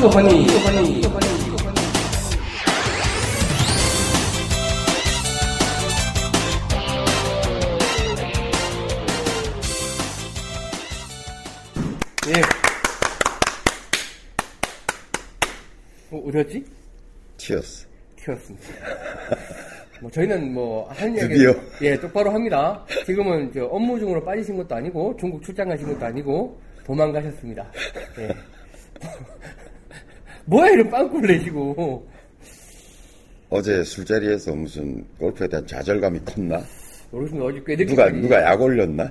토크 허니. 예. 어, 어디였지? 튀었어. 튀었습니다. 뭐 저희는 뭐한 이야기. 예 똑바로 합니다. 지금은 저 업무 중으로 빠지신 것도 아니고 중국 출장 가신 것도 아니고 도망가셨습니다. 예. 뭐야 이런 빵꾸를 내시고 어제 술자리에서 무슨 골프에 대한 좌절감이 컸나? 모르겠습니다. 어제 꽤 늦게 누가, 누가 약 올렸나?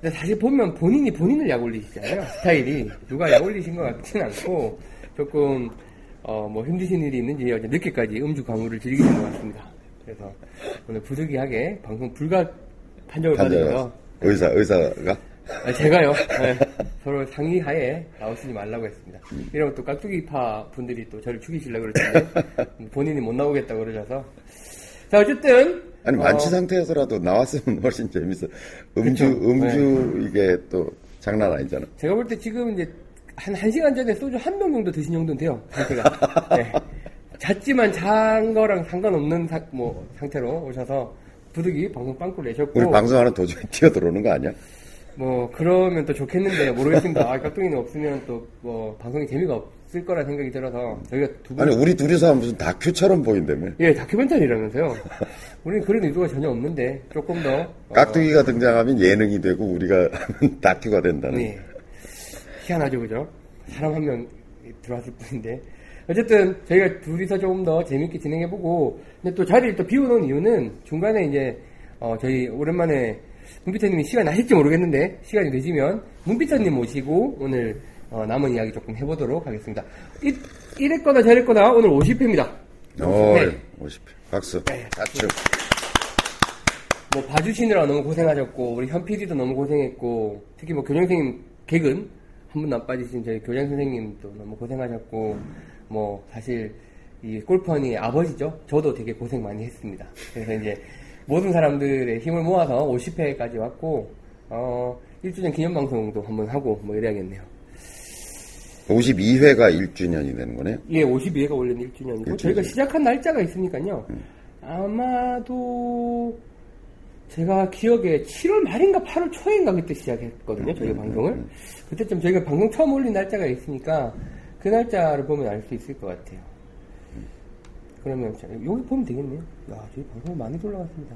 근데 사실 보면 본인이 본인을 약 올리시잖아요. 스타일이. 누가 약 올리신 것 같진 않고, 조금, 어, 뭐 힘드신 일이 있는지 어제 늦게까지 음주 광고를 즐기신 것 같습니다. 그래서 오늘 부득이하게 방송 불가 판정을 받으면서, 의사, 의사가? 아, 제가요, 네, 서로 상의하에 나오시지 말라고 했습니다. 이러면 또 깍두기파 분들이 또 저를 죽이시려고 그러는데, 본인이 못 나오겠다고 그러셔서. 자, 어쨌든. 아니, 어, 만취 상태에서라도 나왔으면 훨씬 재밌어. 음주, 그쵸. 네. 음주, 이게 또 장난 아니잖아. 제가 볼 때 지금 이제 한 1시간 전에 소주 한 병 정도 드신 정도는 돼요, 상태가. 네. 잤지만 잔 거랑 상관없는 사- 뭐 상태로 오셔서 부득이 방송 빵꾸를 내셨고 우리 방송하는 도중에 뛰어들어오는 거 아니야? 뭐 그러면 또 좋겠는데 모르겠습니다. 아, 깍둥이는 없으면 또 뭐 방송이 재미가 없을 거라 생각이 들어서 저희가 두 분 아니, 우리 둘이서 하면 무슨 다큐처럼 보인다며. 예 다큐멘터리라면서요. 우리는 그런 의도가 전혀 없는데 조금 더 어, 깍두기가 등장하면 예능이 되고 우리가 하면 다큐가 된다는. 네. 희한하죠, 그죠? 사람 한 명 들어왔을 뿐인데. 어쨌든 저희가 둘이서 조금 더 재밌게 진행해보고, 근데 또 자리를 또 비워놓은 이유는 중간에 이제, 어, 저희 오랜만에 문피터님이 시간 나실지 모르겠는데, 시간이 되시면 문피터님 모시고 오늘 어, 남은 이야기 조금 해보도록 하겠습니다. 이, 이랬거나 저랬거나 오늘 50회입니다. 오, 네. 50. 박수. 네. 다큐. 뭐 봐주시느라 너무 고생하셨고 우리 현 PD도 너무 고생했고 특히 뭐 교장 선생님 객은 한 분도 안 빠지신 저희 교장 선생님도 너무 고생하셨고 뭐 사실 이 골퍼니 아버지죠 저도 되게 고생 많이 했습니다 그래서 이제 모든 사람들의 힘을 모아서 50회까지 왔고 어 1주년 기념 방송도 한번 하고 뭐 이래야겠네요 52회가 1주년이 되는 거네요. 예 52회가 원래 1주년이고 일주년이죠. 저희가 시작한 날짜가 있으니까요 아마도 제가 기억에 7월 말인가 8월 초인가 그때 시작했거든요. 저희 방송을. 그때쯤 저희가 방송 처음 올린 날짜가 있으니까 그 날짜를 보면 알 수 있을 것 같아요. 그러면 자, 여기 보면 되겠네요. 야, 저희 방송 많이 올라갔습니다.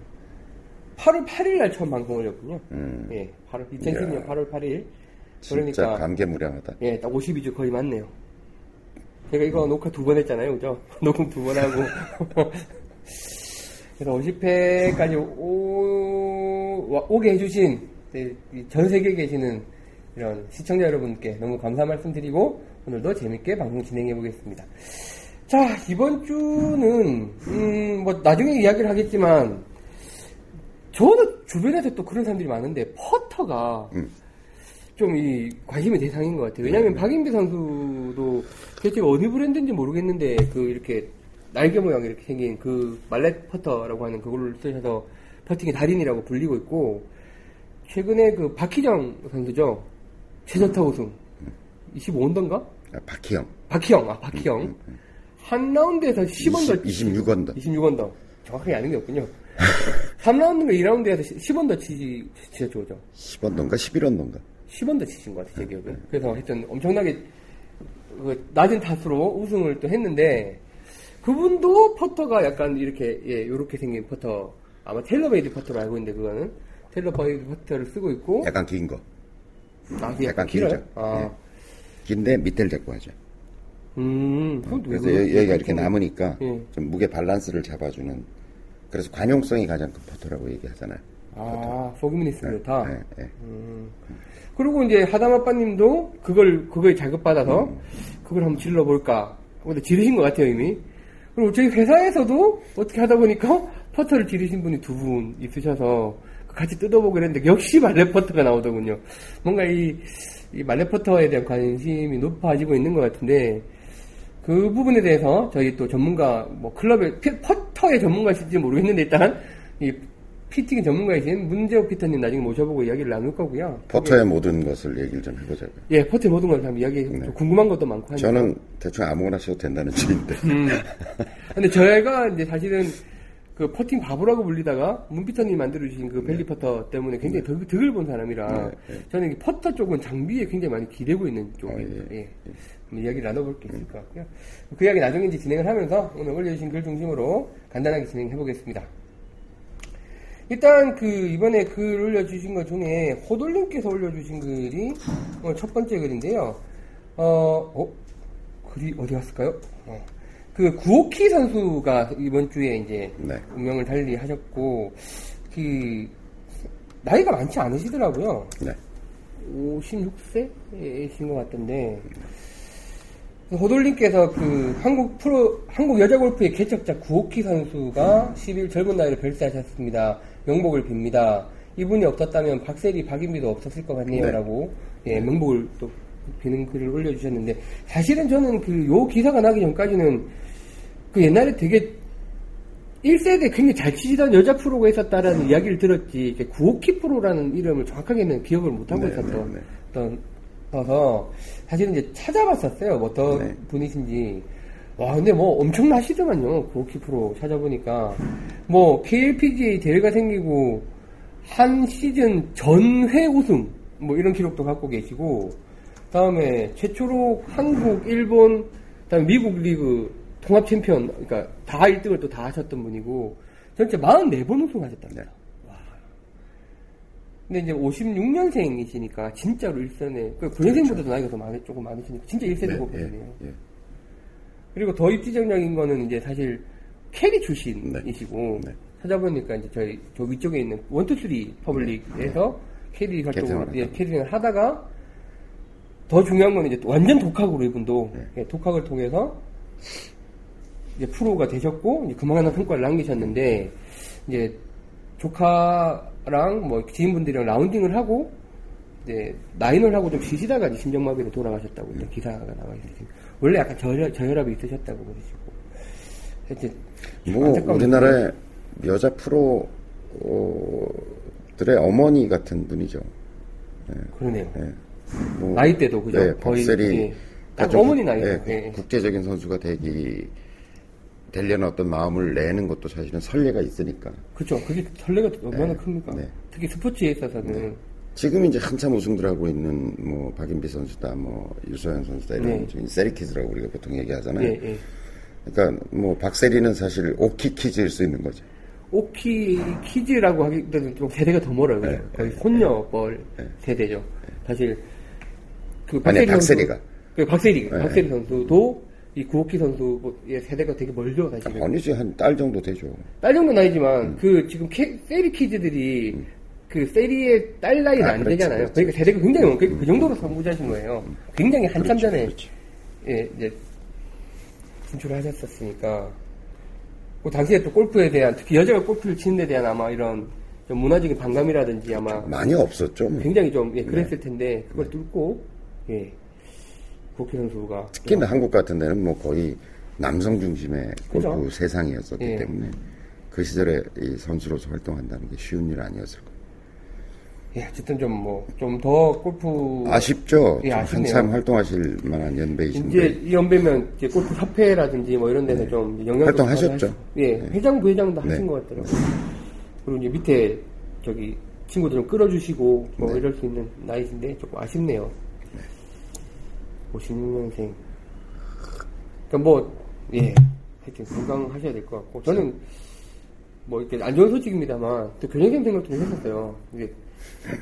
8월 8일 날 처음 방송 올렸군요. 음. 예, 8월 2010년 이야. 8월 8일. 진짜 그러니까 감개무량하다. 예, 딱 52주 거의 맞네요. 제가 이거 녹화 두 번 했잖아요, 그죠? 녹음 두 번 하고. 그래서 50회까지 오, 와- 오게 해주신 네, 이전 세계에 계시는 이런 시청자 여러분께 너무 감사 말씀드리고 오늘도 재밌게 방송 진행해 보겠습니다. 자, 이번 주는, 음, 뭐, 나중에 이야기를 하겠지만, 저도 주변에서 또 그런 사람들이 많은데, 퍼터가, 음. 좀이 관심의 대상인 것 같아요. 왜냐하면 박인비 선수도 대체 어느 브랜드인지 모르겠는데 그 이렇게 날개 모양 이렇게 생긴 그 말렛 퍼터라고 하는 그걸로 쓰셔서 퍼팅의 달인이라고 불리고 있고 최근에 그 박희정 선수죠 최저타 우승 25언더인가? 아, 박희영. 박희영 아 박희영 한 라운드에서 10언더 26언더. 26언더 정확하게 아는 게 없군요. 3라운드인가 2라운드에서 10언더 치지 진짜 좋죠. 10언더인가 11언더인가. 10언더 치신 것 같아요, 제 기억에. 그래서 하여튼 엄청나게 그 낮은 타수로 우승을 또 했는데 그분도 퍼터가 약간 이렇게 예, 요렇게 생긴 퍼터 아마 TaylorMade 퍼터로 알고 있는데 그거는 TaylorMade 퍼터를 쓰고 있고 약간 긴 거. 아, 이게 약간 약간 길어요? 길죠. 아, 예. 긴데 밑에를 잡고 하죠. 음, 그래서? 여- 여기가 이렇게 남으니까 예. 좀 무게 밸런스를 잡아주는 그래서 관용성이 가장 큰 퍼터라고 얘기하잖아요. 아, 소금이 있으면 좋다. 예, 예. 그리고 이제 하다마빠님도 그걸 그거에 자극받아서 그걸 한번 질러볼까. 근데 지르신 것 같아요 이미. 그리고 저희 회사에서도 어떻게 하다 보니까 퍼터를 지르신 분이 두 분 있으셔서 같이 뜯어보고 그랬는데 역시 mallet 퍼터가 나오더군요. 뭔가 이, 이 mallet 퍼터에 대한 관심이 높아지고 있는 것 같은데 그 부분에 대해서 저희 또 전문가 뭐 클럽의 피- 퍼터의 전문가실지 모르겠는데 일단 이 피팅 전문가이신 문재호 fitter님 나중에 모셔보고 이야기를 나눌 거고요. 퍼터의 모든 것을 얘기를 좀 해보자고요. 예, 퍼터 모든 걸 좀 이야기, 네. 좀 궁금한 것도 많고 하니까. 저는 대충 아무거나 써도 된다는 주의인데. 음. 근데 저희가 이제 사실은 그 퍼팅 바보라고 불리다가 문 fitter님 만들어주신 그 belly 퍼터 때문에 굉장히 덕, 덕을 본 사람이라 네, 네. 저는 이 퍼터 쪽은 장비에 굉장히 많이 기대고 있는 쪽입니다. 아, 예. 예. 한번 이야기를 나눠볼 게 있을 것 같고요. 그 이야기 나중에 이제 진행을 하면서 오늘 올려주신 글 중심으로 간단하게 진행해 보겠습니다. 일단 그 이번에 글 올려주신 것 중에 호돌님께서 올려주신 글이 오늘 첫 번째 글인데요. 어, 어? 글이 어디 갔을까요? 어. 그 구호키 선수가 이번 주에 이제 네. 운명을 달리 하셨고 그 나이가 많지 않으시더라고요. 네. 56세이신 것 같던데 호돌님께서 그 한국 프로 한국 여자 골프의 개척자 구호키 선수가 10일 젊은 나이를 별세하셨습니다. 명복을 빕니다. 이분이 없었다면 박세리, 박인비도 없었을 것 같네요라고 예, 명복을 또 비는 글을 올려주셨는데 사실은 저는 그 요 기사가 나기 전까지는 그 옛날에 되게 1세대 굉장히 잘 치시던 여자 프로가 있었다라는 이야기를 들었지 구호키 프로라는 이름을 정확하게는 기억을 못하고 네, 있었던 네, 네. 어떤 어서 사실은 이제 찾아봤었어요. 뭐 어떤 네. 분이신지. 와, 근데 뭐 엄청나시더만요. 구호키 프로 찾아보니까. 뭐 KLPGA 대회가 생기고 한 시즌 전회 우승 뭐 이런 기록도 갖고 계시고 다음에 최초로 한국, 일본, 그다음에 미국 리그 통합 챔피언 그러니까 다 1등을 또 다 하셨던 분이고 전체 44번 우승하셨답니다. 네. 근데 이제 56년생이시니까 진짜로 일선에 그 9년생보다도 나이가 더 많이 조금 많으시니까 진짜 1세대 네, 골퍼시네요. 예, 예. 그리고 더 입지적인 거는 이제 사실 캐디 출신이시고 네. 찾아보니까 이제 저희 저 위쪽에 있는 one two three public에서 캐디 활동을 네. 예, 캐디를 하다가 더 중요한 건 이제 또 완전 독학으로 이분도 네. 예, 독학을 통해서 이제 프로가 되셨고 이제 그만한 성과를 남기셨는데 이제 조카랑 뭐 지인분들이랑 라운딩을 하고 이제 나인을 하고 좀 쉬시다가 이제 심장마비로 돌아가셨다고 이제 기사가 나와 있어요. 원래 약간 저혈, 저혈압이 있으셨다고 그러시고 이제 뭐 우리나라의 여자 프로 들의 어머니 같은 분이죠. 그러네요. 예. 뭐, 나이대도 그죠? 네, 거의 예. 딱 좀, 어머니 나이. 예, 예. 국제적인 선수가 되기 되려는 어떤 마음을 내는 것도 사실은 설레가 있으니까. 그렇죠. 그게 설레가 얼마나 네, 큽니까? 네. 특히 스포츠에 있어서는 지금 이제 한참 우승들 하고 있는 뭐 박인비 선수다, 뭐 유소연 선수다 이런 네. 네. 세리키즈라고 우리가 보통 얘기하잖아요. 예, 예. 그러니까 뭐 박세리는 사실 옥희 kids일 수 있는 거죠. 옥희 kids라고 하기보다는 좀 세대가 더 멀어요. 네, 거의 네, 손녀뻘 네. 세대죠. 사실 그 아니, 박세리 박세리가. 선수, 그 박세리, 네. 박세리 선수도 이 구옥희 선수의 세대가 되게 멀죠, 사실은. 아니지 한 딸 정도 되죠. 딸 정도는 아니지만 음. 그 지금 캐- 세리 kids들이 그 세리의 딸 나이는 아, 안 그렇지, 되잖아요. 그렇지. 그러니까 세대가 굉장히 멀고 그 정도로 선구자신 거예요. 굉장히 한참 그렇죠, 전에. 예, 이제 진출을 하셨었으니까 그 당시에 또 골프에 대한 특히 여자가 골프를 치는 데 대한 아마 이런 좀 문화적인 반감이라든지 아마 많이 없었죠. 뭐. 굉장히 좀 예, 네. 그랬을 텐데 그걸 뚫고 예 고키 선수가 특히나 한국 같은 데는 뭐 거의 남성 중심의 골프 그죠? 세상이었었기 예. 때문에 그 시절에 이 선수로서 활동한다는 게 쉬운 일 아니었을 거예요. 예, 어쨌든 좀 뭐 좀 더 골프 아쉽죠. 예. 한참 활동하실 만한 연배이신데 이제 이 연배면 이제 골프 협회라든지 뭐 이런 데서 좀 영향 네. 활동하셨죠? 예, 회장 부회장도 네. 하신 것 같더라고요. 그리고 이제 밑에 저기 친구들 좀 끌어주시고 뭐 네. 이럴 수 있는 나이신데 조금 아쉽네요. 56년생. 그러니까 뭐 예, 하여튼 건강하셔야 될 것 같고 저는 뭐 이렇게 안 좋은 소식입니다만 또 교정생 생각도 좀 했었어요. 이게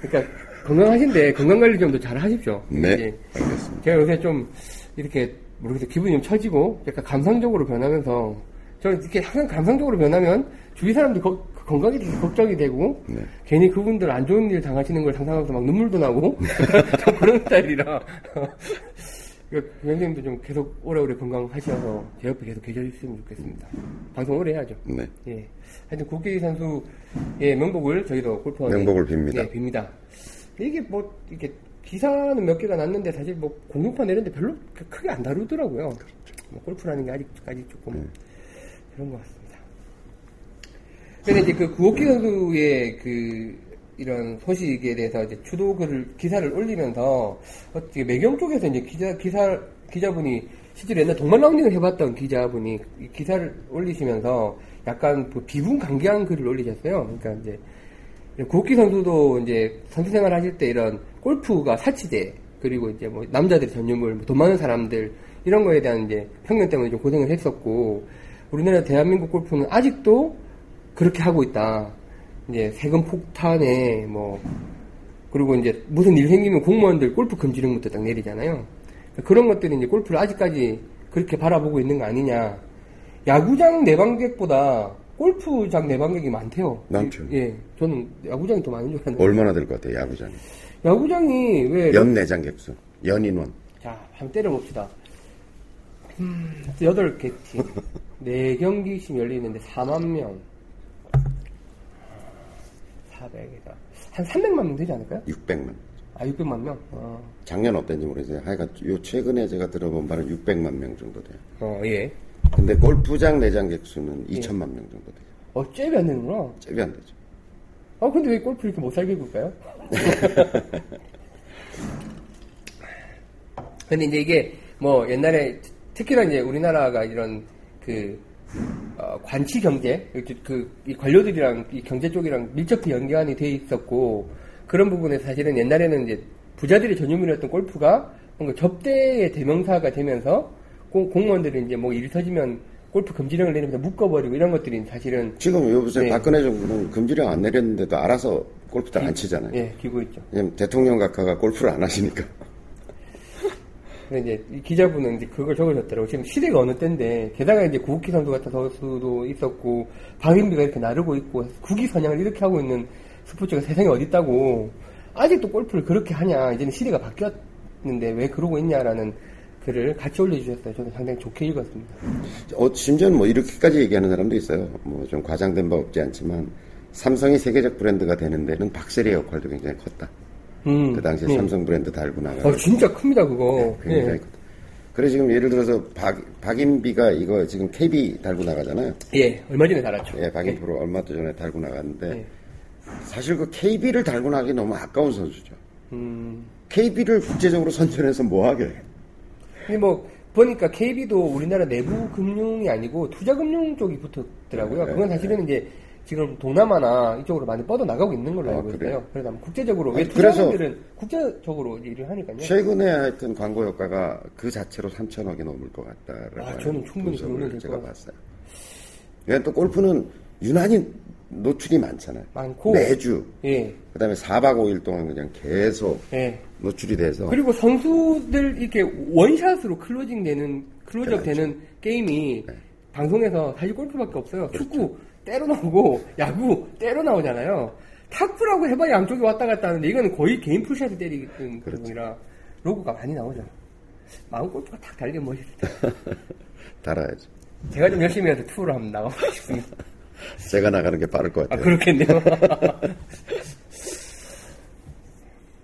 그러니까 건강하신데 건강 관리 좀 더 잘 하십시오. 네, 이제 알겠습니다. 제가 요새 좀 이렇게 모르겠어요. 기분이 좀 처지고 약간 감상적으로 변하면서 저는 이렇게 항상 감상적으로 변하면 주위 사람들 거- 건강이 되게 걱정이 되고 네. 괜히 그분들 안 좋은 일 당하시는 걸 상상하면서 막 눈물도 나고 좀 그런 스타일이라 선생님도 좀 계속 오래오래 건강하셔서 제 옆에 계속 계셔주시면 좋겠습니다. 방송 오래 해야죠. 네. 예. 하여튼 국기 선수 의 명복을 저희도 골프 명복을 빕니다. 네, 빕니다. 이게 뭐 이렇게 기사는 몇 개가 났는데 사실 뭐 공룡판 내는데 별로 크- 크게 안 다루더라고요. 뭐 골프라는 게 아직까지 조금 네. 그런 것 같습니다. 근데 이제 그 구호키 선수의 그 이런 소식에 대해서 이제 추도 글을 기사를 올리면서 어떻게 매경 쪽에서 이제 기자 기사 기자분이 실제로 옛날 동말 라운딩을 해봤던 기자분이 이 기사를 올리시면서 약간 그 비분 관계한 글을 올리셨어요. 그러니까 이제 구호키 선수도 이제 선수 생활 하실 때 이런 골프가 사치제 그리고 이제 뭐 남자들이 전유물, 뭐돈 많은 사람들 이런 거에 대한 이제 편견 때문에 좀 고생을 했었고 우리나라 대한민국 골프는 아직도 그렇게 하고 있다. 이제 세금 폭탄에 뭐 그리고 이제 무슨 일 생기면 공무원들 골프 금지령부터 딱 내리잖아요. 그런 것들이 이제 골프를 아직까지 그렇게 바라보고 있는 거 아니냐. 야구장 내방객보다 골프장 내방객이 많대요. 많죠. 예, 저는 야구장이 더 많은 줄 알았는데. 얼마나 될 것 같아요, 야구장이? 야구장이 왜 연 내장 객 수, 연인원. 자, 한번 때려봅시다. 음, 8개 팀. 4경기씩 열리는데 4만 명. 400이다. 한 300만 명 되지 않을까요? 600만. 아, 600만 명? 어, 작년 어땠는지 모르겠어요. 하여간 요 최근에 제가 들어본 바는 600만 명 정도 돼요. 어, 예. 근데 골프장 내장 객 수는 2천만 명 정도 돼요. 어, 잽이 안 되는구나. 잽이 안 되죠. 아, 근데 왜 골프 이렇게 못 살게 굴까요? 근데 이제 이게 뭐 옛날에 특히나 이제 우리나라가 이런 그 어, 관치 경제 이렇게 그이 관료들이랑 이 경제 쪽이랑 밀접히 연관이 돼 있었고 그런 부분에 사실은 옛날에는 이제 부자들의 전유물이었던 골프가 뭔가 접대의 대명사가 되면서 공, 공무원들이 이제 뭐일 터지면 골프 금지령을 내리면서 묶어버리고 이런 것들이 사실은 지금 요새 네. 박근혜 정부는 금지령 안 내렸는데도 알아서 골프장 안 치잖아요. 예 기고 있죠. 왜냐면 대통령 각하가 골프를 안 하시니까. 근데 이제 이 기자분은 이제 그걸 적으셨더라고. 지금 시대가 어느 때인데, 게다가 이제 구기 선수 같은 선수도 있었고, 박인비가 이렇게 나르고 있고, 국위 선양을 이렇게 하고 있는 스포츠가 세상에 어디 있다고, 아직도 골프를 그렇게 하냐, 이제는 시대가 바뀌었는데 왜 그러고 있냐라는 글을 같이 올려주셨어요. 저는 상당히 좋게 읽었습니다. 어, 심지어는 뭐 이렇게까지 얘기하는 사람도 있어요. 뭐 좀 과장된 바 없지 않지만 삼성이 세계적 브랜드가 되는 데는 박세리의 역할도 굉장히 컸다. 음, 그 당시에 네. 삼성 브랜드 달고 나가. 어, 진짜 큽니다, 그거. 굉장히 예. 컸다. 그래 지금 예를 들어서 박, 박인비가 이거 지금 KB 달고 나가잖아요. 예, 얼마 전에 달았죠. 예, 박인 프로 얼마 전에 달고 나갔는데 예. 사실 그 KB를 달고 나기 너무 아까운 선수죠. 음, KB를 국제적으로 선전해서 뭐 하게? 근데 뭐 보니까 KB도 우리나라 내부 금융이 아니고 투자 금융 쪽이 붙었더라고요. 네, 그건 사실은 이제 지금 동남아나 이쪽으로 많이 뻗어 나가고 있는 걸로 아, 알고 그래요? 있어요. 그래서 국제적으로 왜 투자자들은 국제적으로 일을 하니까요. 최근에 하여튼 광고 효과가 그 자체로 3천억이 넘을 것 같다라고 아, 저는 충분히 분석을 제가. 봤어요. 또 골프는 유난히 노출이 많잖아요. 많고 매주. 예, 그다음에 4박 5일 동안 그냥 계속 예. 노출이 돼서 그리고 선수들 이렇게 one shot으로 closing 되는 클로즈업 그렇죠. 되는 게임이 네. 방송에서 사실 골프밖에 없어요. 축구 때로 나오고 야구 때로 나오잖아요. 탁구라고 해봐야 양쪽이 왔다 갔다 하는데 이거는 거의 개인 풀샷을 때리는 그렇죠. 부분이라 로고가 많이 나오죠. 마음 골프가 탁 달리면 멋있을 때. 달아야죠. 제가 좀 열심히 해서 투어를 한번 나가보고 싶습니다. 제가 나가는 게 빠를 것 아, 같아요. 그렇겠네요.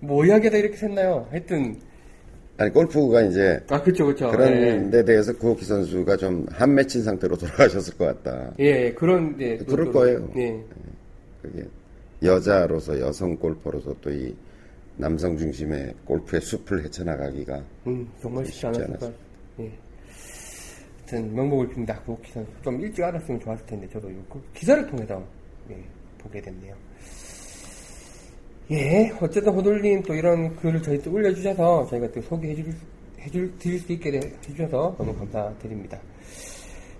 뭐 이야기하다 이렇게 샜나요? 하여튼, 아니 골프가 이제 아, 그쵸, 그쵸. 그런 예. 데 대해서 구호키 선수가 좀 한 맺힌 상태로 돌아가셨을 것 같다. 예, 그런, 예. 그럴 또- 거예요. 예. 그게 여자로서 여성 골퍼로서 또 이 남성 중심의 골프의 숲을 헤쳐나가기가 음, 정말 쉽지 쉽지 않았을 않았어. 것 같아요. 예. 하여튼, 명복을 빕니다. 구호키 선수. 좀 일찍 알았으면 좋았을 텐데, 저도 이거 그 기사를 통해서, 예, 보게 됐네요. 예, 어쨌든 호돌님 또 이런 글을 저희 또 올려주셔서 저희가 또 소개해 줄, 해줄, 드릴 수 있게 돼- 해주셔서 너무 감사드립니다.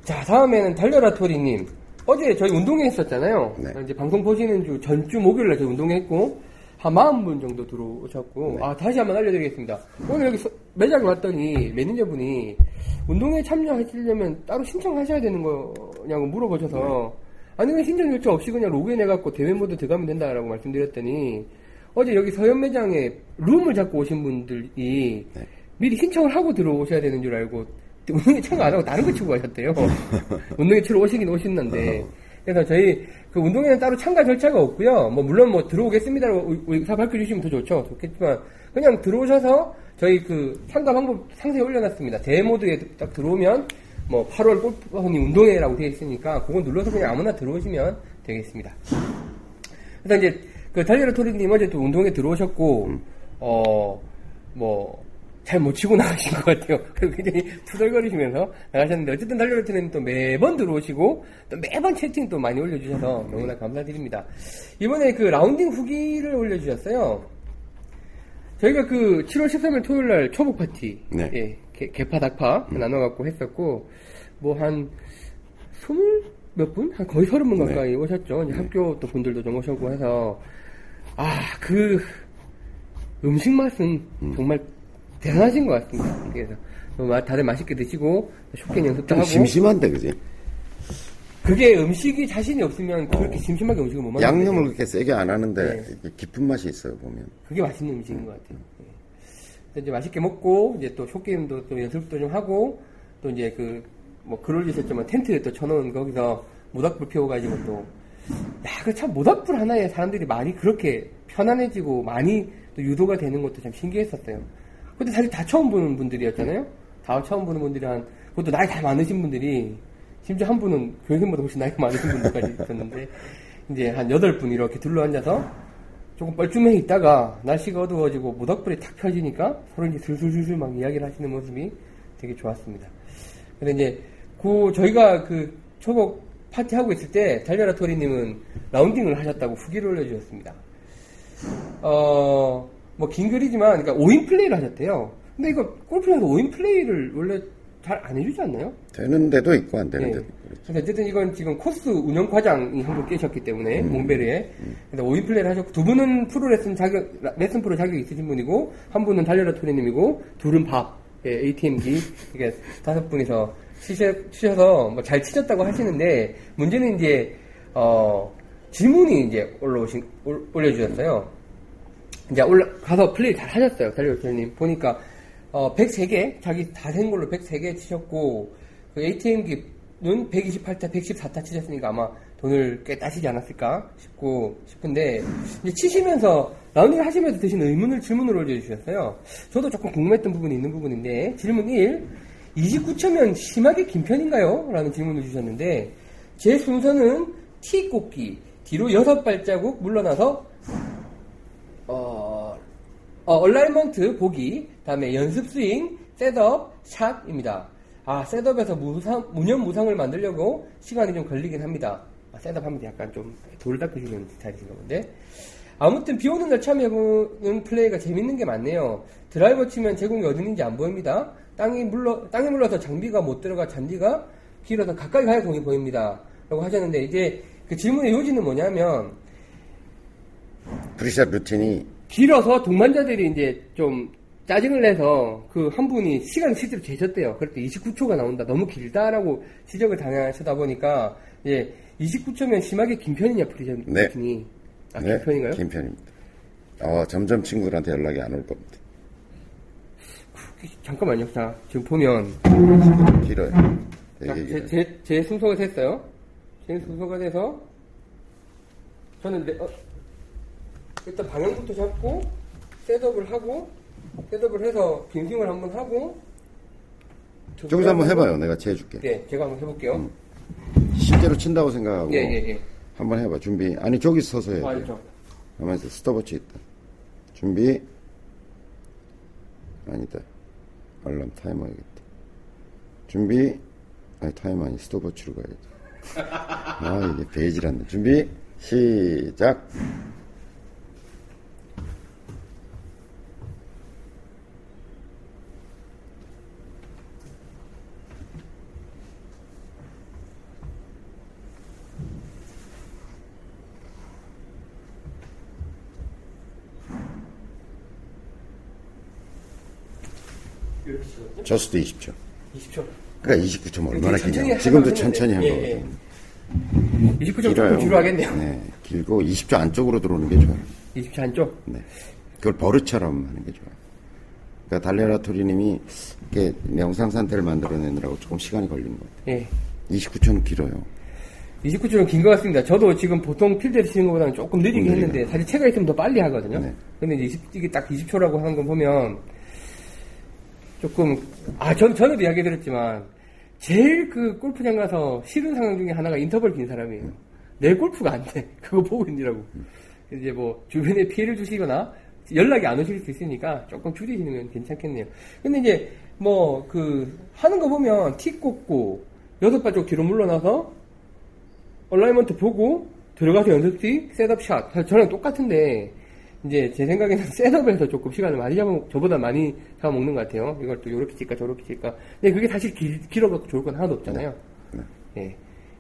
자, 다음에는 달려라 토리님. 어제 저희 운동회 했었잖아요. 네. 이제 방송 보시는 주 전주 목요일날 저희 운동했고 한 40분 정도 들어오셨고 네. 아 다시 한번 알려드리겠습니다. 오늘 여기 서- 매장에 왔더니 매니저분이 운동회 참여하시려면 따로 신청하셔야 되는 거냐고 물어보셔서 아니 그냥 신청 요청 없이 그냥 로그인 해갖고 대회 모드 들어가면 된다라고 말씀드렸더니 어제 여기 서현 매장에 룸을 잡고 오신 분들이 네. 미리 신청을 하고 들어오셔야 되는 줄 알고 운동회 참가 안 하고 다른 거 치고 가셨대요. 운동회 치러 오시긴 오셨는데 그래서 저희 그 운동회는 따로 참가 절차가 없고요. 뭐 물론 뭐 들어오겠습니다라고 의- 의사 밝혀주시면 더 좋죠. 좋겠지만 그냥 들어오셔서 저희 그 참가 방법 상세히 올려놨습니다. 대회 모드에 딱 들어오면 뭐 8월 골프원이 운동회라고 되어 있으니까 그거 눌러서 그냥 아무나 들어오시면 되겠습니다. 그래서 이제 그 달려라 토리님 어제 또 운동에 들어오셨고 음. 어뭐 잘 못 치고 나가신 것 같아요. 그리고 굉장히 투덜거리시면서 나가셨는데 어쨌든 달려라 토리님 또 매번 들어오시고 또 매번 채팅 또 많이 올려주셔서 너무나 감사드립니다. 이번에 그 라운딩 후기를 올려주셨어요. 저희가 그 7월 13일 토요일 날 초복 파티 네. 예, 개, 개파 닭파 나눠갖고 했었고 뭐 한 스물 몇 분? 한 거의 서른 분 네. 가까이 오셨죠. 이제 학교 또 분들도 좀 오셨고 해서 아 그 음식 맛은 정말 대단하신 것 같습니다. 그래서 뭐 마- 다들 맛있게 드시고 쇼핑 연습도 좀 하고 심심한데, 그지? 그게 음식이 자신이 없으면 그렇게 심심하게 음식을 못 먹는 양념을 그렇게 세게 안 하는데 네. 깊은 맛이 있어요, 보면. 그게 맛있는 음식인 것 같아요. 예. 그래서 이제 맛있게 먹고 이제 또 쇼게임도 또 연습도 좀 하고 또 이제 그뭐글 올리셨지만 텐트에 또 쳐놓은 거기서 모닥불 피워가지고 또 야, 그참 모닥불 하나에 사람들이 많이 그렇게 편안해지고 많이 또 유도가 되는 것도 참 신기했었어요. 근데 사실 다 처음 보는 분들이었잖아요. 다 처음 보는 분들이 한 그것도 나이 다 많으신 분들이 심지어 한 분은 교수님보다 훨씬 나이가 많으신 분들까지 있었는데 이제 한 여덟 분 이렇게 둘러앉아서 조금 뻘쭘해 있다가 날씨가 어두워지고 모닥불이 탁 펴지니까 서로 이제 슬슬슬슬 막 이야기를 하시는 모습이 되게 좋았습니다. 근데 이제 그 저희가 그 초복 파티 하고 있을 때 달려라 토리님은 라운딩을 하셨다고 후기를 올려주셨습니다. 어, 뭐 긴 글이지만 그러니까 5인 플레이를 하셨대요. 근데 이거 골프장에서 5인 플레이를 원래 잘 안 해주지 않나요? 되는 데도 있고 안 되는 네. 데도 있고. 그렇죠. 그래서 어쨌든 이건 지금 코스 운영 과장이 한 분 계셨기 때문에 음. 몽베르에 그래서 5인 플레이를 하셨고 두 분은 프로 레슨 자격 레슨 프로 자격이 있으신 분이고 한 분은 달려라 토리님이고 둘은 밥 예, ATM기 이게 다섯 분이서 치셔, 치셔서 뭐 잘 치셨다고 하시는데 문제는 이제 어 질문이 이제 올라오신 올- 올려주셨어요. 이제 올라 가서 플레이 잘 하셨어요. 달려라 토리님 보니까 어 103개 자기 다된 걸로 103개 치셨고 그 ATM기는 128타, 114타 치셨으니까 아마 돈을 꽤 따시지 않았을까 싶고 싶은데 이제 치시면서 라운딩 하시면서 드신 의문을 질문을 올려주셨어요. 저도 조금 궁금했던 부분이 있는 부분인데 질문 1 29초면 심하게 긴 편인가요? 라는 질문을 주셨는데 제 순서는 티 꽂기 뒤로 6발자국 물러나서 어, 어, alignment 보기, 다음에 연습 스윙, setup, 샷입니다. 아, setup에서 무상, 무념 무상을 만들려고 시간이 좀 걸리긴 합니다. 아, setup 하면 약간 좀 도 닦으시는 스타일이신가 본데. 아무튼 비 오는 날 처음 해보는 플레이가 재밌는 게 많네요. 드라이버 치면 제 공이 있는지 안 보입니다. 땅이 물러, 땅에 물러서 장비가 못 들어가 잔디가 길어서 가까이 가야 공이 보입니다. 라고 하셨는데, 이제 그 질문의 요지는 뭐냐면, pre-shot routine이 길어서 동반자들이 이제 좀 짜증을 내서 그 한 분이 시간을 실제로 재셨대요. 그럴 때 29초가 나온다. 너무 길다라고 지적을 당하시다 보니까 이제 29초면 심하게 긴 편이냐 프리전 네. 이 아, 네, 긴 편인가요? 긴 편입니다. 어, 점점 친구들한테 연락이 안 올 겁니다. 잠깐만요. 자, 지금 보면 길어요. 자, 되게 제, 길어요. 제, 제 순서가 됐어요. 제 순서가 돼서 저는 내- 어, 일단 방향부터 잡고 setup을 하고 setup을 해서 빈스윙을 한번 하고 저기서 한번 해봐요. 내가 재해줄게. 네, 제가 한번 해볼게요. 실제로 친다고 생각하고 예, 예, 예. 한번 해봐. 준비. 아니 저기 서서 해. 아, 알죠. 가만히 있어. 스톱워치 있다. 준비. 아니다. 알람 타이머 해야겠다. 준비. 아니 타이머 아니 스톱워치로 가야겠다. 아 이게 베이지란다. 준비. 시작. 이렇게. 저수도 20초. 20초. 그러니까 29초 면 얼마나. 하면 지금도. 천천히 한 예, 거거든. 예. 29초 길어요. 조금 뒤로 하겠네요. 네, 길고 20초 안쪽으로 들어오는 게 좋아요. 20초 안쪽. 네. 그걸 버릇처럼 하는 게 좋아요. 그러니까 달레라토리님이 이렇게 영상 상태를 만들어내느라고 조금 시간이 걸리는 것 같아요. 예. 29초는 길어요. 29초는 긴 것 같습니다. 저도 지금 보통 필드에서 치는 것보다는 조금 느리게 느리게. 했는데, 사실 체가 있으면 더 빨리 하거든요. 네. 근데 이제 20, 이게 딱 20초라고 하는 거 보면, 조금, 아, 전, 전에도 이야기 드렸지만, 제일 그 골프장 가서 싫은 상황 중에 하나가 인터벌 긴 사람이에요. 내 골프가 안 돼. 그거 보고 있느라고. 이제 뭐 주변에 피해를 주시거나 연락이 안 오실 수 있으니까 조금 줄이시면 괜찮겠네요. 근데 이제 뭐 그 하는 거 보면 티 꽂고 여섯 발쪽 뒤로 물러나서 alignment 보고 들어가서 연습 스윙 setup 샷 저랑 똑같은데 이제 제 생각에는 setup에서 조금 시간을 많이 잡아 저보다 많이 잡아먹는 것 같아요. 이걸 또 요렇게 칠까 저렇게 칠까. 근데 그게 사실 길, 길어갖고 좋을 건 하나도 없잖아요. 네. 예.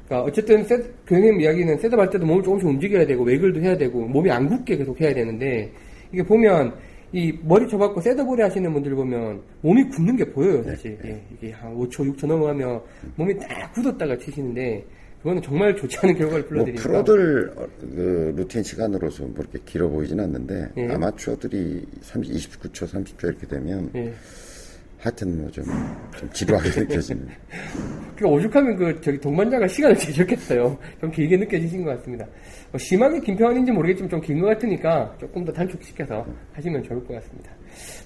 그러니까 어쨌든 셋, 교수님 이야기는 setup 할 때도 몸을 조금씩 움직여야 되고 waggle도 해야 되고 몸이 안 굳게 계속 해야 되는데 이게 보면 이 머리 쳐박고 setup을 하시는 분들 보면 몸이 굳는 게 보여요 사실. 예. 이게 한 5초 6초 넘어가면 몸이 딱 굳었다가 치시는데 그거는 정말 좋지 않은 결과를 뭐 불러드리니까. 프로들 어, 그 루틴 시간으로서 뭐 이렇게 길어 보이진 않는데 예. 아마추어들이 30, 29초, 30초 이렇게 되면 예. 하여튼 뭐좀 좀 지루하게 느껴지는. 그 오죽하면 그 저기 동반자가 시간을 재셨겠어요. 좀 길게 느껴지신 것 같습니다. 뭐 심하게 긴 편인지 모르겠지만 좀 긴 것 같으니까 조금 더 단축시켜서 하시면 좋을 것 같습니다.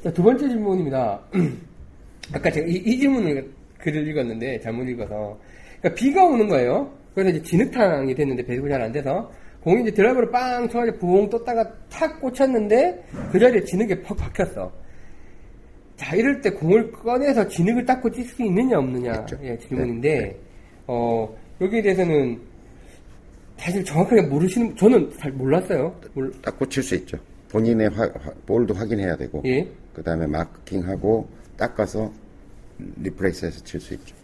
자, 두 번째 질문입니다. 아까 제가 이, 이 질문을 글을 읽었는데 잘못 읽어서 그러니까 비가 오는 거예요. 그래서 이제 진흙탕이 됐는데 배수가 잘 안 돼서 공이 이제 드라이버를 빵 쳐가지고 부엉 떴다가 탁 꽂혔는데 그 자리에 진흙에 퍽 박혔어. 자, 이럴 때 공을 꺼내서 진흙을 닦고 뛸수 있느냐, 없느냐. 예, 질문인데, 어, 여기에 대해서는 사실 정확하게 모르시는, 저는 잘 몰랐어요. 몰- 딱 꽂힐 수 있죠. 본인의 화- 화- 볼도 확인해야 되고, 예. 그 다음에 마킹하고 닦아서 replace해서 칠 수 있죠.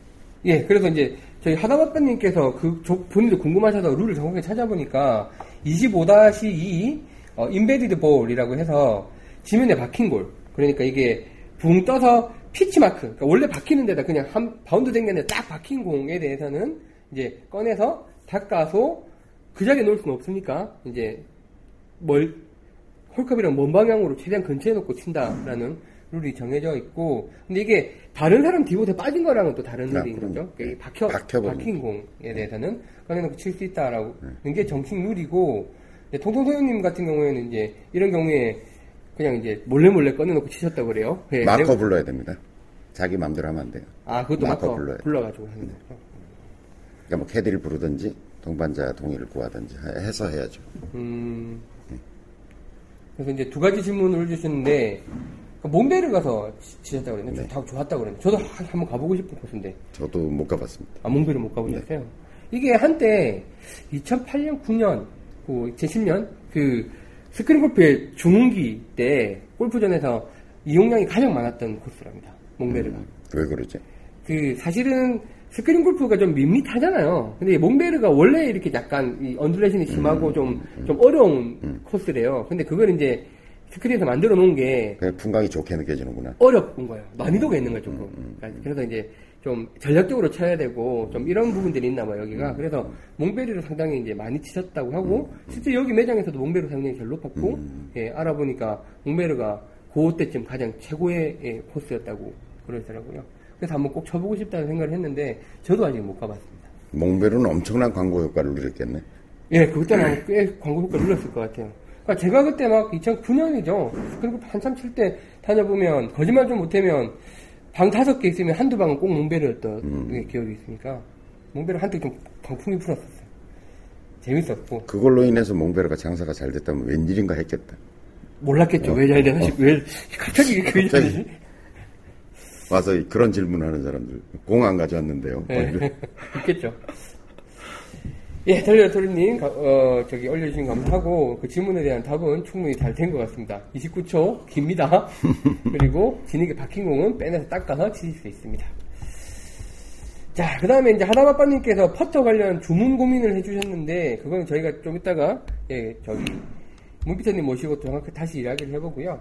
예, 그래서 이제 저희 하다바빠님께서 그 조- 본인도 궁금하셔서 룰을 정확하게 찾아보니까 25-2 어, embedded ball이라고 해서 지면에 박힌 볼. 그러니까 이게 붕 떠서 pitch mark. 그러니까 원래 박히는 데다 그냥 한 바운드 아니라 딱 박힌 공에 대해서는 이제 꺼내서 닦아서 그 자리에 놓을 수는 없으니까 이제 멀 홀컵이랑 먼 방향으로 최대한 근처에 놓고 친다라는 룰이 정해져 있고 근데 이게 다른 사람 디봇에 빠진 거랑은 또 다른 아, 룰인 그럼요. 거죠. 이 박혀 박힌 공에 대해서는 꺼내놓고 칠 수 있다라고 네. 하는 게 정식 룰이고 통통 소영님 같은 경우에는 이제 이런 경우에 그냥 이제 몰래 몰래 꺼내놓고 치셨다고 그래요. 예, 마커 내가- 불러야 됩니다. 자기 마음대로 하면 안 돼요. 아 그것도 마커 마커 불러요. 불러가지고 하는 거죠. 그러니까 뭐 캐디를 부르든지 동반자 동의를 구하든지 해- 해서 해야죠. 음. 그래서 이제 두 가지 질문을 주셨는데 그 몬베르 가서 치- 치셨다고 그랬는데 네. 다 좋았다고 그랬는데 저도 한- 한번 가보고 싶은 곳인데 저도 못 가봤습니다. 아 몬베르 못 가보셨어요? 이게 한때 2008년, 9년, 그 2010년 그 스크린 골프의 중흥기 때 골프전에서 이용량이 가장 많았던 코스랍니다. 몽베르가. 왜 그러지? 그 사실은 스크린 골프가 좀 밋밋하잖아요. 근데 몽베르가 원래 이렇게 약간 이 undulation이 심하고 좀, 좀 어려운 코스래요. 근데 그걸 이제 스크린에서 만들어 놓은 게 그냥 풍광이 좋게 느껴지는구나. 어려운 거예요. 난이도가 있는 거예요, 조금. 그러니까 그래서 이제 좀 전략적으로 쳐야 되고 좀 이런 부분들이 있나 봐요, 여기가. 그래서 몽베르를 상당히 이제 많이 치셨다고 하고 실제 여기 매장에서도 몽베르 상당히 제일 높았고 예, 알아보니까 몽베르가 그 때쯤 가장 최고의 예, 코스였다고 그러더라고요. 그래서 한번 꼭 쳐보고 싶다는 생각을 했는데 저도 아직 못 가봤습니다. 몽베르는 엄청난 광고 효과를 누렸겠네. 예, 그때는 꽤 광고 효과 눌렀을 것 같아요. 그러니까 제가 그때 막 2009년이죠. 그리고 한참 칠 때 다녀보면 거짓말 좀 못하면 방 다섯 개 있으면 한두 방은 꼭 몽베르였던 게 기억이 있으니까 몽베르 한때 좀 방풍이 불었었어요. 재밌었고 그걸로 인해서 몽베르가 장사가 잘 됐다면 웬일인가 했겠다. 몰랐겠죠. 왜잘 되나 싶, 왜 갑자기 그 갑자기. 일이 와서 그런 질문하는 사람들 공 안 가져왔는데요. 네. 있겠죠. 예, 달려 토리님, 어, 저기 올려주신 거 감사하고, 그 질문에 대한 답은 충분히 잘 된 것 같습니다. 29초, 깁니다. 그리고 진흙에 박힌 공은 빼내서 닦아서 치실 수 있습니다. 자, 그 다음에 이제 하다바빠님께서 퍼터 관련 주문 고민을 해주셨는데, 그거는 저희가 좀 이따가, 예, 저기, 문피터님 모시고 정확히 다시 이야기를 해보고요.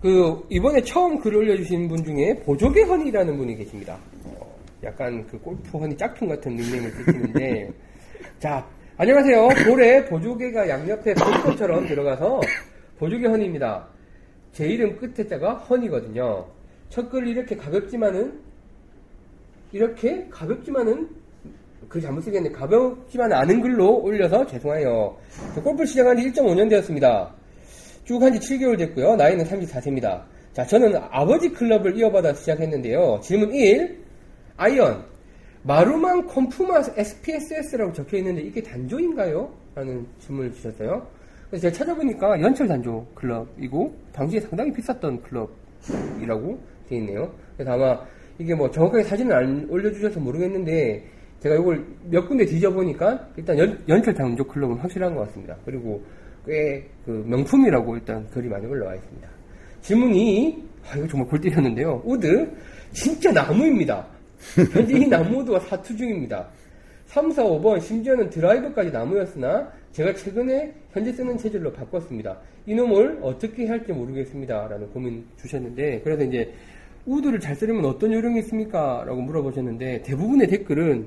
그 이번에 처음 글을 올려주신 분 중에 보조개 허니라는 분이 계십니다. 어, 약간 그 골프 허니 짝퉁 같은 닉네임을 쓰시는데 자 안녕하세요. 볼에 보조개가 양옆에 볼것처럼 들어가서 보조개 허니입니다. 제 이름 끝에 자가 허니거든요. 첫 글이 이렇게 가볍지만은 이렇게 가볍지만은 그 잘못 쓰겠네. 가볍지만 않은 글로 올려서 죄송해요. 저 골프 시작한 지 1.5년 되었습니다. 쭉 한 지 7개월 됐고요. 나이는 34세입니다. 자, 저는 아버지 클럽을 이어받아 시작했는데요. 질문 1. 아이언. 마루만 컴프마 SPSS라고 적혀 있는데 이게 단조인가요? 라는 질문을 주셨어요. 그래서 제가 찾아보니까 연철 단조 클럽이고 당시에 상당히 비쌌던 클럽이라고 되어 있네요. 그래서 아마 이게 뭐 정확하게 사진을 안 올려주셔서 모르겠는데 제가 이걸 몇 군데 뒤져보니까 일단 연, 연철 단조 클럽은 확실한 것 같습니다. 그리고 꽤 그 명품이라고 일단 글이 많이 올라와 있습니다. 질문 2. 아, 이거 정말 골 때렸는데요. 우드. 진짜 나무입니다. 현재 이 나무 우드가 사투 중입니다. 3, 4, 5번, 심지어는 드라이버까지 나무였으나 제가 최근에 현재 쓰는 체질로 바꿨습니다. 이놈을 어떻게 할지 모르겠습니다. 라는 고민 주셨는데, 그래서 이제 우드를 잘 쓰려면 어떤 요령이 있습니까? 라고 물어보셨는데, 대부분의 댓글은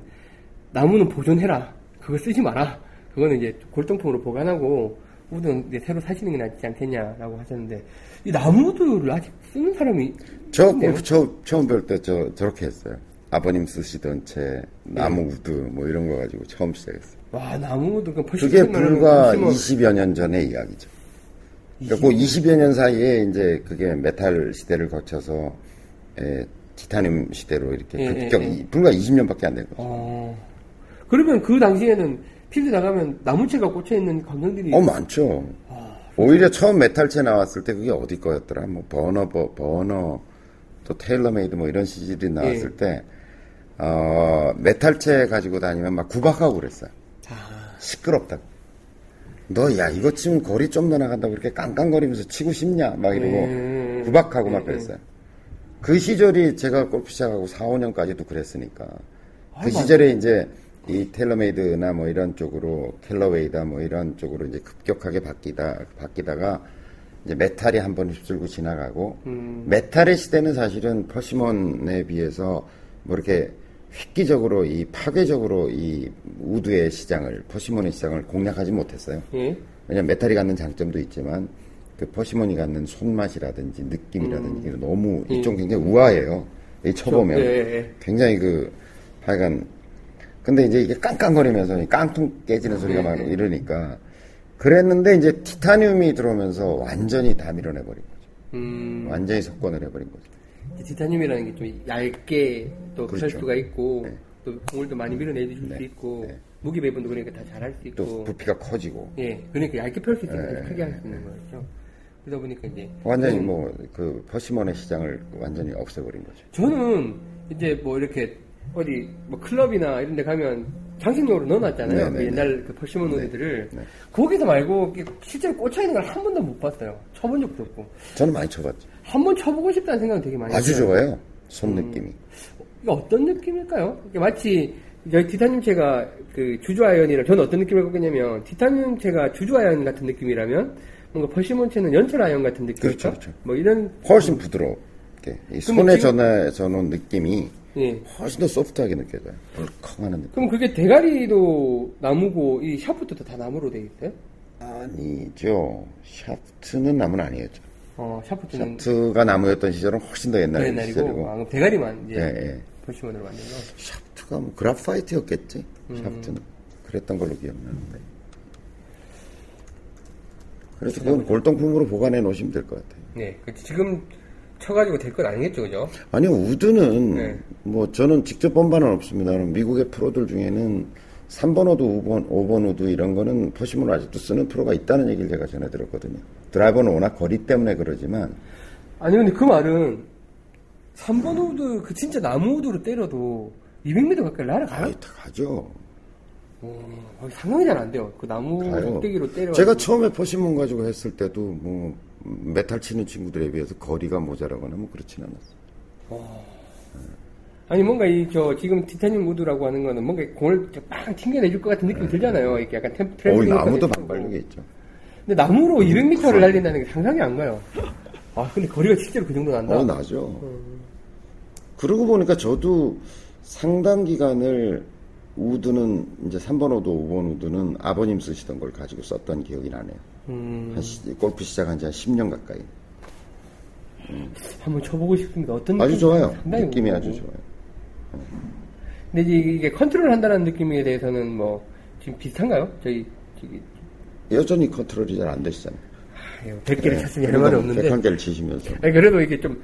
나무는 보존해라. 그거 쓰지 마라. 그거는 이제 골동품으로 보관하고, 우드는 이제 새로 사시는 게 낫지 않겠냐라고 하셨는데, 이 나무 우드를 아직 쓰는 사람이 저. 골프 처, 처음 배울 때 저 저렇게 했어요. 아버님 쓰시던 채 나무 네. 우드 뭐 이런 거 가지고 처음 시작했어요. 와, 나무 우드, 그 그게 불과 심으면 20여 년 전의 이야기죠. 그러니까 그 20여 년 사이에 이제 그게 메탈 시대를 거쳐서 에, 티타늄 시대로 이렇게 예, 급격 예, 예. 불과 20년밖에 안 된 거죠. 어. 그러면 그 당시에는 필드 나가면 나무채가 꽂혀 있는 광경들이 어 많죠. 오히려 처음 메탈채 나왔을 때 그게 어디 거였더라? 뭐 버너 버, 버너 또 테일러메이드 뭐 이런 시절이 나왔을 예. 때 어, 메탈채 가지고 다니면 막 구박하고 그랬어요. 아, 시끄럽다고. 너야 이거 치면 거리 좀 더 나간다고 이렇게 깡깡거리면서 치고 싶냐? 막 이러고 음. 구박하고 막 음, 그랬어요. 그 시절이 제가 골프 시작하고 4, 5년까지도 그랬으니까 아, 그 맞아. 시절에 이제 이 테일러메이드나 뭐 이런 쪽으로 캘러웨이다 뭐 이런 쪽으로 이제 급격하게 바뀌다 바뀌다가 이제 메탈이 한 번 휩쓸고 지나가고 음. 메탈의 시대는 사실은 persimmon에 비해서 뭐 이렇게 획기적으로 이 파괴적으로 이 우드의 시장을 persimmon의 시장을 공략하지 못했어요. 예. 왜냐면 메탈이 갖는 장점도 있지만 그 persimmon이 갖는 손맛이라든지 느낌이라든지 이게 너무 이쪽 굉장히 우아해요. 이 쳐보면 음. 예, 예. 굉장히 그 하여간 근데 이제 이게 깡깡거리면서 깡통 깨지는 소리가 막 이러니까 그랬는데 이제 티타늄이 들어오면서 완전히 다 밀어내버린 거죠. 음, 완전히 석권을 해버린 거죠. 이 티타늄이라는 게 좀 얇게 또펼 그렇죠. 수가 있고 네. 또 공을도 많이 밀어내줄 수 네. 있고 네. 무기 배분도 그러니까 다 잘할 수또 있고 부피가 커지고 예 그러니까 얇게 펼 수 있으니까 네. 더 크게 할 수 있는 거죠. 그러다 보니까 이제 완전히 뭐 그 퍼시몬의 시장을 완전히 없애버린 거죠. 저는 이제 뭐 이렇게 어디 뭐 클럽이나 이런 데 가면 장식용으로 넣어놨잖아요. 네, 그 네, 옛날 그 퍼시몬. 네. 거기서 말고 실제로 꽂혀있는 걸 한 번도 못 봤어요. 쳐본 적도 없고. 저는 많이 쳐봤죠. 한번 쳐보고 싶다는 생각이 되게 많이 아주 들어요. 좋아요. 손 느낌이. 이게 어떤 느낌일까요? 마치 저희 티타늄체가 그 주주 아연이라 저는 어떤 느낌을 갖고 있냐면 티타늄체가 주주 아연 같은 느낌이라면 뭔가 퍼시몬체는 연철 아연 같은 느낌일까? 그렇죠, 그렇죠. 뭐 이런 훨씬 부드럽게 이 손에 지금- 전해져놓은 느낌이 예. 훨씬 더 소프트하게 느껴져요. 덜컹하는 느낌. 그럼 그게 대가리도 나무고 이 샤프트도 다 나무로 돼 있어요? 아니죠. 샤프트는 나무는 아니었죠. 어, 샤프트는 샤프트가 나무였던 시절은 훨씬 더 옛날 옛날이고 시절이고 아, 그럼 대가리만 이제 예, 예. persimmon으로 만든 거. 샤프트가 뭐 그라파이트였겠지. 음. 샤프트는 그랬던 걸로 기억나는데. 그래서 그건 골동품으로 보관해 놓으시면 될 것 같아요. 네, 그 지금 쳐가지고 될 건 아니겠죠, 그죠? 아니요, 우드는, 네. 뭐, 저는 직접 본 바는 없습니다. 미국의 프로들 중에는 3번 우드, 5번, 5번 우드 이런 거는 persimmon을 아직도 쓰는 프로가 있다는 얘기를 제가 전해 들었거든요. 드라이버는 워낙 거리 때문에 그러지만, 아니 근데 그 말은 3번 우드 그 진짜 나무 우드로 때려도 200m 가까이 날아가요? 아이, 다 가죠. 어, 상상이 잘 안 돼요. 그 나무. 꼭대기로 때려. 제가 처음에 persimmon 가지고 했을 때도 뭐, 메탈 치는 친구들에 비해서 거리가 모자라거나 뭐 그렇진 않았어요. 아니 뭔가 이 저 지금 티타늄 우드라고 하는 거는 뭔가 공을 빵 튕겨내줄 것 같은 느낌이 들잖아요. 이렇게 약간 템 어우, 트램펄린 나무도 반발력이. 있죠. 근데 나무로 200m를 날린다는 게 상상이 안 가요. 아 근데 거리가 실제로 그 정도 난다. 어, 나죠. 그러고 보니까 저도 상당 기간을 우드는 이제 3번 우드, 5번 우드는 아버님 쓰시던 걸 가지고 썼던 기억이 나네요. 음, 한 시- 골프 시작한 지 한 10년 가까이. 한번 쳐보고 싶습니다. 어떤 아주 느낌인지 좋아요. 느낌이. 아주 좋아요. 근데 이제 이게 컨트롤 한다는 느낌에 대해서는 뭐 지금 비슷한가요? 저희 저기 여전히 컨트롤이 잘 안 되시잖아요. 100개를 쳤으니 할 말은 없는데 101개를 치시면서. 아니, 그래도 이게 좀,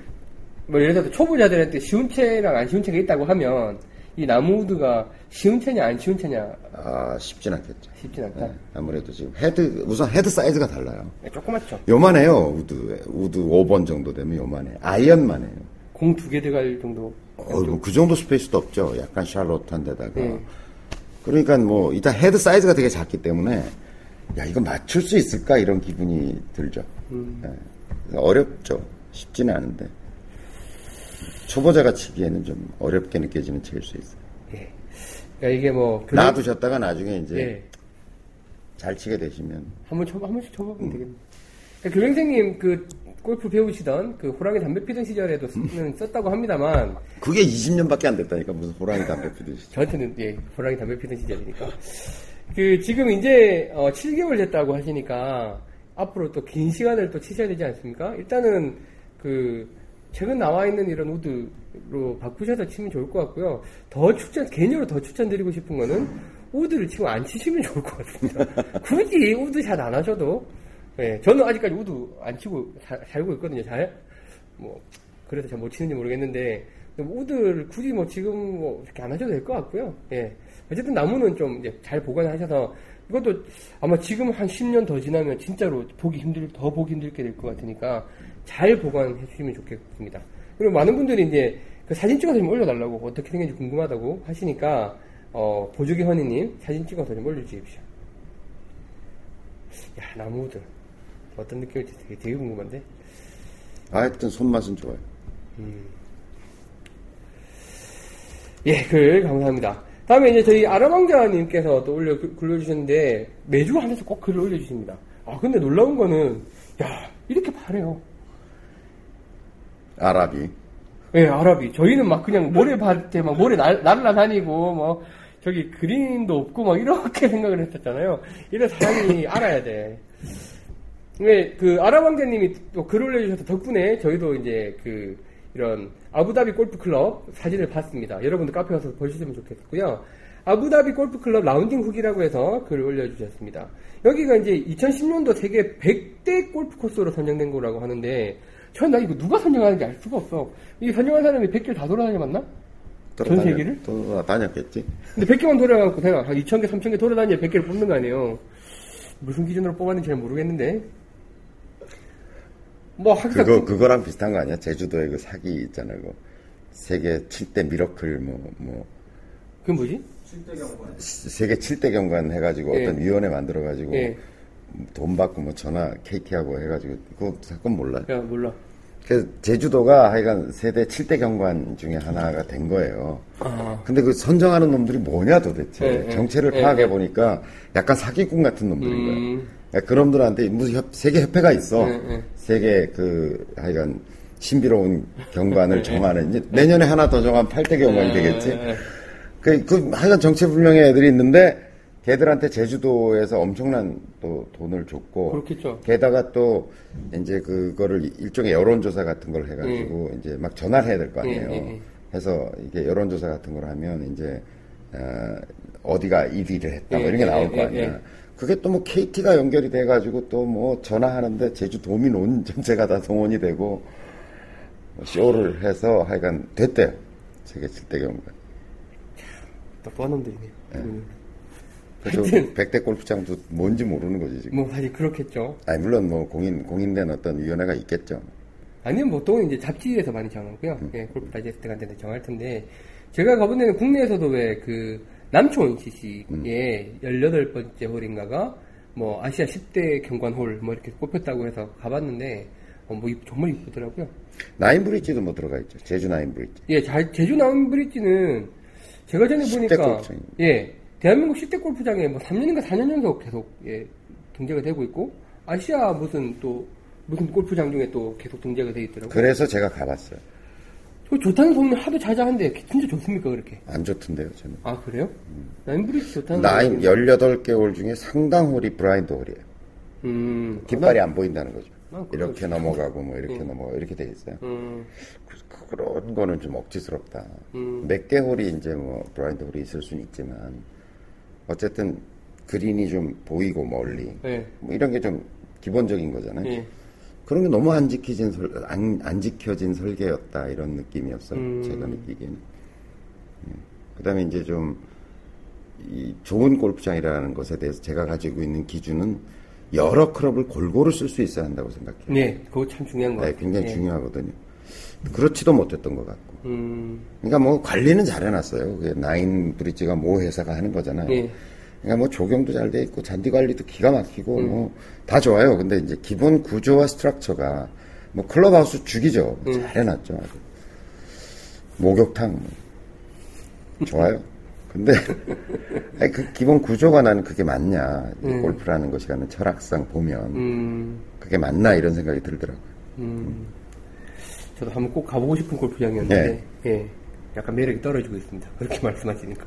뭐, 예를 들어서 초보자들한테 쉬운 채랑 안 쉬운 채가 있다고 하면, 이 나무 우드가 쉬운 채냐 안 쉬운 채냐 아, 쉽진 않겠죠. 쉽진 않다. 네, 아무래도 지금 헤드, 우선 헤드 사이즈가 달라요. 네, 조그맣죠. 요만해요, 우드. 우드 5번 정도 되면 요만해. 아이언만 해요. 공 두 개 들어갈 정도. 어, 뭐 그 정도 스페이스도 없죠. 약간 shallow한 데다가. 네. 그러니까 뭐, 일단 헤드 사이즈가 되게 작기 때문에, 야, 이거 맞출 수 있을까? 이런 기분이 들죠. 음. 네. 어렵죠. 쉽지는 않은데. 초보자가 치기에는 좀 어렵게 느껴지는 채일 수 있어요. 예. 그러니까 이게 뭐 교육- 놔두셨다가 나중에 이제 예. 잘 치게 되시면 한번 쳐, 한 번씩 쳐보면 되겠네. 그러니까 교장선생님 그 골프 배우시던 그 호랑이 담배 피던 시절에도 쓰는 썼다고 합니다만 그게 20년밖에 안 됐다니까 무슨 호랑이 담배 피듯이. 저한테는 예 호랑이 담배 피던 시절이니까 그 지금 이제 어, 7개월 됐다고 하시니까 앞으로 또 긴 시간을 또 치셔야 되지 않습니까? 일단은 그 최근 나와 있는 이런 우드로 바꾸셔서 치면 좋을 것 같고요. 더 추천 개인적으로 더 추천드리고 싶은 거는 우드를 지금 안 치시면 좋을 것 같습니다. 굳이 우드샷 안 하셔도 예, 저는 아직까지 우드 안 치고 사- 살고 있거든요. 잘 뭐 그래서 잘 못 치는지 모르겠는데 우드를 굳이 뭐 지금 뭐 이렇게 안 하셔도 될 것 같고요. 예. 어쨌든 나무는 좀 이제 잘 보관하셔서 이것도 아마 지금 한 10년 더 지나면 진짜로 보기 힘들 더 보기 힘들게 될 것 같으니까 잘 보관해 주시면 좋겠습니다. 그리고 많은 분들이 이제 그 사진 찍어서 좀 올려달라고 어떻게 생겼는지 궁금하다고 하시니까 어, 보조개 허니님 사진 찍어서 좀 올려주십시오. 야 나무 우드 어떤 느낌일지 되게 되게 궁금한데. 하여튼 손맛은 좋아요. 예, 글 감사합니다. 다음에 이제 저희 아람왕자님께서 또 올려 글려주셨는데 매주 하면서 꼭 글을 올려주십니다. 아 근데 놀라운 거는 야 이렇게 파래요. 아랍이. 예, 아랍이 저희는 막 그냥 모래밭에 막 모래 날, 날라다니고 뭐 저기 그린도 없고 막 이렇게 생각을 했었잖아요. 이런 사람이 알아야 돼. 네, 그 아랍 왕자님이 또 글 올려주셔서 덕분에 저희도 이제 그 이런 아부다비 골프 클럽 사진을 봤습니다. 여러분들 카페 가서 보시면 좋겠고요. 아부다비 골프 클럽 라운딩 후기라고 해서 글을 올려주셨습니다. 여기가 이제 2010년도 세계 100대 골프 코스로 선정된 거라고 하는데 전 나 이거 누가 선정하는지 알 수가 없어. 이 선정한 사람이 100개를 다 돌아다녀 봤나? 전 세계를? 돌아다녔겠지. 근데 100개만 돌아가고 내가 한 2,000개, 3,000개 돌아다니야 100개를 뽑는 거 아니에요. 무슨 기준으로 뽑았는지 잘 모르겠는데. 뭐 항상 그거, 그거랑 비슷한 거 아니야? 제주도에 그 사기 있잖아요. 그 세계 7대 미러클, 뭐, 뭐, 그 뭐지? 세계 7대 경관 해가지고 예. 어떤 위원회 만들어가지고 예. 돈 받고 뭐 전화 KT하고 해가지고 그거 사건 몰라요. 야 몰라. 그래서 제주도가 하여간 세대 7대 경관 중에 하나가 된 거예요. 아. 근데 그 선정하는 놈들이 뭐냐 도대체. 예, 예. 정체를 예, 파악해 예. 보니까 약간 사기꾼 같은 놈들인 음. 거예요. 그러니까 그런 놈들한테 무슨 협, 세계 협회가 있어. 세계 그 하여간 신비로운 경관을 정하는 이제 내년에 하나 더 정하면 8대 경관이 되겠지. 그, 그 하여간 정체불명의 애들이 있는데 걔들한테 제주도에서 엄청난 또 돈을 줬고 그렇겠죠. 게다가 또 이제 그거를 일종의 여론조사 같은 걸 해가지고 이제 막 전화를 해야 될 거 아니에요. 예, 예, 예. 해서 이게 여론조사 같은 걸 하면 이제 어, 디가 1위를 했다 뭐 예, 이런 게 예, 나올 예, 거 아니야. 예. 그게 또 뭐 KT가 연결이 돼가지고 또 뭐 전화하는데 제주도민 온 전체가 다 동원이 되고 뭐 쇼를 해서 하여간 됐대요. 세계 7대 경관. 똑똑한 놈들이네요. 음. 그래서 하여튼. 100대 골프장도 뭔지 모르는 거지 지금. 뭐 사실 그렇겠죠. 아니 물론 뭐 공인 공인된 어떤 위원회가 있겠죠. 아니면 보통은 이제 잡지에서 많이 정하고요. 예, 골프 다이제스트 같은 데 정할 텐데, 제가 가본 데는 국내에서도 왜그 남촌 CC의 18번째 홀인가가 뭐 아시아 10대 경관홀 뭐 이렇게 꼽혔다고 해서 가봤는데, 어, 뭐 이- 정말 이쁘더라고요. 나인 브릿지도 뭐 들어가 있죠. 제주 나인 브릿지. 예, 잘, 제주 나온 브릿지는 제가 전에 10대 보니까. 예, 대한민국 10대 골프장에 뭐 3년인가 4년 연속 계속, 예, 등재가 되고 있고, 아시아 무슨 또, 무슨 골프장 중에 또 계속 등재가 돼 있더라고요. 그래서 제가 가봤어요. 저 좋다는 소문을 하도 자자한데 진짜 좋습니까 그렇게? 안 좋던데요, 저는. 아 그래요? 나인브릿지 좋다는 나인 소문이 18개 홀 중에 상당 홀이 브라인드 홀이에요. 음, 깃발이 안 보인다는 거죠. 아? 이렇게 넘어가고 뭐 이렇게 넘어가고 이렇게 돼 있어요. 음, 그- 그런 거는 좀 억지스럽다. 음. 몇개 홀이 이제 뭐 브라인드 홀이 있을 수는 있지만 어쨌든 그린이 좀 보이고 멀리 네, 뭐 이런 게 좀 기본적인 거잖아요. 예, 그런 게 너무 안 지켜진 설, 안, 안 지켜진 설계였다 이런 느낌이었어요. 음. 제가 느끼기에는. 그다음에 이제 좀 이 좋은 골프장이라는 것에 대해서 제가 가지고 있는 기준은 여러 클럽을 골고루 쓸 수 있어야 한다고 생각해요. 네, 그거 참 중요한 거 네, 같아요. 굉장히 네. 중요하거든요. 그렇지도 못했던 것 같고. 음, 그러니까 뭐 관리는 잘 해놨어요. 그게 나인 브릿지가 모 회사가 하는 거잖아요. 예. 그러니까 뭐 조경도 잘 돼 있고 잔디 관리도 기가 막히고 뭐다 좋아요. 근데 이제 기본 구조와 스트럭처가 뭐 클럽하우스 죽이죠. 잘 해놨죠. 아주. 목욕탕 뭐. 좋아요. 근데 아니, 그 기본 구조가 나는 그게 맞냐 이 골프라는 것이 가는 철학상 보면 음, 그게 맞나 이런 생각이 들더라고요. 음. 저도 한번 꼭 가보고 싶은 골프장이었는데, 예. 약간 매력이 떨어지고 있습니다. 그렇게 말씀하시니까.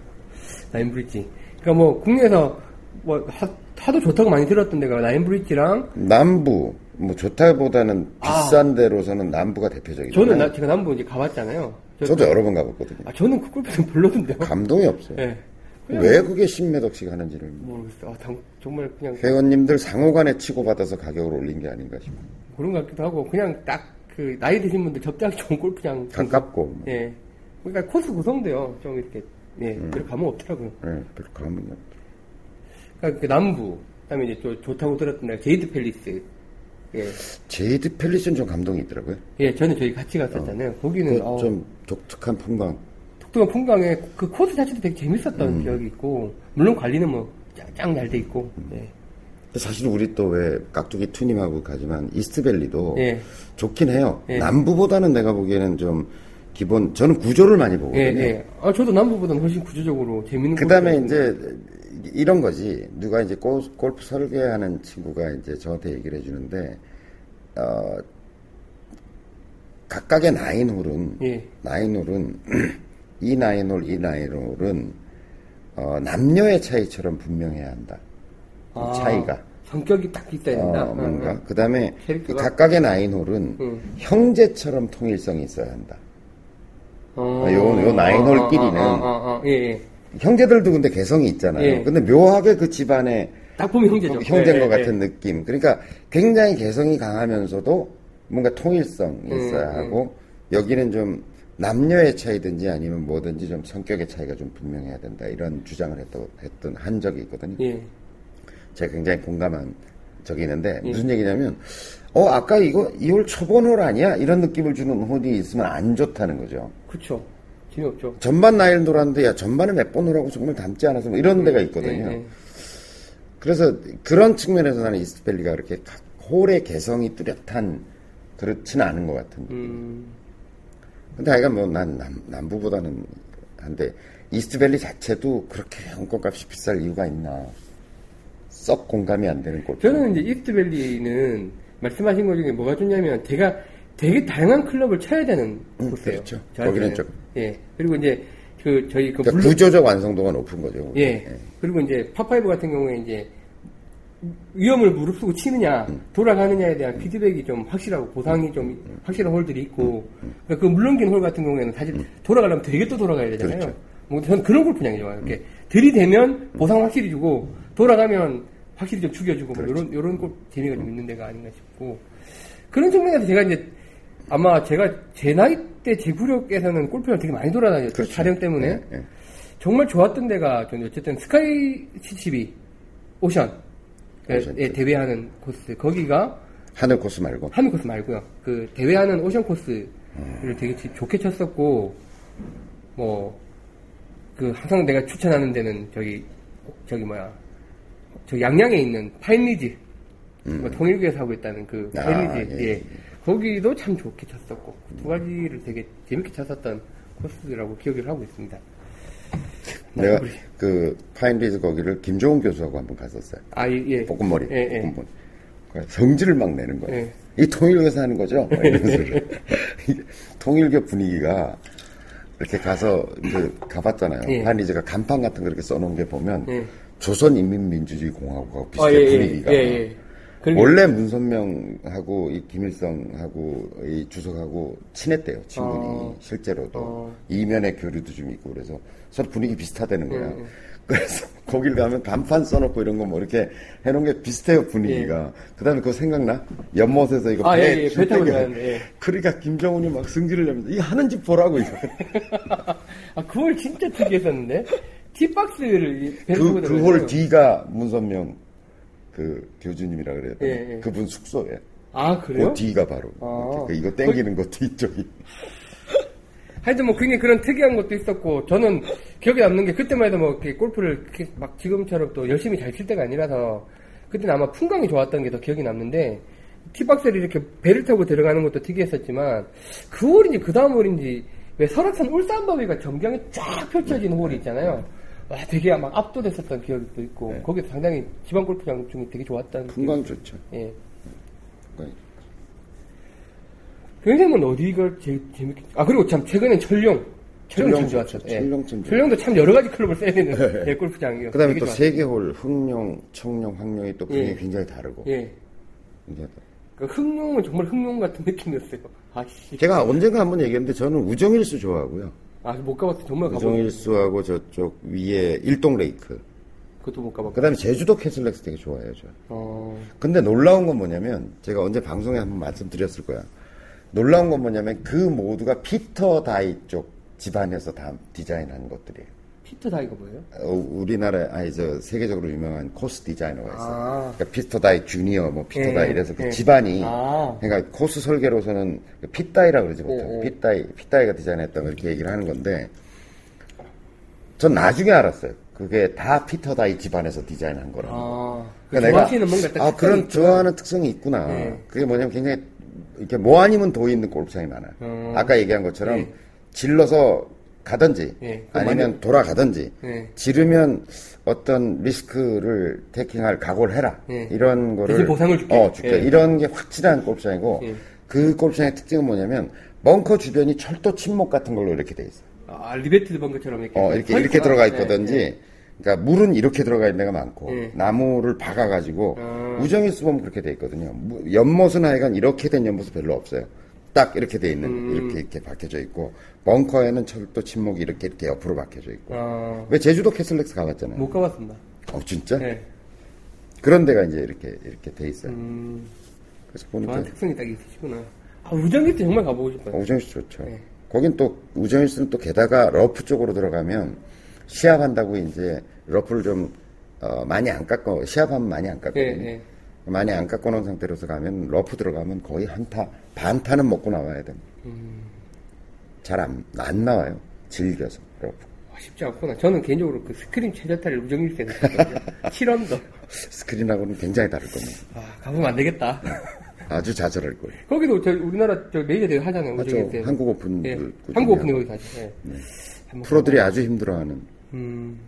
나인브릿지. 그러니까 뭐, 국내에서 뭐, 하, 하도 좋다고 많이 들었던 데가 나인브릿지랑, 남부 뭐 좋다보다는 비싼 데로서는 남부가 대표적이죠. 아. 저는 나, 제가 남부 이제 가봤잖아요. 저, 저도 여러 번 가봤거든요. 아, 저는 그 골프장 별로던데요. 감동이 없어요. 예. 그냥 왜 그게 10매덕씩 하는지를 모르겠어요. 아, 당- 정말 그냥 회원님들 상호간에 치고받아서 가격을 올린 게 아닌가 싶어요. 그런 것 같기도 하고, 그냥 딱 그, 나이 드신 분들 접대하기 좋은 골프장. 가깝고 뭐. 예. 그러니까 코스 구성도요. 좀 이렇게, 예, 음. 별 감흥 없더라고요. 예, 별로 감흥이 없 그러니까 그 남부, 그다음에 이제 또 좋다고 들었던 데가 제이드 팰리스. 예, 제이드 팰리스는 좀 감동이 있더라고요. 예, 전에 저희 같이 갔었잖아요. 거기는 그 어, 좀 독특한 풍광. 독특한 풍광에 그 코스 자체도 되게 재밌었던 음. 기억이 있고, 물론 관리는 뭐짱잘 돼 있고, 음. 예, 사실 우리 또 왜 깍두기 투님하고 가지만 이스트밸리도 예. 좋긴 해요. 예. 남부보다는 내가 보기에는 좀 기본 저는 구조를 많이 예, 보거든요. 예. 아, 저도 남부보다는 훨씬 구조적으로 재밌는 그 다음에 골프였는데. 이제 이런 거지. 누가 이제 골, 골프 설계하는 친구가 이제 저한테 얘기를 해주는데, 어, 각각의 나인홀은, 예. 나인홀은, 이 나인홀, 이 나인홀은, 어, 남녀의 차이처럼 분명해야 한다. 이 아, 차이가. 성격이 딱 있어야 된다. 어, 뭔가. 응, 그 다음에? 각각의 나인홀은 응. 형제처럼 통일성이 있어야 한다. 어, 아, 요- 요 나인홀끼리는 어, 어, 어, 어, 예, 예. 형제들도 근데 개성이 있잖아요. 예. 근데 묘하게 그 집안에 딱 보면 형제죠. 형제인 예, 것 예, 같은 느낌. 그러니까 굉장히 개성이 강하면서도 뭔가 통일성이 음, 있어야 하고 여기는 좀 남녀의 차이든지 아니면 뭐든지 좀 성격의 차이가 좀 분명해야 된다 이런 주장을 했던, 했던 한 적이 있거든요. 예. 제가 굉장히 공감한 적이 있는데 예. 무슨 얘기냐면 어 아까 이거 이홀 초본 홀 아니야? 이런 느낌을 주는 홀이 있으면 안 좋다는 거죠. 그쵸. 재미없죠. 전반 나이를 돌았는데 야 전반에 몇 번 홀하고 정말 닮지 않아서 뭐 이런 데가 있거든요. 예, 예. 그래서 그런 측면에서 나는 이스트밸리가 그렇게 각 홀의 개성이 뚜렷한 그렇지는 않은 것 같은. 음, 근데 하여간 뭐난 남부보다는 한데 이스트밸리 자체도 그렇게 회원권값이 비쌀 이유가 있나. 썩 공감이 안 되는 골프. 저는 이제 이스트밸리는 말씀하신 것 중에 뭐가 좋냐면 제가 되게 다양한 클럽을 쳐야 되는 음, 곳이에요. 그렇죠. 거기는 좀. 예. 그리고 이제 그 저희 그 그러니까 구조적 완성도가 높은 거죠. 예. 그리고 이제 파파이브 같은 경우에 이제 위험을 무릅쓰고 치느냐 음. 돌아가느냐에 대한 피드백이 좀 확실하고 보상이 좀 확실한 홀들이 있고 그러니까 그 물렁긴 홀 같은 경우에는 사실 돌아가려면 되게 또 돌아가야 되잖아요. 음. 그렇죠. 뭐 저는 그런 골프장이 좋아요. 이렇게 들이대면 보상 확실히 주고 돌아가면 확실히 좀 죽여주고 뭐 그렇죠. 이런 이런 골 재미가 좀 있는 데가 아닌가 싶고. 그런 측면에서 제가 이제 아마 제가 제 나이 때 제 구력에서는 골프를 되게 많이 돌아다녔죠 그렇죠. 촬영 때문에. 예, 예. 정말 좋았던 데가 저는 어쨌든 스카이 CCB 오션. 예, 오션, 예, 대회하는 코스. 거기가 하늘 코스 말고. 하늘 코스 말고요. 그 대회하는 오션 코스를 되게 지- 좋게 쳤었고 뭐 그 항상 내가 추천하는 데는 저기 저기 뭐야 저 양양에 있는 파인리즈 뭐 통일교에서 하고 있다는 그 아, 파인리즈 예, 예, 예. 거기도 참 좋게 쳤었고 그두 가지를 되게 재밌게 쳤었던 코스라고 기억을 하고 있습니다. 내가 그 파인리즈 거기를 김종훈 교수하고 한번 갔었어요. 아, 예. 예. 볶음머리. 예, 예. 볶음머리. 그 성질을 막 내는 거예요. 예. 이 통일교에서 하는 거죠? 통일교 분위기가 이렇게 가서 이제 가봤잖아요. 예. 파인리즈가 간판 같은 거 이렇게 써놓은 게 보면 예. 조선인민민주주의 공화국하고 비슷해 아, 예, 예. 분위기가. 예, 예. 원래 문선명하고 이 김일성하고 이 주석하고 친했대요 친분이 어. 실제로도 어. 이면의 교류도 좀 있고 그래서 서로 분위기 비슷하다는 거야. 음. 그래서 거길 가면 간판 써놓고 이런 거 뭐 이렇게 해놓은 게 비슷해요 분위기가. 그다음에 그거 생각나? 연못에서 이거 예. 아, 배, 예, 예, 배 타고 예. 그러니까 김정은이 막 승질을 내면서 이 하는 짓 보라고 이거. 아, 그걸 진짜 특이했었는데? 티박스를 배를 타고 그. 그홀 뒤가 문선명 그 교주님이라 그래야 되나? 예, 예. 그분 숙소에. 아, 그래요? 그 뒤가 바로. 아. 이렇게 이거 땡기는 거 뒤쪽이. 하여튼 뭐 굉장히 그런 특이한 것도 있었고 저는 기억에 남는 게 그때만 해도 뭐 이렇게 골프를 이렇게 막 지금처럼 또 열심히 잘 칠 때가 아니라서 그때는 아마 풍광이 좋았던 게 더 기억이 남는데 티박스를 이렇게 배를 타고 들어가는 것도 특이했었지만 그 홀인지 그 다음 홀인지 왜 설악산 울산바위가 전경이 쫙 펼쳐진 홀이 있잖아요. 와 되게 막 압도됐었던 기억도 있고 네. 거기도 상당히 지방 골프장 중에 되게 좋았던 풍광 좋죠. 예. 풍광이. 교장님은 어디가 제일 재밌게 아 그리고 참 최근엔 철룡 철룡 참 철룡 좋았어. 좋죠. 철룡 참. 철룡도 참 여러 가지 클럽을 써야 되는 예, 골프장이요. 그다음에 또. 세계홀 흑룡, 청룡, 황룡이 또 분위기 예. 굉장히 다르고. 예. 굉장히 그 흑룡은 정말 흑룡 같은 느낌이었어요. 아씨. 제가 언젠가 한번 얘기했는데 저는 우정일수 좋아하고요. 아직 못 가봤어. 정말 가보고. 우정일수하고 저쪽 위에 일동 레이크. 그것도 못 가봤고. 그다음에 제주도 캐슬렉스 되게 좋아해요, 저. 어. 근데 놀라운 건 뭐냐면 제가 언제 방송에 한번 말씀드렸을 거야. 놀라운 건 뭐냐면 그 모두가 피터 다이 쪽 집안에서 다 디자인한 것들이에요. 피터 다이가 뭐예요? 어, 우리나라 아니 저 세계적으로 유명한 코스 디자이너가 있어요. 아. 그러니까 피터 다이 주니어, 뭐 피터 예, 다이 이래서 그 예. 집안이 아. 그러니까 코스 설계로서는 피트 다이라 그러지 보통. 피트 다이 피트 다이가 디자인했다 고 이렇게 얘기를 하는 건데 전 나중에 알았어요. 그게 다 피터 다이 집안에서 디자인한 거라고. 아. 그 그러니까 좋아하시는 뭔가 딱아 그런 있구나. 좋아하는 특성이 있구나. 네. 그게 뭐냐면 굉장히 이렇게 뭐 아니면 도 있는 골프장이 많아요. 음. 아까 얘기한 것처럼 네. 질러서 가든지 네, 그건 아니면 많이- 돌아가든지 네. 지르면 어떤 리스크를 테킹할 각오를 해라. 네. 이런 거를 대신 보상을 줄게. 어, 줄게. 네. 이런 게 확실한 골프장이고 네. 그 골프장의 특징은 뭐냐면 벙커 주변이 철도 침목 같은 걸로 이렇게 돼 있어. 아, revet 벙커처럼 이렇게. 어, 이렇게, 서 이렇게. 들어가 네, 있거든지, 네. 그러니까 물은 이렇게 들어가 있는 데가 많고, 네. 나무를 박아가지고, 아. 우정힐스 보면 그렇게 돼 있거든요. 무- 연못은 하여간 이렇게 된 연못은 별로 없어요. 딱 이렇게 돼 있는, 음. 이렇게, 이렇게 박혀져 있고, 벙커에는 철도 침목이 이렇게, 이렇게 옆으로 박혀져 있고. 아, 왜 제주도 캐슬렉스 가봤잖아요. 못 가봤습니다. 어, 진짜? 네. 그런 데가 이제 이렇게, 이렇게 돼 있어요. 음, 그래서 보니까, 특성이 딱 있으시구나. 아, 우정힐스 정말 가보고 싶어요. 어, 우정힐스 좋죠. 네. 거긴 또 우정힐스는 또 게다가 러프 쪽으로 들어가면 시합한다고 이제 러프를 좀 어, 많이 안 깎아 시합하면 많이 안 깎거든요. 네, 네. 많이 안 깎아 놓은 상태로서 가면 러프 들어가면 거의 한타 반타는 먹고 나와야 됩니다. 음. 잘안 안 나와요. 질겨서 러프. 아, 쉽지 않구나. 저는 개인적으로 그 스크린 최저타를 우정힐스에서 했거든요. 7언더. 스크린하고는 굉장히 다를 겁니다. 아, 가보면 안 되겠다. 아주 자잘할 거예요. 거기도 저 우리나라 저 메이저 대회 하잖아요. 맞죠. 우정힐스. 한국 오픈 그 한국 중에 거기 가죠. 예. 한번 프로들이 아주 힘들어하는 음.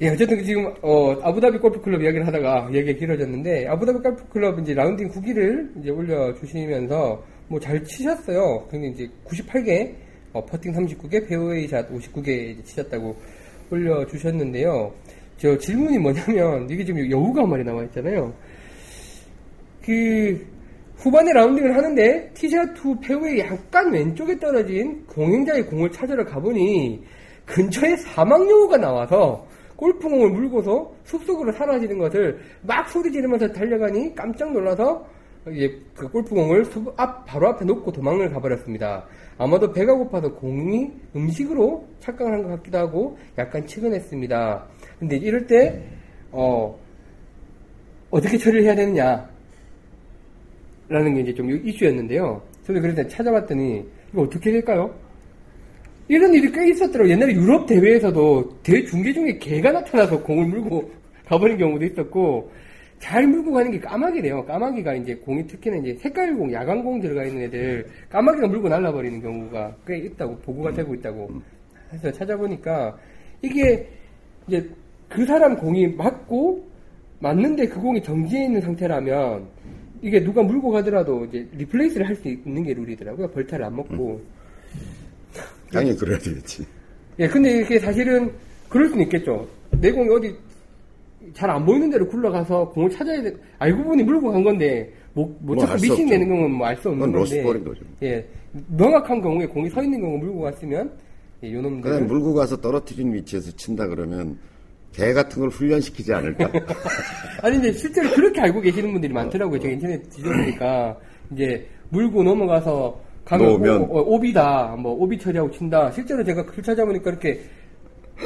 예, 어쨌든 지금, 어, 아부다비 골프클럽 이야기를 하다가 얘기가 길어졌는데, 아부다비 골프클럽 이제 라운딩 후기를 이제 올려주시면서, 뭐 잘 치셨어요. 근데 이제 98개, 어, 퍼팅 39개, 페어웨이 샷 59개 이제 치셨다고 올려주셨는데요. 저 질문이 뭐냐면, 이게 지금 여우가 한 마리 나와 있잖아요. 그, 후반에 라운딩을 하는데, 티샷 후 페어웨이 약간 왼쪽에 떨어진 동행자의 공을 찾으러 가보니, 근처에 사막여우가 나와서 골프공을 물고서 숲속으로 사라지는 것을 막 소리 지르면서 달려가니 깜짝 놀라서 이제 그 골프공을 숲 앞, 바로 앞에 놓고 도망을 가버렸습니다. 아마도 배가 고파서 공이 음식으로 착각을 한 것 같기도 하고 약간 측은했습니다. 근데 이럴 때, 어, 어떻게 처리를 해야 되느냐. 라는 게 이제 좀 이슈였는데요. 저는 그래서 찾아봤더니, 이거 어떻게 될까요? 이런 일이 꽤 있었더라고요. 옛날에 유럽 대회에서도 대회 중계 중에 개가 나타나서 공을 물고 가버린 경우도 있었고, 잘 물고 가는 게 까마귀래요. 까마귀가 이제 공이 특히나 이제 색깔공, 야광공 들어가 있는 애들, 까마귀가 물고 날라버리는 경우가 꽤 있다고, 보고가 되고 있다고 해서 찾아보니까, 이게 이제 그 사람 공이 맞고, 맞는데 그 공이 정지해 있는 상태라면, 이게 누가 물고 가더라도 이제 리플레이스를 할 수 있는 게 룰이더라고요. 벌타를 안 먹고. 당연히 그래야 되겠지. 예, 근데 이게 사실은 그럴 수는 있겠죠. 내 공이 어디 잘 안 보이는 대로 굴러가서 공을 찾아야 돼. 알고 보니 물고 간 건데 못, 못 뭐 찾고 없죠. 내는 경우는 뭐 알 수 없는 건데. 로스볼인 거죠. 예, 명확한 경우에 공이 서 있는 경우 물고 갔으면 예, 요놈들 그냥 물고 가서 떨어뜨린 위치에서 친다 그러면 개 같은 걸 훈련시키지 않을까? 아니 이제 실제로 그렇게 알고 계시는 분들이 많더라고요. 제가 인터넷 뒤져보니까 이제 물고 넘어가서 가면 놓으면. 오, 어, 오비다, 뭐 오비 처리하고 친다. 실제로 제가 글 찾아보니까 이렇게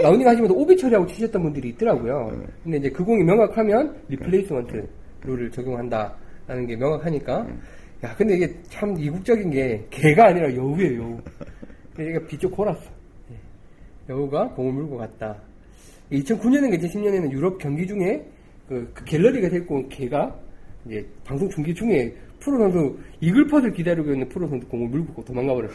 라운딩 하시면서 오비 처리하고 치셨던 분들이 있더라고요. 근데 이제 그 공이 명확하면 replacement 룰을 적용한다라는 게 명확하니까. 야, 근데 이게 참 이국적인 게 개가 아니라 여우예요, 여우. 근데 얘가 비쩍 골았어. 예. 여우가 공을 물고 갔다. 2009년인가 2010년에는 유럽 경기 중에 그, 그 갤러리가 온 개가 이제 방송 중계 중에 프로 선수 이글 퍼트를 기다리고 있는 프로 선수 공을 물고 도망가 버렸어.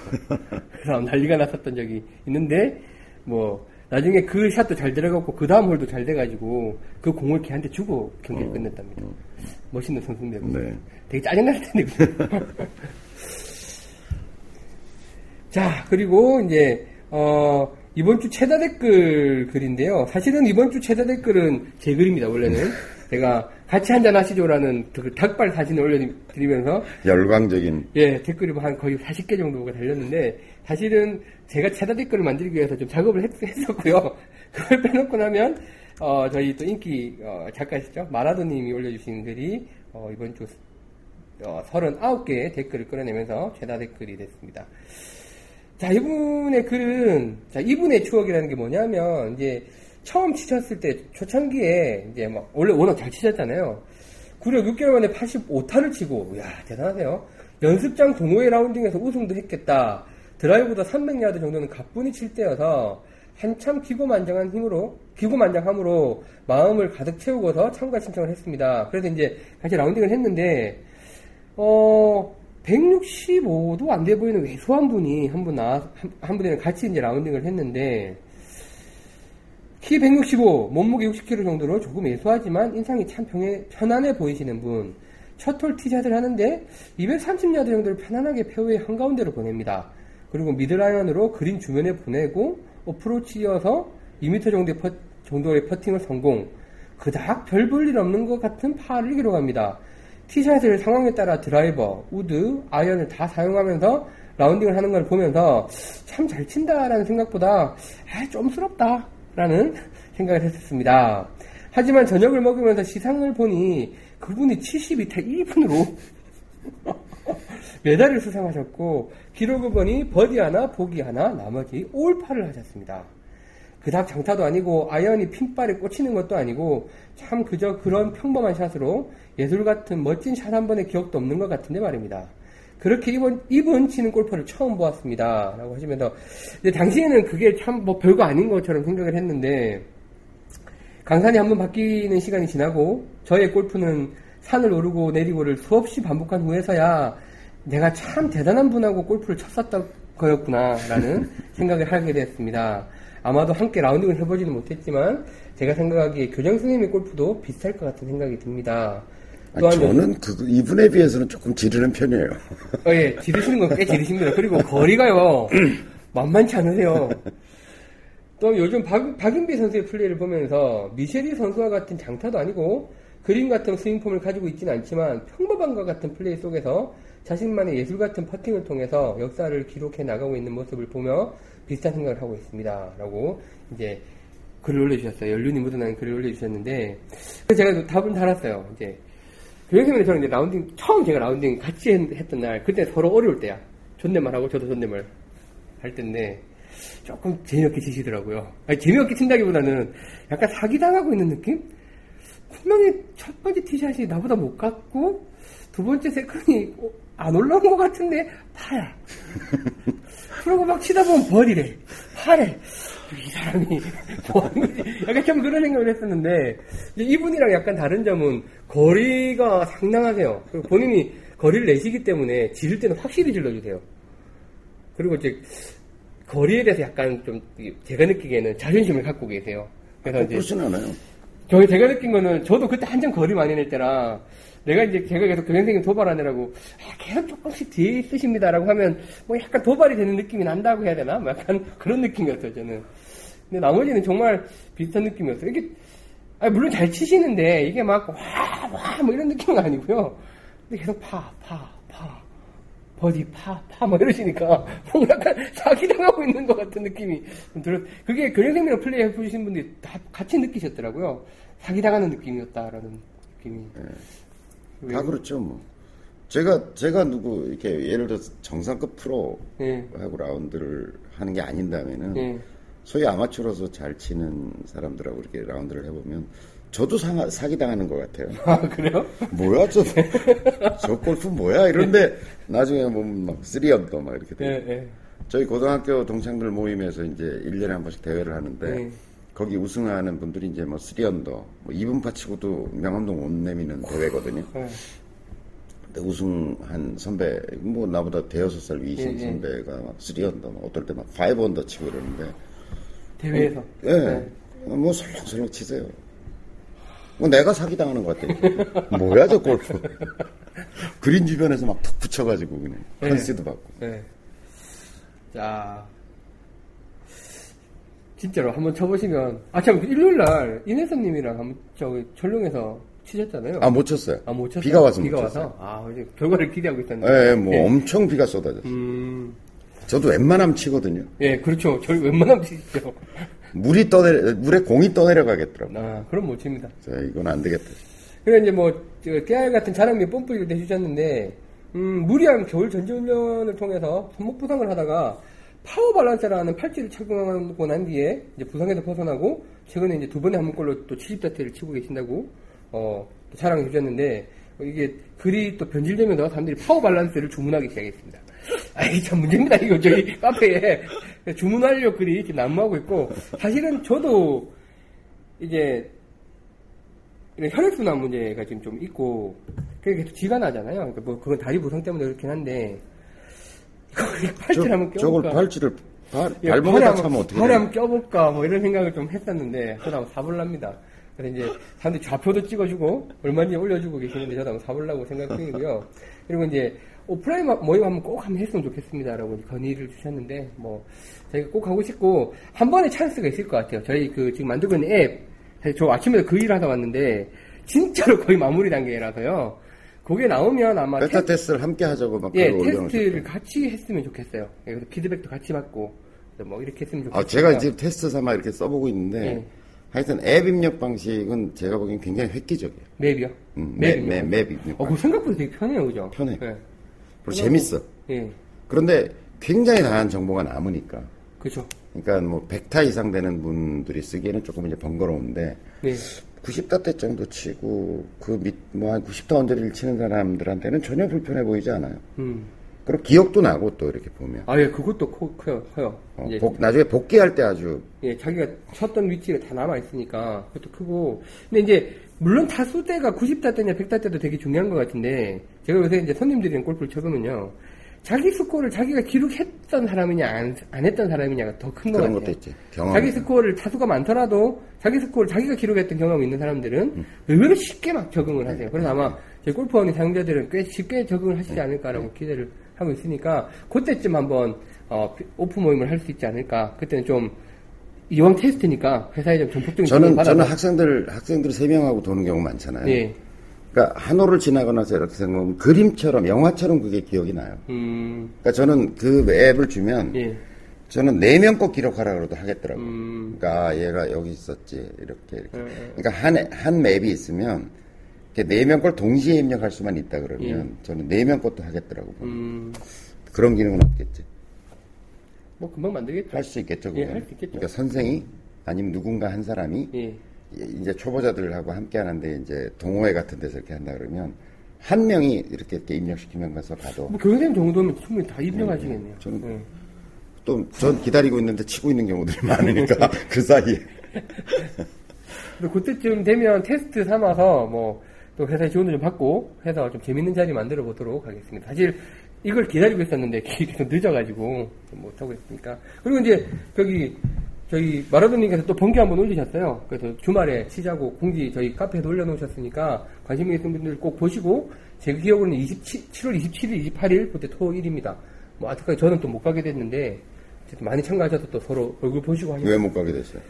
그래서 난리가 났었던 적이 있는데 뭐 나중에 그 샷도 잘 들어갔고 그 다음 홀도 잘 돼가지고 그 공을 걔한테 주고 경기를 끝냈답니다. 멋있는 선수인데 네. 되게 짜증날 텐데. 자, 그리고 이제, 어, 이번 주 최다 댓글 글인데요. 사실은 이번 주 최다 댓글은 제 글입니다, 원래는. 제가 같이 한잔 하시죠라는 그 닭발 사진을 올려드리면서, 열광적인 예, 댓글이 뭐한 거의 40개 정도가 달렸는데, 사실은 제가 최다 댓글을 만들기 위해서 좀 작업을 했, 었고요 그걸 빼놓고 나면, 어, 저희 또 인기, 어, 작가시죠? 마라도님이 올려주신 글이, 어, 이번 주 어, 39개의 댓글을 끌어내면서 최다 댓글이 됐습니다. 자, 이분의 글은, 자, 이분의 추억이라는 게 뭐냐면, 이제, 처음 치셨을 때, 초창기에, 이제 막, 원래 워낙 잘 치셨잖아요. 구력 6개월 만에 85타를 치고, 이야, 대단하세요. 연습장 동호회 라운딩에서 우승도 했겠다. 드라이브보다 300야드 정도는 가뿐히 칠 때여서, 한참 기고만장한 힘으로, 기고만장함으로 마음을 가득 채우고서 참가 신청을 했습니다. 그래서 이제 같이 라운딩을 했는데, 어, 165도 안 돼 보이는 왜소한 분이 한 분 나, 한, 한 분이랑 같이 이제 라운딩을 했는데, 키 165, 몸무게 60kg 정도로 조금 왜소하지만 인상이 참 평해, 편안해 보이시는 분. 첫홀 티샷을 하는데 230야드 정도를 편안하게 페어웨이 한가운데로 보냅니다. 그리고 미들 아이언으로 그린 주변에 보내고 어프로치 이어서 2m 정도의, 퍼, 정도의 퍼팅을 성공. 그닥 별 볼 일 없는 것 같은 파를 기록합니다. 티샷을 상황에 따라 드라이버, 우드, 아이언을 다 사용하면서 라운딩을 하는 걸 보면서 참 잘 친다라는 생각보다 아, 좀스럽다 라는 생각을 했었습니다. 하지만 저녁을 먹으면서 시상을 보니 그분이 72타 이븐으로 메달을 수상하셨고 기록을 보니 버디 하나, 보기 하나, 나머지 올파를 하셨습니다. 그닥 장타도 아니고 아이언이 핀발에 꽂히는 것도 아니고 참 그저 그런 평범한 샷으로 예술 같은 멋진 샷 한 번의 기억도 없는 것 같은데 말입니다. 그렇게 이번, 이분 치는 골퍼를 처음 보았습니다. 라고 하시면서, 당시에는 그게 참 뭐 별거 아닌 것처럼 생각을 했는데, 강산이 한번 바뀌는 시간이 지나고, 저의 골프는 산을 오르고 내리고를 수없이 반복한 후에서야 내가 참 대단한 분하고 골프를 쳤었던 거였구나, 라는 생각을 하게 됐습니다. 아마도 함께 라운딩을 해보지는 못했지만, 제가 생각하기에 교장 선생님의 골프도 비슷할 것 같은 생각이 듭니다. 아, 저는 그 이분에 비해서는 조금 지르는 편이에요. 어, 예, 지르시는 건 꽤 지르십니다. 그리고 거리가요, 만만치 않으세요. 또 요즘 박, 박인비 선수의 플레이를 보면서 미쉐리 선수와 같은 장타도 아니고 그림 같은 스윙폼을 가지고 있지는 않지만 평범한 것 같은 플레이 속에서 자신만의 예술 같은 퍼팅을 통해서 역사를 기록해 나가고 있는 모습을 보며 비슷한 생각을 하고 있습니다. 라고 이제 글을 올려주셨어요. 연륜이 묻어나는 글을 올려주셨는데 그래서 제가 또 답을 달았어요. 이제 교육생활에 저는 이제 라운딩 처음 제가 라운딩 같이 했- 했던 날 그때 서로 어려울 때야. 존댓말 하고 저도 존댓말 할 때인데 조금 재미없게 치시더라고요. 아니, 재미없게 친다기보다는 약간 사기당하고 있는 느낌? 분명히 첫 번째 티샷이 나보다 못 갔고 두 번째 세컨이 어, 안 올라온 것 같은데 파야. 그러고 막 치다 보면 버디래. 파래. 이 사람이 뭐 하는 거지? 약간 좀 그런 생각을 했었는데 이분이랑 약간 다른 점은 거리가 상당하세요. 그리고 본인이 거리를 내시기 때문에 지를 때는 확실히 질러주세요. 그리고 이제 거리에 대해서 약간 좀 제가 느끼기에는 자존심을 갖고 계세요. 그래서 이제 그렇진 않아요. 저희 제가 느낀 거는 저도 그때 한참 거리 많이 낼 때라 내가 이제 제가 계속 교생생님 도발하느라고 아, 계속 조금씩 뒤에 있으십니다라고 하면 뭐 약간 도발이 되는 느낌이 난다고 해야 되나? 뭐 약간 그런 느낌이었어요 저는. 근데 나머지는 정말 비슷한 느낌이었어요. 이게 물론 잘 치시는데, 이게 막, 와, 와, 뭐 이런 느낌은 아니고요. 근데 계속 파, 파, 파. 버디, 파, 파, 뭐 이러시니까, 뭔가 약간 사기당하고 있는 것 같은 느낌이 좀 들었, 그게 교련생명 플레이 해보신 분들이 다 같이 느끼셨더라고요. 사기당하는 느낌이었다라는 느낌이. 왜- 다 그렇죠, 뭐. 제가, 제가 누구, 이렇게 예를 들어서 정상급 프로하고 예, 라운드를 하는 게 아닌다면은, 예. 소위 아마추어로서 잘 치는 사람들하고 이렇게 라운드를 해보면, 저도 사, 사기당하는 것 같아요. 아, 그래요? 뭐야, 저, 저 골프 뭐야? 이런데, 나중에 보면 막, three under 막 이렇게 예, 돼요. 예. 저희 고등학교 동창들 모임에서 이제 1년에 한 번씩 대회를 하는데, 네. 거기 우승하는 분들이 이제 뭐 three under, 뭐 이븐파 치고도 명함도 못 내미는 대회거든요. 예. 근데 우승한 선배, 뭐 나보다 대여섯 살 위이신 예, 예. 선배가 막 three under, 막 어떨 때 막 five under 치고 이러는데, 대회에서. 예, 네. 뭐 설렁설렁 치세요. 뭐 내가 사기당하는 것 같아. 뭐야 저 골프. 그린 주변에서 막 툭 붙여가지고 그냥 네. 컨시드 받고. 네. 자. 진짜로 한번 쳐보시면. 아, 참, 일요일 날 이내선님이랑 한번 저기 전룡에서 치셨잖아요. 아 못 쳤어요. 아, 못 쳤어요? 비가 와서 비가 못 와서? 쳤어요. 아, 이제 결과를 기대하고 있었는데. 예, 뭐 예. 엄청 비가 쏟아졌어요. 음, 저도 웬만하면 치거든요. 예, 그렇죠. 저희 웬만하면 치시죠. 물이 떠내 물에 공이 떠내려가겠더라고. 아, 그럼 못 칩니다. 자, 이건 안 되겠다. 그래, 이제 뭐, 저, 깨알 같은 자랑미 뽐뿌리를 내주셨는데, 음, 무리한 겨울 전지훈련을 통해서 손목 부상을 하다가 파워 밸런스라는 팔찌를 착용하고 난 뒤에 이제 부상에서 벗어나고 최근에 이제 두 번에 한 번꼴로 또 70타대를 치고 계신다고 어, 또 자랑해 주셨는데 어, 이게 글이 또 변질되면서 사람들이 파워 밸런스를 주문하기 시작했습니다. 아이 참 문제입니다 이거 저희 카페에 주문 완료 글이 이렇게 난무하고 있고 사실은 저도 이제 혈액순환 문제가 지금 좀 있고 그게 계속 쥐가 나잖아요. 그러니까 뭐 그건 다리 부상 때문에 그렇긴 한데 팔찌를 한번 저, 저걸 껴볼까? 팔찌를 발, 예, 발목에다 팔에 차면 어떻게 팔에 돼? 한번 껴볼까 뭐 이런 생각을 좀 했었는데 저도 한번 사볼랍니다. 그래서 이제 사람들이 좌표도 찍어주고 얼마인지 올려주고 계시는데 저도 한번 사보려고 생각 중이고요. 그리고 이제 오프라인 마- 모임 한번 꼭 한번 했으면 좋겠습니다라고 건의를 주셨는데 뭐 저희가 꼭 하고 싶고 한 번에 찬스가 있을 것 같아요. 저희 그 지금 만들고 있는 앱 저 아침에 그 일을 하다 왔는데 진짜로 거의 마무리 단계라서요. 그게 나오면 아마 베타 테스트- 테스트를 함께 하자고 막 예. 테스트를 같이 했으면 좋겠어요. 예, 그래서 피드백도 같이 받고 뭐 이렇게 했으면 좋겠어요. 아, 제가 지금 테스트 삼아 이렇게 써보고 있는데, 예. 하여튼 맵 입력 방식은 제가 보기엔 굉장히 획기적이에요. 맵이요? 음, 맵, 맵, 맵 입력 어, 그거 생각보다 되게 편해요, 그죠? 편해. 예. 그리고 재밌어. 예. 그런데 굉장히 다양한 정보가 남으니까. 그죠. 그러니까 뭐 100타 이상 되는 분들이 쓰기에는 조금 이제 번거로운데, 네. 90타 정도 치고, 그 밑, 뭐 한 90타 언저리를 치는 사람들한테는 전혀 불편해 보이지 않아요. 음. 그리고 기억도 나고 또 이렇게 보면. 아, 예, 그것도 커, 커요, 커요. 어, 이제, 복- 나중에 복귀할 때 아주 예, 자기가 쳤던 위치가 다 남아있으니까, 그것도 크고. 근데 이제, 물론 타수대가 90타대냐 100타대도 되게 중요한 것 같은데, 제가 요새 이제 손님들이랑 골프를 쳐보면요. 자기 스코어를 자기가 기록했던 사람이냐, 안, 안 했던 사람이냐가 더 큰 것 같아요. 것도 있지. 경험. 자기 스코어를 타수가 많더라도 자기 스코어를 자기가 기록했던 경험이 있는 사람들은 음. 의외로 쉽게 막 적응을 네. 하세요. 그래서 아마 제 골프원의 사용자들은 꽤 쉽게 적응을 하시지 않을까라고 기대를 하고 있으니까 그때쯤 한번 어, 오픈 모임을 할 수 있지 않을까. 그때는 좀 이왕 테스트니까 회사에 좀 전폭적인 저는 저는 학생들 학생들 세 명하고 도는 경우 많잖아요. 예. 그러니까 한 호를 지나고 나서 이렇게 생각하면 그림처럼 영화처럼 그게 기억이 나요. 음, 그러니까 저는 그 앱을 주면 예. 저는 네 명 꼭 기록하라 그래도 하겠더라고요. 음. 그러니까 아, 얘가 여기 있었지 이렇게 이렇게. 음. 그러니까 한 한 맵이 있으면 네명 걸 동시에 입력할 수만 있다 그러면 저는 네 명 것도 하겠더라고요. 음, 그런 기능은 없겠지. 뭐 금방 만들겠죠. 할 수 있겠죠. 예, 그거는. 할수 있겠죠. 그러니까 선생이 아니면 누군가 한 사람이 예. 이제 초보자들하고 함께 하는데 이제 동호회 같은 데서 이렇게 한다 그러면 한 명이 이렇게, 이렇게 입력시키면 가서 가도 뭐 교수님 정도면 충분히 다 입력하시겠네요. 저는 예. 또전 기다리고 있는데 치고 있는 경우들이 많으니까 그 사이에 근데 그때쯤 되면 테스트 삼아서 뭐 또 회사에 지원도 좀 받고 해서 좀 재밌는 자리 만들어 보도록 하겠습니다. 사실 이걸 기다리고 있었는데 계속 늦어가지고 좀 못하고 있으니까. 그리고 이제 저기 저희 마라도님께서 또 번개 한번 올리셨어요. 그래서 주말에 치자고 공지 저희 카페에도 올려놓으셨으니까 관심 있는 분들 꼭 보시고 제 기억으로는 27, 7월 27일, 28일 그때 토일입니다. 뭐 아직까지 저는 또 못 가게 됐는데 많이 참가하셔서 또 서로 얼굴 보시고 하니까 왜 못 가게 됐어요?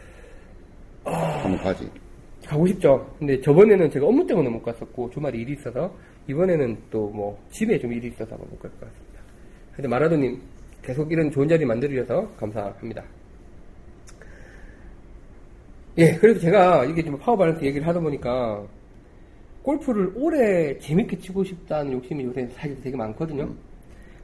한번 가지. 가고 싶죠. 근데 저번에는 제가 업무 때문에 못 갔었고 주말에 일이 있어서 이번에는 또 뭐 집에 좀 일이 있어서 못갈 것 같습니다. 근데 마라도님 계속 이런 좋은 자리 만들어 주셔서 감사합니다. 예, 그래서 제가 이게 좀 파워 밸런스 얘기를 하다 보니까 골프를 오래 재밌게 치고 싶다는 욕심이 요새 사실 되게 많거든요.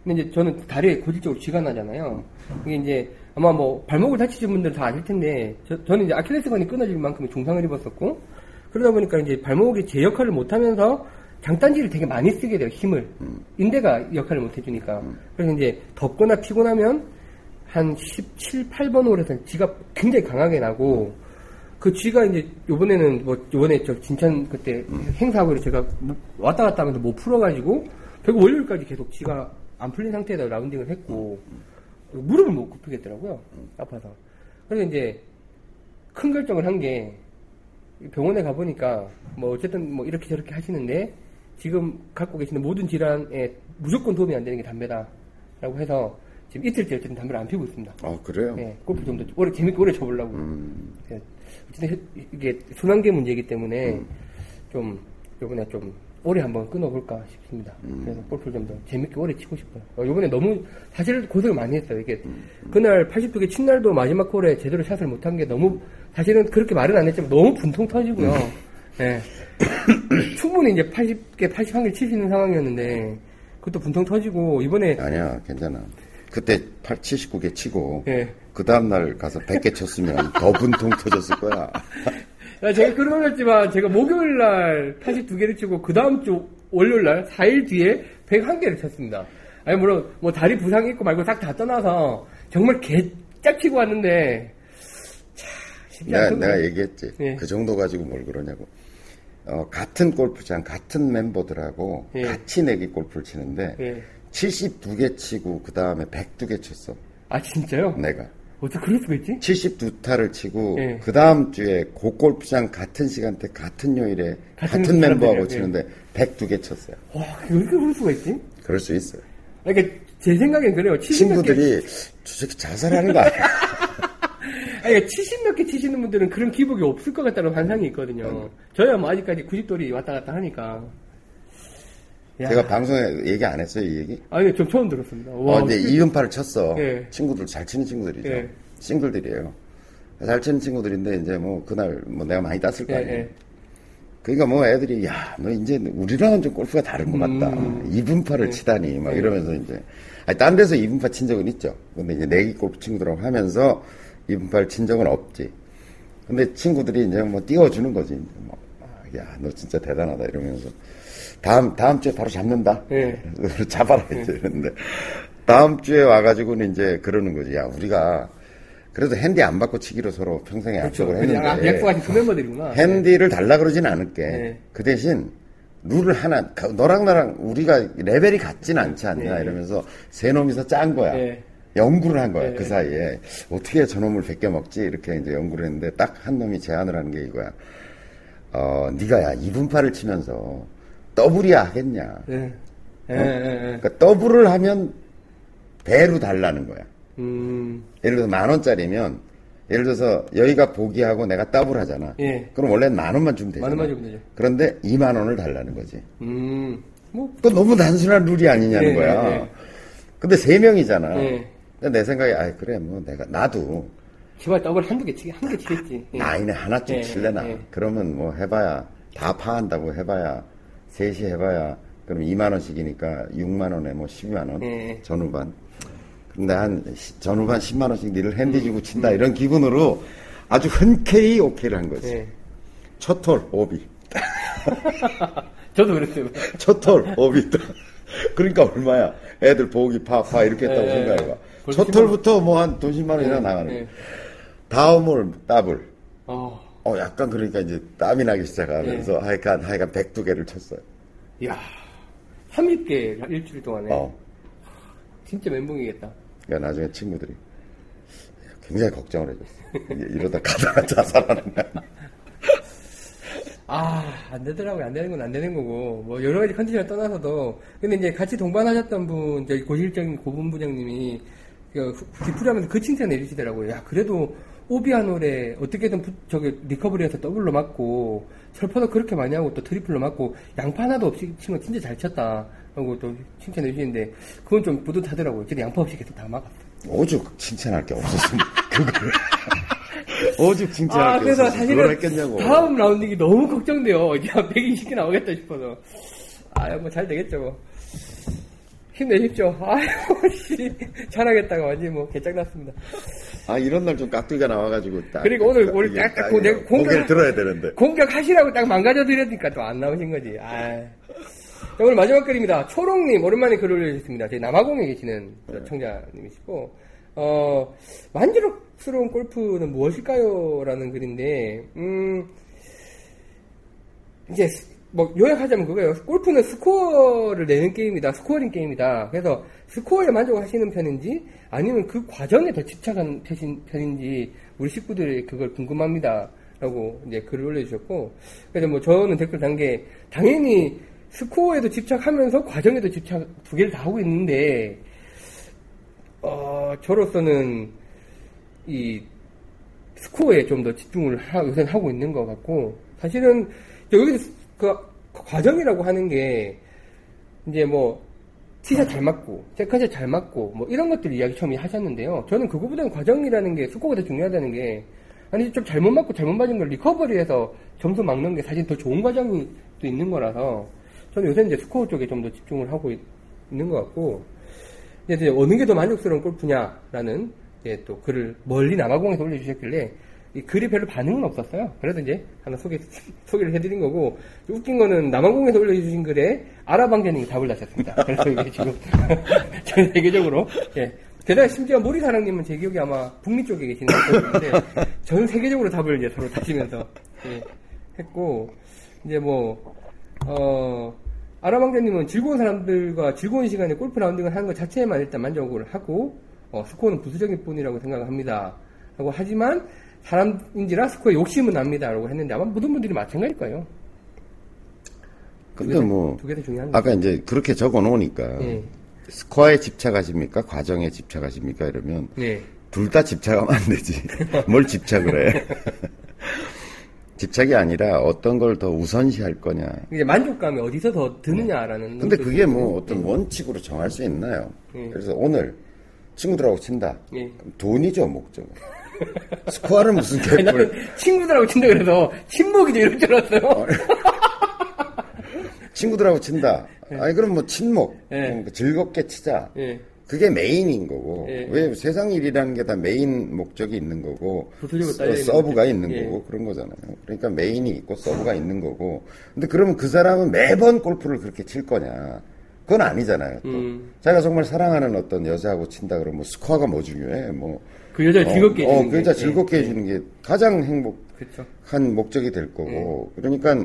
근데 이제 저는 다리에 고질적으로 쥐가 나잖아요. 이게 이제 아마 뭐 발목을 다치신 분들 다 아실 텐데 저, 는 이제 아킬레스건이 끊어질 만큼 중상을 입었었고 그러다 보니까 이제 발목이 제 역할을 못하면서 장단지를 되게 많이 쓰게 돼요 힘을. 인대가 역할을 못 해주니까. 그래서 이제 덥거나 피곤하면 한 17, 8번 홀에서 쥐가 굉장히 강하게 나고 그 쥐가 이제 요번에는 뭐 요번에 저 진천 그때 행사하고 제가 왔다 갔다 하면서 못 풀어가지고 결국 월요일까지 계속 쥐가 안 풀린 상태에서 라운딩을 했고 무릎을 못 굽히겠더라고요 아파서. 그래서 이제 큰 결정을 한게 병원에 가보니까 뭐 어쨌든 뭐 이렇게 저렇게 하시는데 지금 갖고 계시는 모든 질환에 무조건 도움이 안 되는 게 담배다라고 해서 지금 이틀째 어쨌든 담배를 안 피우고 있습니다. 어, 그래요? 예, 골프 좀 더 오래 재밌게 오래 쳐보려고. 음, 예, 어쨌든 이게 순환계 문제이기 때문에 음. 좀 요번에 좀 오래 한번 끊어볼까 싶습니다. 음. 그래서 골프를 좀 더 재밌게 오래 치고 싶어요. 어, 요번에 너무 사실 고생을 많이 했어요. 이게 음. 그날 82개 친날도 마지막 홀에 제대로 샷을 못한 게 너무 사실은 그렇게 말은 안 했지만 너무 분통 터지고요. 음. 예. 충분히 이제 80개, 81개 칠 수 있는 상황이었는데 그것도 분통 터지고 이번에 아니야, 괜찮아. 그때 8, 79개 치고, 예. 그 다음날 가서 100개 쳤으면 더 분통 터졌을 거야. 야, 제가 그런 걸 했지만, 제가 목요일 날 82개를 치고, 그 다음 주 월요일 날 4일 뒤에 101개를 쳤습니다. 아니, 물론, 뭐, 다리 부상이 있고 말고 싹 다 떠나서, 정말 개짝 치고 왔는데, 차, 쉽지 내가, 않거든요. 내가 얘기했지. 예. 그 정도 가지고 뭘 그러냐고. 어, 같은 골프장, 같은 멤버들하고 예. 같이 내기 골프를 치는데, 예. 72개 치고, 그 다음에 102개 쳤어. 아, 진짜요? 내가. 어떻게 그럴 수가 있지? 72타를 치고, 예. 그 다음 주에 그 골프장 같은 시간대, 같은 요일에, 같은 같은, 멤버하고 사람들이요? 치는데, 102개 쳤어요. 와, 어떻게 그럴 수가 있지? 그럴 수 있어요. 그러니까, 제 생각엔 그래요. 70몇 개, 친구들이, 저 새끼 자살하는 거 아니야? 아니, 70몇 개 치시는 분들은 그런 기복이 없을 것 같다는 환상이 있거든요. 저야 뭐 아직까지 90돌이 왔다 갔다 하니까. 야. 제가 방송에 얘기 안 했어요, 이 얘기? 아니, 좀 처음 들었습니다. 와, 어, 이제 어떻게- 이음파를 쳤어. 예. 친구들 잘 치는 친구들이죠. 예. 싱글들이에요. 잘 치는 친구들인데 이제 뭐 그날 뭐 내가 많이 땄을 거 예, 아니에요. 예. 그러니까 뭐 애들이 야, 너 이제 우리랑은 좀 골프가 다른 것 같다. 음. 이분파를 치다니 막 이러면서 이제 아니, 딴 데서 이분파 친 적은 있죠. 근데 이제 내기 골프 친구들하고 하면서 이분파를 친 적은 없지. 근데 친구들이 이제 뭐 띄워주는 거지. 뭐, 아, 야, 너 진짜 대단하다 이러면서 다음 다음 주에 바로 잡는다. 예. 잡아라 이제 이랬는데 다음 주에 와가지고는 이제 그러는 거지. 야, 우리가 그래도 핸디 안 받고 치기로 서로 평생에 약속을 그렇죠. 아, 했는데 약속하신 그 멤버들이구나. 핸디를 달라 그러진 않을게. 네. 그 대신 룰을 하나 가- 너랑 나랑 우리가 레벨이 같진 않지 않냐 네. 이러면서 세 놈이서 짠 거야. 네. 연구를 한 거야 네. 그 사이에 어떻게 저놈을 벗겨 먹지 이렇게 이제 연구를 했는데 딱 한 놈이 제안을 하는 게 이거야. 어 네가 야 이븐파를 치면서 더블이야 하겠냐. 예. 예, 어? 예, 예. 그러니까 더블을 하면 배로 달라는 거야. 음, 예를 들어서 만 원짜리면 예를 들어서 여기가 보기하고 내가 더블 하잖아. 예. 그럼 원래는 만 원만 주면 되잖아. 만 원만 주면 되죠. 그런데 2만 원을 달라는 거지. 음, 뭐, 그 너무 단순한 룰이 아니냐는 예, 거야. 예, 예. 근데 세 명이잖아. 예. 근데 내 생각에 아 그래 뭐 내가 나도 제발 더블 한두 개 치기, 한개 치겠지. 예. 나인에 하나쯤 예, 칠래나. 예. 그러면 뭐 해봐야 다 파한다고 해봐야 셋이 해봐야 그럼 2만 원씩이니까 6만 원에 뭐 12만 원 예. 전후반. 근데 한 시- 전후반 10만 원씩 니를 핸디 주고 친다 이런 기분으로 아주 흔쾌히 오케이를 한 거지. 예. 첫홀 오비. 저도 그랬어요. 첫홀 오비. 그러니까 얼마야? 애들 보기 파파 이렇게 했다고 예, 생각해봐. 첫 홀부터 뭐 한 돈 10만 원이나 나가는 예. 거야. 다음 홀 더블. 어, 어, 약간 그러니까 이제 땀이 나기 시작하면서 예. 하여간, 하여간 102개를 쳤어요. 이야. 30개 일주일 동안에. 어. 진짜 멘붕이겠다. 그러니까 나중에 친구들이 굉장히 걱정을 해줬어. 이러다 가다가 자살하는 거야. 아, 안 되더라고요. 안 되는 건 안 되는 거고. 뭐, 여러 가지 컨디션을 떠나서도. 근데 이제 같이 동반하셨던 분, 저희 고실적인 고분 부장님이, 그, 뒤풀이 하면서 그 칭찬 내리시더라고요. 야, 그래도 오비 난 홀에 어떻게든 부- 저기 리커버리해서 더블로 막고 철퍼도 그렇게 많이 하고 또 트리플로 막고 양파 하나도 없이 치는 거 진짜 잘 쳤다 하고 또 칭찬해 주시는데 그건 좀 뿌듯하더라고요. 진짜 양파 없이 계속 다 막았어요. 오죽 칭찬할 게 없었으면 그걸 오죽 칭찬할 아 게 그래서 그걸 사실은 했겠냐고 다음 라운딩이 너무 걱정돼요. 이제 한 120개 나오겠다 싶어서 아 뭐 잘 되겠죠. 뭐. 힘내십시오. 아유 씨 잘하겠다가 완전 뭐 개짱났습니다. 아 이런 날 좀 깍두기가 나와가지고 딱 그리고 오늘 오늘 딱딱 고- 내가 공격- 들어야 되는데 공격하시라고 딱 망가져 드렸으니까 또 안 나오신 거지. 아. 자, 오늘 마지막 글입니다. 초롱님 오랜만에 글을 올려주셨습니다. 저희 남아공에 계시는 청자님이시고 어 만족스러운 골프는 무엇일까요? 라는 글인데 음 이제 스- 뭐 요약하자면 그거예요. 골프는 스코어를 내는 게임이다. scoring 게임이다. 그래서 스코어에 만족하시는 편인지 아니면 그 과정에 더 편인- 편인지 우리 식구들이 그걸 궁금합니다. 라고 이제 글을 올려주셨고 그래서 뭐 저는 댓글 단 게 당연히 스코어에도 집착하면서 과정에도 집착 두 개를 다 하고 있는데 어 저로서는 이 스코어에 좀 더 집중을 하, 요새 하고 있는 것 같고 사실은 여기서 그 과정이라고 하는 게 이제 뭐 티샷 잘 맞고 second shot 잘 맞고 뭐 이런 것들 이야기 처음에 하셨는데요. 저는 그거보다는 과정이라는 게 스코어가 더 중요하다는 게 아니 좀 잘못 맞고 잘못 맞은 걸 recovery해서 점수 막는 게 사실 더 좋은 과정이 또 있는 거라서 저는 요새 이제 스코어 쪽에 좀 더 집중을 하고 있- 있는 것 같고 이제 어느 게 더 만족스러운 골프냐라는 예, 또 글을 멀리 남아공에서 올려주셨길래 이 글이 별로 반응은 없었어요. 그래도 이제 하나 소개, 소개를 해드린 거고 웃긴 거는 남아공에서 올려주신 글에 아라방자님이 답을 다셨습니다. 그래서 이게 지금 전 세계적으로 예. 게다가 심지어 모리사랑님은 제 기억에 아마 북미 쪽에 계시는 것 같은데 전 세계적으로 답을 이제 서로 다시면서 예, 했고 이제 뭐 어, 아라방자님은 즐거운 사람들과 즐거운 시간에 골프 라운딩을 하는 것 자체에만 일단 만족을 하고, 어, 스코어는 부수적일 뿐이라고 생각을 합니다. 라고 하지만, 사람인지라 스코어에 욕심은 납니다. 라고 했는데 아마 모든 분들이 마찬가지일 거예요. 근데 뭐. 아까 이제 그렇게 적어 놓으니까 예. 스코어에 집착하십니까 과정에 집착하십니까 이러면 네. 둘다 집착하면 안 되지 뭘 집착을 해 집착이 아니라 어떤 걸 더 우선시할 거냐 이제 만족감이 어디서 더 드느냐라는. 근데 것도 그게 뭐. 어떤 원칙으로 정할 수 있나요? 예. 그래서 오늘 친구들하고 친다. 예. 돈이죠 목적. 스코어는 무슨 개뿔? 친구들하고 친다 그래서 친목이죠 이럴 줄 알았어요. 친구들하고 친다. 아니 그럼 뭐 친목, 예. 음, 즐겁게 치자. 예. 그게 메인인 거고 예. 왜 세상 일이라는 게 다 메인 목적이 있는 거고 서- 딸려 있는 서브가 거죠. 있는 예. 거고 그런 거잖아요. 그러니까 메인이 있고 서브가 있는 거고 근데 그러면 그 사람은 매번 골프를 그렇게 칠 거냐? 그건 아니잖아요. 또 음. 자기가 정말 사랑하는 어떤 여자하고 친다 그러면 뭐 스코어가 뭐 중요해? 뭐 그 여자를 즐겁게 어, 해주는 어, 그 여자 게. 즐겁게 해주는 게 가장 행복한 그렇죠. 목적이 될 거고 그러니까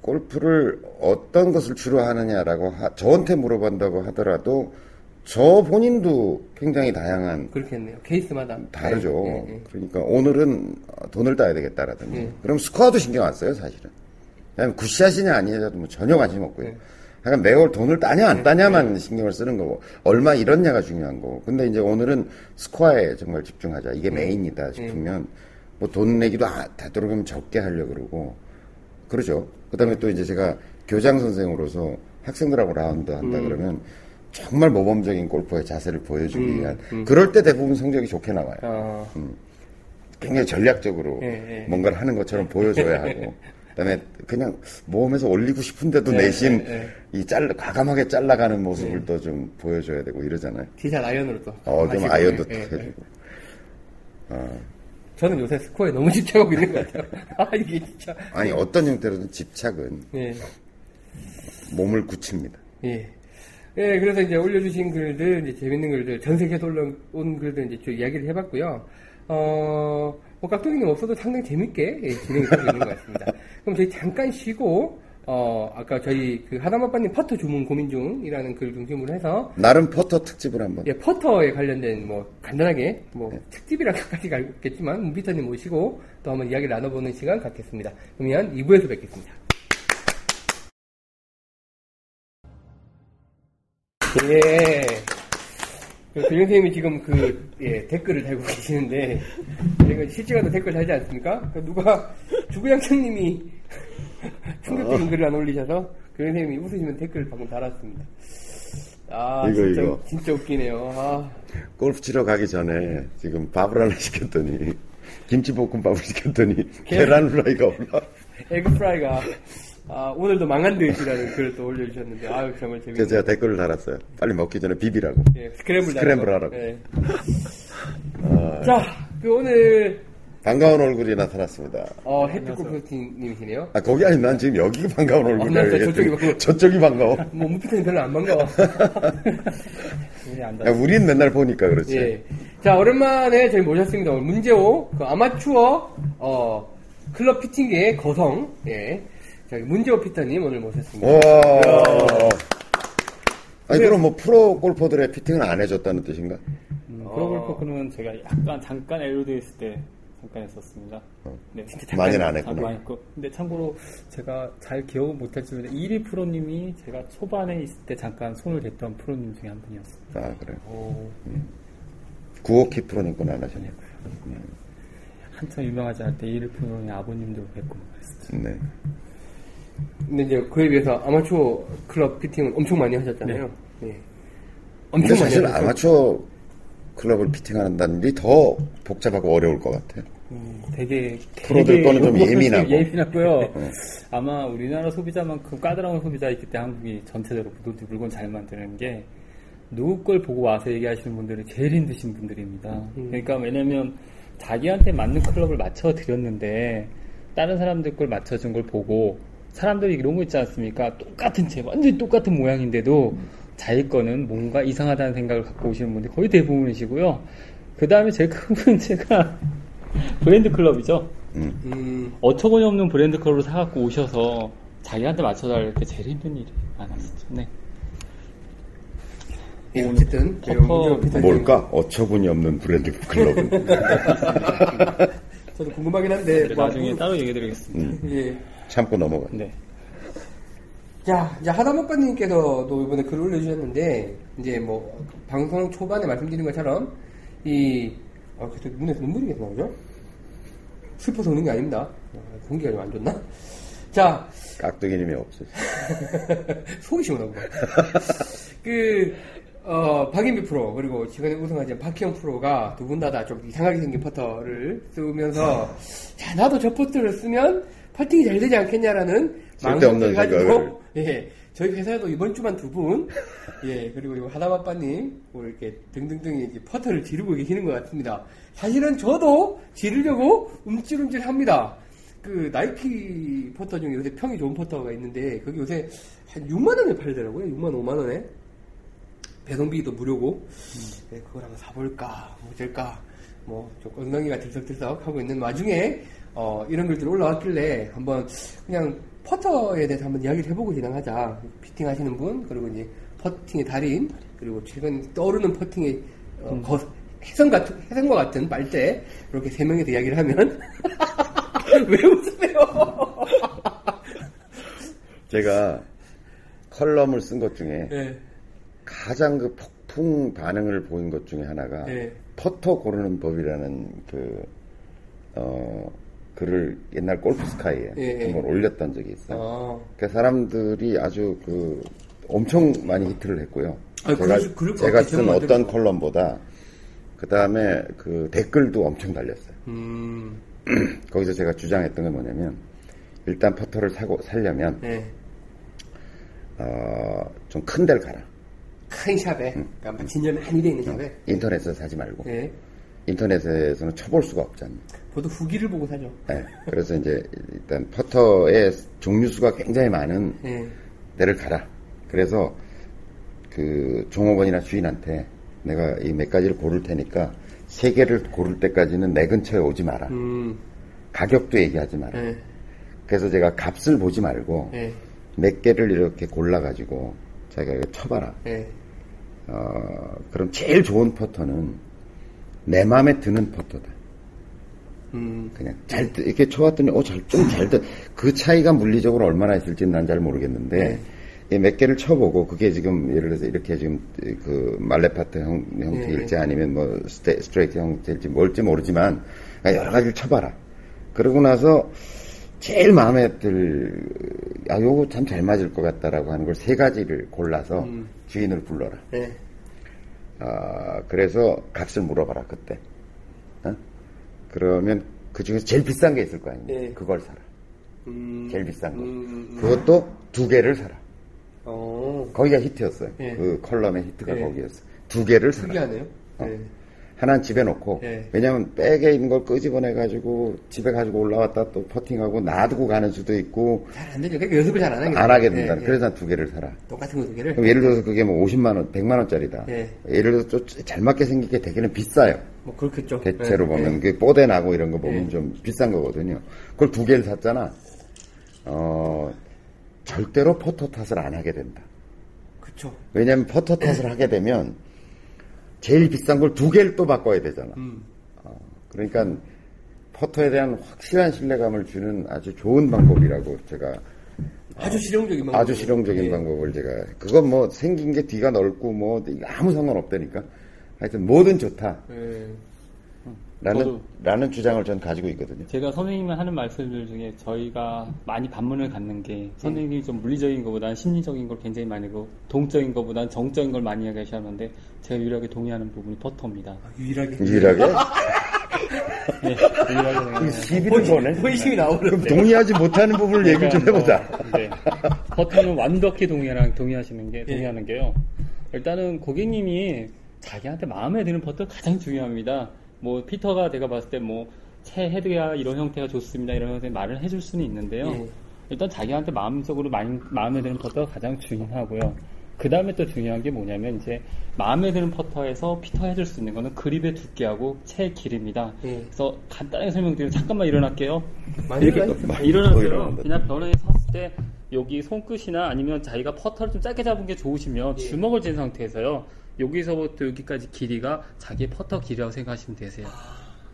골프를 어떤 것을 주로 하느냐라고 하- 저한테 물어본다고 하더라도 저 본인도 굉장히 다양한 그렇겠네요. 케이스마다 다르죠. 예, 예, 예. 그러니까 오늘은 돈을 따야 되겠다라든지. 예. 그럼 스코어도 신경 안 써요, 사실은. 그냥 굿샷이냐 아니냐도 뭐 전혀 관심 없고요. 예. 약간 매월 돈을 따냐 안 따냐만 신경을 쓰는 거고 얼마 잃었냐가 중요한 거고. 근데 이제 오늘은 스코어에 정말 집중하자. 이게 메인이다 싶으면 뭐 돈 내기도 아, 되도록이면 적게 하려고 그러고 그러죠. 그다음에 또 이제 제가 교장 선생으로서 학생들하고 라운드 한다 그러면 정말 모범적인 골퍼의 자세를 보여주기 위한 그럴 때 대부분 성적이 좋게 나와요. 아, 굉장히 전략적으로 예, 예. 뭔가를 하는 것처럼 보여줘야 하고 그다음에 그냥 모험에서 올리고 싶은데도 내심 예, 이 잘라 과감하게 잘라가는 모습을 또 좀 보여줘야 되고 이러잖아요. 티샷 아이언으로 또. 어, 좀 하시고, 아이언도 예, 탁 예. 해주고. 저는 요새 스코어에 너무 집착하고 있는 것 같아요. 아, 이게 진짜. 아니 어떤 형태로든 집착은 예. 몸을 굳힙니다. 예. 예, 그래서 이제 올려주신 글들, 이제 재밌는 글들, 전 세계에서 올라온 글들 이제 쭉 이야기를 해봤고요. 어, 뭐, 깍두기님 없어도 상당히 재밌게 예, 진행이 되고 있는 것 같습니다. 그럼 저희 잠깐 쉬고, 어, 아까 저희 그 하다마빠님 퍼터 주문 고민 중이라는 글 중심으로 해서, 나름 퍼터 특집을 한번. 예, 퍼터에 관련된 뭐 간단하게 뭐 특집이라고까지 알겠지만 문비터님 모시고 또 한번 이야기 나눠보는 시간 갖겠습니다. 그러면 2부에서 뵙겠습니다. 예. 그 교장 선생님이 지금 그 예, 댓글을 달고 계시는데 저희가 실시간으로 댓글 달지 않습니까? 그 누가 주구장창님이 충격적인 글을 안 올리셔서 교장선생님이 웃으시면 댓글 방금 달았습니다. 아 이거, 진짜 이거. 진짜 웃기네요. 아, 골프 치러 가기 전에 지금 밥을 하나 시켰더니 김치볶음밥을 시켰더니 계- 계란 후라이가 올라. 에그 프라이가 아, 오늘도 망한 듯이라는 글을 또 올려주셨는데 아유 정말 재밌네요. 제가 댓글을 달았어요. 빨리 먹기 전에 비비라고. 예, 스크램블 스크램블. 하라고. 예. 아, 자, 그 오늘 반가운 얼굴이 나타났습니다. 어, 해피 골프님이시네요. 아 거기 아니 난 지금 여기가 반가운 얼굴이야. 난 저쪽이 반가워. 저쪽이 반가워. 뭐 무피터님 별로 안 반가워. 야, 우린 맨날 보니까 그렇지. 예. 자, 오랜만에 저희 모셨습니다. 오늘 문제호, 그 아마추어, 어, 클럽 피팅계의 거성, 예. 저희 문제호 피터님 오늘 모셨습니다. 와. 아니 그럼 뭐 프로 골퍼들의 피팅은 안 해줬다는 뜻인가? 음, 어. 프로골퍼크는 제가 약간 잠깐 LOD 있을 때 잠깐 했었습니다. 네, 진짜 많이는 안 했구나. 했고. 근데 참고로 제가 잘 기억은 못할지만 1위 프로님이 제가 초반에 있을 때 잠깐 손을 댔던 프로님 중에 한 분이었어요. 아 그래. 오, 구호키 프로님 건 안 하셨냐? 한참 유명하지 않을 때 1위 프로님 아버님도 뵙고 그랬어요. 네. 근데 이제 그에 비해서 아마추어 클럽 피팅은 엄청 많이 하셨잖아요. 예. 엄청 근데 많이 사실 하셨죠. 아마추어 클럽을 피팅한다는 일이 더 복잡하고 어려울 것 같아. 음, 되게 프로들 거는 좀 예민하고. 예민하고요. 아마 우리나라 소비자만큼 까다로운 소비자 있기 때문에 한국이 전체적으로 물건, 물건 잘 만드는 게 누구 걸 보고 와서 얘기하시는 분들이 제일 힘드신 분들입니다. 그러니까 왜냐면 자기한테 맞는 클럽을 맞춰 드렸는데 다른 사람들 걸 맞춰준 걸 보고 사람들이 이런 거 있지 않습니까? 똑같은 채 완전히 똑같은 모양인데도 자기 거는 뭔가 이상하다는 생각을 갖고 오시는 분들이 거의 대부분이시고요. 그 다음에 제일 큰 문제가 브랜드 클럽이죠. 음, 어처구니 없는 브랜드 컬러로 사갖고 오셔서 자기한테 맞춰달랄 때 제일 힘든 일이 많았었죠. 네. 예, 어쨌든 피터님 뭘까? 어처구니 없는 브랜드 클럽은. 저도 궁금하긴 한데 뭐, 나중에 따로 얘기해드리겠습니다. 예. 참고 넘어가. 네. 자, 이제 하다못가님께서도 이번에 글을 올려주셨는데, 이제 뭐, 방송 초반에 말씀드린 것처럼, 이, 아, 그래도 눈에서 눈물이 계속 나오죠? 슬퍼서 우는 게 아닙니다. 아, 공기가 좀 안 좋나? 자, 깍두기님이 없어. 속이 시원하고. 그, 어, 박인비 프로, 그리고 최근에 우승하신 박희영 프로가 두 분 다 다 좀 이상하게 생긴 퍼터를 쓰면서, 자, 나도 저 퍼터를 쓰면 퍼팅이 잘 되지 않겠냐라는 생각을. 가지고, 예, 저희 회사에도 이번 주만 두 분, 예, 그리고 이 하다바빠님, 뭐 이렇게 등등등 이제 퍼터를 지르고 계시는 것 같습니다. 사실은 저도 지르려고 움찔움찔 합니다. 그 나이키 퍼터 중에 요새 평이 좋은 퍼터가 있는데 거기 요새 한 6만 원에 팔더라고요. 6만 5만 원에 배송비도 무료고 네, 그걸 한번 사볼까 뭐 어쩔까 뭐좀 엉덩이가 들썩들썩 하고 있는 와중에 어, 이런 글들이 올라왔길래 한번 그냥 퍼터에 대해서 한번 이야기를 해보고 진행하자. 피팅 하시는 분 그리고 이제 퍼팅의 달인 그리고 최근 떠오르는 퍼팅의 어, 거- 해성 같은 해성과 같은 빨대 이렇게 세 명이서 이야기를 하면 왜 웃으세요? 제가 컬럼을 쓴 것 중에 네, 가장 그 폭풍 반응을 보인 것 중에 하나가 네. 퍼터 고르는 법이라는 그, 어, 글을 옛날 골프 스카이에 예, 예. 한번 올렸던 적이 있어요. 아, 그 사람들이 아주 그 엄청 많이 히트를 했고요. 아, 제가, 그럴 것 제가. 쓴 어떤. 컬럼보다 그 다음에 그 댓글도 엄청 달렸어요. 음, 거기서 제가 주장했던 게 뭐냐면 일단 퍼터를 사고 살려면 네. 어, 좀 큰 데를 가라. 큰 샵에, 그러니까 막 진열이 많이 돼 있는 샵에. 인터넷에서 사지 말고 네. 인터넷에서는 쳐볼 수가 없잖아요. 보통 후기를 보고 사죠. 네. 그래서 이제 일단 퍼터의 종류 수가 굉장히 많은 네. 데를 가라. 그래서 그 종업원이나 주인한테 내가 이 몇 가지를 고를 테니까 세 개를 고를 때까지는 내 근처에 오지 마라. 음, 가격도 얘기하지 마라. 네. 그래서 제가 값을 보지 말고 네. 몇 개를 이렇게 골라가지고 자기가 이거 쳐봐라. 네. 어, 그럼 제일 좋은 퍼터는 내 마음에 드는 퍼터다. 음, 그냥 잘 뜨- 이렇게 쳐왔더니 어잘좀잘 돼. 그 차이가 물리적으로 얼마나 있을지 는 난 잘 모르겠는데 네. 몇 개를 쳐보고 그게 지금 예를 들어서 이렇게 지금 그 말레파트 형, 형태일지 아니면 뭐 스테, 스트레이트 형태일지 뭘지 모르지만 여러 가지를 쳐봐라. 그러고 나서 제일 마음에 들, 아, 요거 참 잘 맞을 것 같다라고 하는 걸 세 가지를 골라서 주인을 불러라. 네. 아, 그래서 값을 물어봐라, 그때. 어? 그러면 그 중에서 제일 비싼 게 있을 거 아니에요. 예. 그걸 사라. 음, 제일 비싼 거. 음, 음. 그것도 두 개를 사라. 어, 거기가 히트였어요. 예. 그 컬럼의 히트가 예. 거기였어요. 두 개를 사라. 특이하네요. 어. 네. 하나는 집에 놓고 예. 왜냐하면 백에 있는 걸 끄집어내 가지고 집에 가지고 올라왔다 또 퍼팅하고 놔두고 가는 수도 있고 잘 안 되죠. 그러니까 연습을 잘 안 하게 안 하게 된다. 네, 네. 그래서 난 두 개를 사라. 똑같은 거 두 개를. 예를 들어서 그게 뭐 50만 원, 100만 원짜리다. 예. 예를 들어서 좀 잘 맞게 생긴 게 되게는 비싸요. 뭐 그렇겠죠. 대체로 네, 보면 네. 그 뽀대 나고 이런 거 보면 예. 좀 비싼 거거든요. 그걸 두 개를 샀잖아. 어 절대로 포토 탓을 안 하게 된다. 그쵸. 왜냐하면 포토 탓을 하게 되면 제일 비싼 걸 두 개를 또 바꿔야 되잖아. 음. 어, 그러니까 포토에 대한 확실한 신뢰감을 주는 아주 좋은 방법이라고 제가 아주 실용적인 방법. 아주 실용적인 예. 방법을 제가 그건 뭐 생긴 게 뒤가 넓고 뭐 아무 상관 없다니까. 하여튼 뭐든 좋다. 예. 라는 라는 주장을 전 가지고 있거든요. 제가 선생님이 하는 말씀들 중에 저희가 많이 반문을 갖는 게 선생님이 좀 물리적인 것보다는 심리적인 걸 굉장히 많이 하고 동적인 것보다는 정적인 걸 많이 이야기하셨는데 제가 유일하게 동의하는 부분이 퍼터입니다. 아, 유일하게. 유일하게 네, 유일하게 시비를 거네. 호의심이 나오는데. 동의하지 못하는 부분을 얘기 좀 해보자. 네. 퍼터는 완벽히 동의하는, 동의하시는 게, 동의하는 게요. 일단은 고객님이 자기한테 마음에 드는 퍼터 가장 중요합니다. 뭐, fitter가 제가 봤을 때 뭐, 새 헤드가 이런 형태가 좋습니다. 이런 형태 말을 해줄 수는 있는데요. 예. 일단 자기한테 마음속으로 많이, 마음 에 드는 퍼터가 가장 중요하고요. 그 다음에 또 중요한 게 뭐냐면 이제 마음에 드는 퍼터에서 fitter 해줄 수 있는 거는 그립의 두께하고 채의 길입니다. 예. 그래서 간단하게 설명드리면 잠깐만 일어날게요. 이렇게. 일어난다. 그냥 변호에 섰을 때 여기 손끝이나 아니면 자기가 퍼터를 좀 짧게 잡은 게 좋으시면 예. 주먹을 쥔 상태에서요. 여기서부터 여기까지 길이가 자기의 퍼터 길이라고 생각하시면 되세요.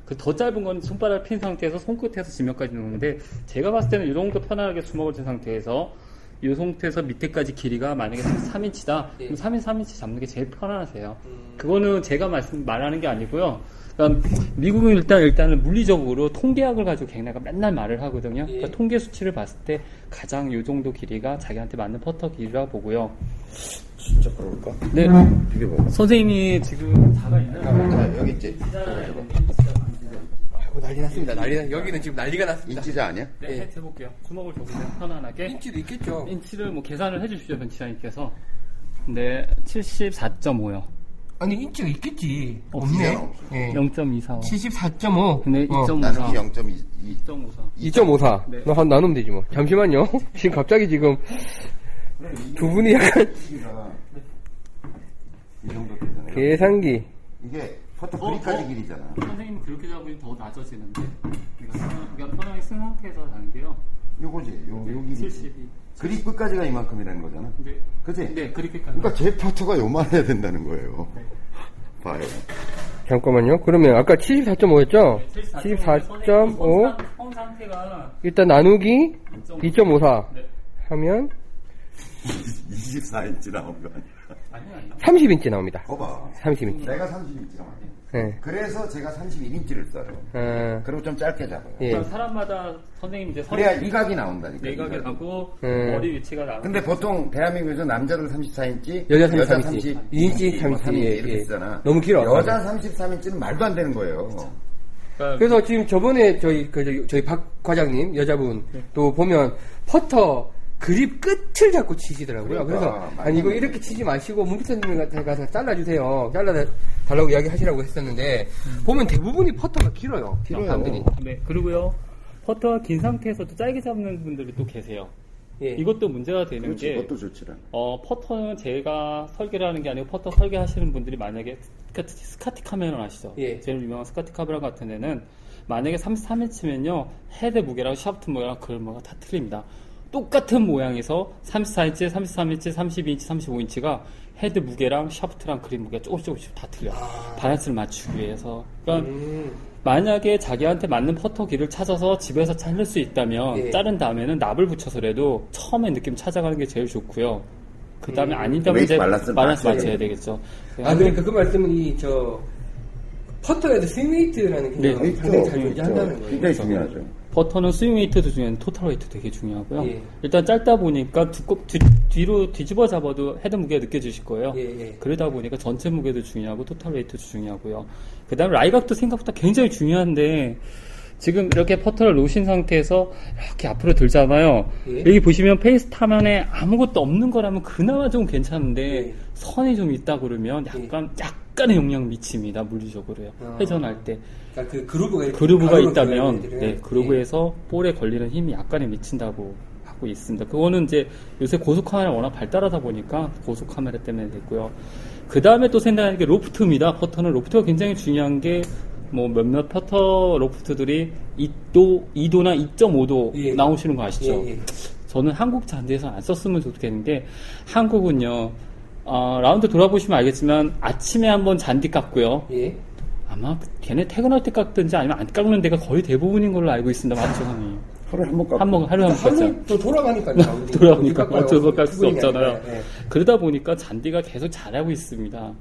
그 더 짧은 건 손바닥을 핀 상태에서 손끝에서 지면까지 놓는데 제가 봤을 때는 이 정도 편안하게 주먹을 쥔 상태에서 이 상태에서 밑에까지 길이가 만약에 3인치다 예. 그럼 3인 3인치 잡는 게 제일 편안하세요. 음. 그거는 제가 말씀 말하는 게 아니고요. 그러니까 미국은 일단 일단은 물리적으로 통계학을 가지고 걔네가 맨날 말을 하거든요. 예. 그러니까 통계 수치를 봤을 때 가장 요 정도 길이가 자기한테 맞는 퍼터 길이라고 보고요. 진짜 그럴까? 네, 비교봐. 선생님이 지금 자가 있나요? 자, 여기 있지. 아이고, 난리 났습니다. 난리 났 여기는 지금 난리가 났습니다. 인치자 아니야? 네, 예. 해볼게요. 주먹을 줘보세요. 편안하게. 인치도 있겠죠. 인치를 뭐 계산을 해주시죠, 변치사님께서. 네, 74.5요. 아니, 인치가 있겠지. 없어요. 없네. 예. 0.24. 74.5. 근데 어. 2.54. 나는 0.2. 2.54. 2.54. 네. 너한 나누면 되지 뭐. 잠시만요. 지금 갑자기 지금 두 분이 약간 이 정도 되잖아요. 계산기. 이게 포토 어, 어? 길이잖아. 선생님은 그렇게 잡으면 더 낮아지는데. 그러니까, 그러니까 편하게 쓴 상태에서 하는 게요. 요거지. 요, 요 길이. 72. 그립 끝까지가 이만큼이라는 거잖아. 네. 그치? 네, 그렇게까지. 그러니까 제 포토가 요만해야 된다는 거예요. 봐요. 잠깐만요. 그러면 아까 74.5였죠? 74.5. 성 상태가 일단 나누기 2.54 네. 하면 24인치 나온 거 아니야. 아니요, 아니요. 30인치 나옵니다. 거봐. 30인치. 내가 30인치 나와. 네. 그래서 제가 31인치를 써요. 아, 그리고 좀 짧게 잡아요. 예. 일단 사람마다 선생님 이제 선 그래야 이 각이 나온다니까. 내각에 이 각이. 가고 음. 머리 위치가 나고. 근데 보통 대한민국에서 남자들 34인치, 여자 33인치, 2인치, 3인치 3인치, 예, 이렇게 예. 쓰잖아. 너무 길어. 여자 33인치는 말도 안 되는 거예요. 그러니까 그래서 지금 저번에 저희 그 저희, 저희 박 과장님 여자분 또 보면 퍼터 그립 끝을 잡고 치시더라고요. 그러니까, 그래서 아니 이거. 이렇게 치지 마시고 문부처님 같은 가서 잘라주세요. 잘라 달라고 이야기하시라고 했었는데 보면 대부분이 퍼터가 길어요. 길어요. 사람들이. 네, 그리고요. 퍼터가 긴 상태에서도 짧게 잡는 분들이 또 계세요. 예. 이것도 문제가 되는 그렇지, 게 그것도 좋지라. 어, 퍼터는 제가 설계를 하는 게 아니고 퍼터 설계하시는 분들이 만약에 스카티, 스카티 카메론 아시죠? 예. 제일 유명한 스카티 카메론 같은 데는 만약에 33인치면요 헤드 무게랑 샤프트 무게랑 글무가 다 틀립니다. 똑같은 모양에서 34인치, 33인치, 32인치, 35인치가 헤드 무게랑 샤프트랑 그립 무게가 조금씩 조금씩 다 틀려요. 밸런스를 맞추기 위해서. 그러니까 음, 만약에 자기한테 맞는 퍼터 길이를 찾아서 집에서 자를 수 있다면 예. 자른 다음에는 납을 붙여서라도 처음에 느낌 찾아가는 게 제일 좋고요. 그 다음에 음. 아니다면 이제 밸런스 맞춰야 맞춰야 되겠죠. 아, 그러니까 그 말씀은 이, 저, 퍼터에도 swing weight라는 네, 개념을 상당히 잘 존재한다는 거예요. 굉장히 중요하죠. 퍼터는 swing weight도 중요한 total weight 되게 중요하고요. 예. 일단 짧다 보니까 두꺼, 뒤, 뒤로 뒤집어 잡아도 헤드 무게가 느껴지실 거예요. 예, 예. 그러다 보니까 전체 무게도 중요하고 total weight도 중요하고요. 그 다음에 라이각도 생각보다 굉장히 중요한데 지금 이렇게 퍼터를 놓으신 상태에서 이렇게 앞으로 들잖아요. 예. 여기 보시면 face 타면에 아무것도 없는 거라면 그나마 좀 괜찮은데 예. 선이 좀 있다 그러면 약간 약간의 영향 미칩니다 물리적으로요 아. 회전할 때 그러니까 그 groove가 groove가 있다면 네, 애들은, groove에서 볼에 걸리는 힘이 약간의 미친다고 하고 있습니다. 그거는 이제 요새 고속 카메라 워낙 발달하다 보니까 고속 카메라 때문에 됐고요. 그 다음에 또 생각하는 게 loft입니다. 퍼터는 loft가 굉장히 중요한 게 뭐 몇몇 퍼터 loft들이 2도, 2도나 2.5도 예. 나오시는 거 아시죠? 예, 예. 저는 한국 잔디에서 안 썼으면 좋겠는 게 한국은요 어, 라운드 돌아보시면 알겠지만 아침에 한번 잔디 깎고요. 예. 아마 걔네 퇴근할 때 깎든지 아니면 안 깎는 데가 거의 대부분인 걸로 알고 있습니다. 맞죠, 형님? 하루에 한번 깎고. 한번 하루에 한번 깎죠. 하루 또 돌아가니까요. 돌아오니까 깎아요. 어쩔 수 없잖아요. 아니라, 예. 그러다 보니까 잔디가 계속 자라고 있습니다.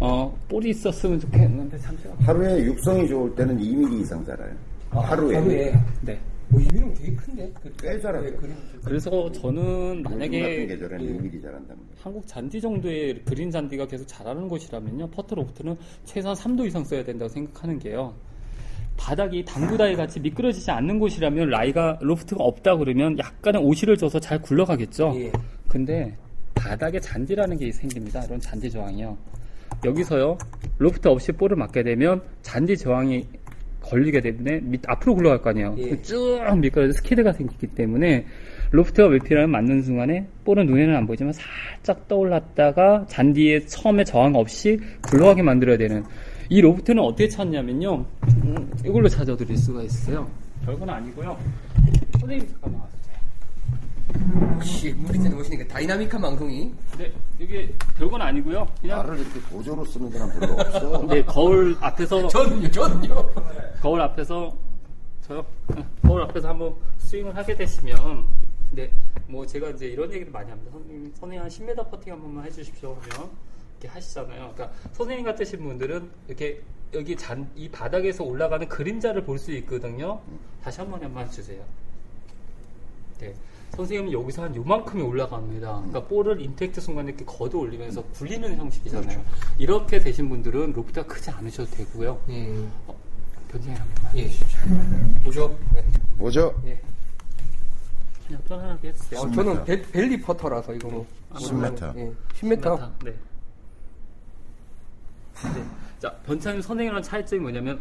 어, 볼이 있었으면 좋겠는데 잠시만. 하루에 육성이 좋을 때는 2mm 이상 자라요. 하루에. 하루에. 네. 뭐 이미는 되게 큰데? 그, 꽤 자라요. 예, 그림. 그래서 저는 만약에 예. 2mm 자란다는 거예요. 한국 잔디 정도의 그린 잔디가 계속 자라는 곳이라면요. 퍼터 로프트는 최소한 3도 이상 써야 된다고 생각하는 게요. 바닥이 당구다이 같이 미끄러지지 않는 곳이라면 라이가 loft가 없다 그러면 약간의 오시를 줘서 잘 굴러가겠죠. 예. 근데 바닥에 잔디라는 게 생깁니다. 이런 잔디 저항이요. 여기서요 로프트 없이 볼을 맞게 되면 잔디 저항이 걸리게 되면 밑 앞으로 굴러갈 거 아니에요. 예. 쭉 미끄러져 skid가 생기기 때문에 loft가 왜 필요하냐면 맞는 순간에 볼은 눈에는 안 보이지만 살짝 떠올랐다가 잔디에 처음에 저항 없이 굴러가게 만들어야 되는 이 loft는 어떻게 찾냐면요 음, 이걸로 찾아드릴 수가 있어요. 별건 아니고요. 선생님 잠깐만 우리 때는 보시니까 다이나믹한 방송이. 네, 이게 별건 아니고요. 그냥 말을 이렇게 보조로 쓰는 사람 별로 없어. 네, 거울 앞에서 저는요, 저는요. 거울 앞에서 저요 거울 앞에서 한번 스윙을 하게 되시면 네, 뭐 제가 이제 이런 얘기를 많이 합니다. 선생님, 선생님 한 10m 퍼팅 한 번만 해주십시오 하면 이렇게 하시잖아요. 그러니까 선생님 같으신 분들은 이렇게 여기 잔, 이 바닥에서 올라가는 그림자를 볼 수 있거든요. 다시 한 번 한번 해주세요. 네. 선생님은 여기서 한 요만큼이 올라갑니다. 그러니까 볼을 임팩트 순간에 이렇게 걷어 올리면서 굴리는 형식이잖아요. 이렇게 되신 분들은 로프트가 크지 않으셔도 되고요. 예. 변장이 합니다. 예. 보죠. 네. 보조. 예. 그냥 편안하게 해주세요. 어, 저는 벨, 벨리 퍼터라서 이거 뭐. 10m. 예. 10m. 네. 네. 자, 변창님 선생님이랑 차이점이 뭐냐면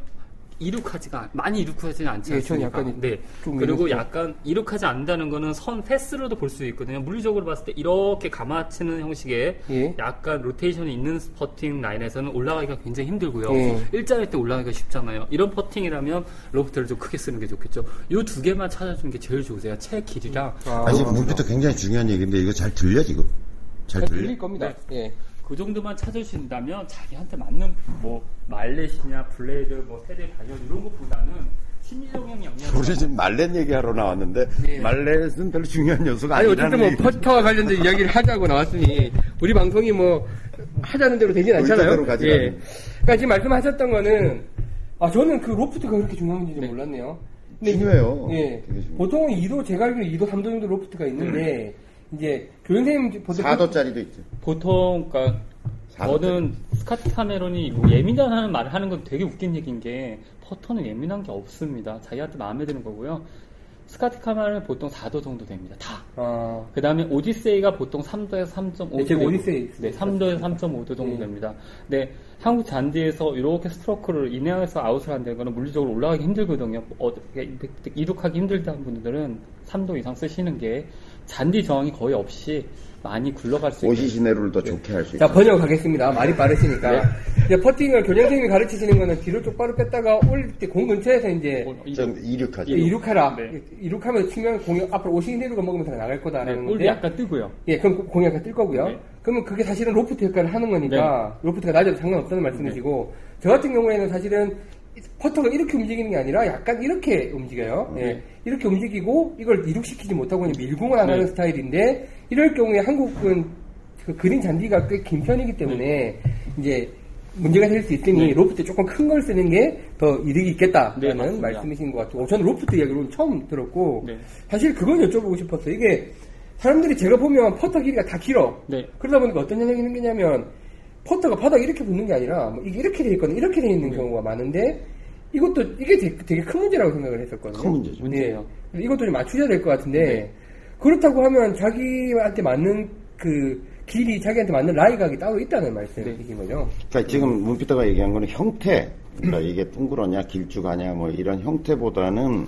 이륙하지가 않- 많이 이륙하지는 않지 예, 않습니까? 약간 네. 좀 그리고 약간 이륙하지 않는다는 거는 선 path로도 볼 수 있거든요. 물리적으로 봤을 때 이렇게 감아치는 형식의 예. 약간 rotation이 있는 퍼팅 라인에서는 올라가기가 굉장히 힘들고요. 예. 일자일 때 올라가기가 쉽잖아요. 이런 퍼팅이라면 loft를 좀 크게 쓰는 게 좋겠죠. 이 두 개만 찾아주는 게 제일 좋으세요. 채 길이랑 아, 아직 문부터 굉장히 중요한 얘기인데 이거 잘 들려 지금? 잘 잘 들려? 들릴 겁니다. 예. 그 정도만 찾으신다면 자기한테 맞는 뭐 mallet이냐 blade 뭐 세대 발견 이런 것보다는 심리적인 영향 우리 지금 mallet 얘기하러 나왔는데 네. mallet은 별로 중요한 요소가 아니, 어쨌든 뭐, 얘기. 퍼터와 관련된 이야기를 하자고 나왔으니, 우리 방송이 뭐, 하자는 대로 되진 않잖아요. 예. 그러니까 지금 말씀하셨던 거는, 아, 저는 그 loft가 그렇게 중요한지 몰랐네요. 근데 중요해요. 예. 보통은 2도, 제가 알기로 2도, 3도 정도 loft가 있는데, 이제, 교수님 보통. 4도짜리도 있죠. 보통 그러니까 저는 스카티 카메론이 뭐 예민하다는 말을 하는 건 되게 웃긴 얘기인 게 퍼터는 예민한 게 없습니다. 자기한테 마음에 드는 거고요. 스카티 카메론은 보통 4도 정도 됩니다. 다. 아, 그 다음에 오디세이가 보통 3도에서 3.5도. 네, 제가 오디세이 네, 3도에서 3.5도 정도 네. 됩니다. 네, 한국 잔디에서 이렇게 스트로크를 인에서 아웃을 한다는 거는 물리적으로 올라가기 힘들거든요. 어, 이륙하기 힘들다 는 분들은 3도 이상 쓰시는 게 잔디 저항이 거의 없이 많이 굴러갈 수 있어요. 오시 시내로를 더 좋게 할수 자, 있죠. 번역하겠습니다. 말이 빠르시니까. 네. 이제 퍼팅을 교장 선생님이 가르치시는 거는 뒤로 똑바로 뺐다가 올릴 때 공 근처에서 이제 어, 이- 좀 이륙하죠. 예, 이륙하라. 네. 이륙하면 치면 공이 앞으로 오시 시네루가 먹으면서 나갈 네, 거다라는 볼이 건데. 약간 뜨고요. 예, 그럼 공이 약간 뜰 거고요. 네. 그러면 그게 사실은 로프트 역할을 하는 거니까 loft가 낮아도 상관없다는 말씀이시고 저 같은 경우에는 사실은 퍼터가 이렇게 움직이는 게 아니라 약간 이렇게 움직여요. 예. 네. 이렇게 움직이고 이걸 이륙시키지 못하고 그냥 밀고 나가는 네. 스타일인데 이럴 경우에 한국은 그 그린 잔디가 꽤 긴 편이기 때문에 이제 문제가 될 수 있으니 네. 로프트 조금 큰 걸 쓰는 게 더 이득이 네, 있겠다라는 맞습니다. 말씀이신 것 같고 저는 로프트 이야기를 처음 들었고 네. 사실 그건 여쭤보고 싶었어요. 이게 사람들이 제가 보면 퍼터 길이가 다 길어. 네. 그러다 보니까 어떤 현상이 생기냐면 퍼터가 바닥에 이렇게 붙는 게 아니라 뭐 이게 이렇게 돼 있거든 이렇게 돼 네. 있는 경우가 많은데 이것도 이게 되게, 되게 큰 문제라고 생각을 했었거든요. 큰 문제죠. 문제예요. 네. 이것도 좀 맞추셔야 될 것 같은데 네. 그렇다고 하면 자기한테 맞는 그 길이 자기한테 맞는 라이각이 따로 있다는 말씀이신 거죠. 그러니까 지금 문피터가 얘기한 거는 형태. 그러니까 이게 둥그러냐, 길쭉하냐, 뭐 이런 형태보다는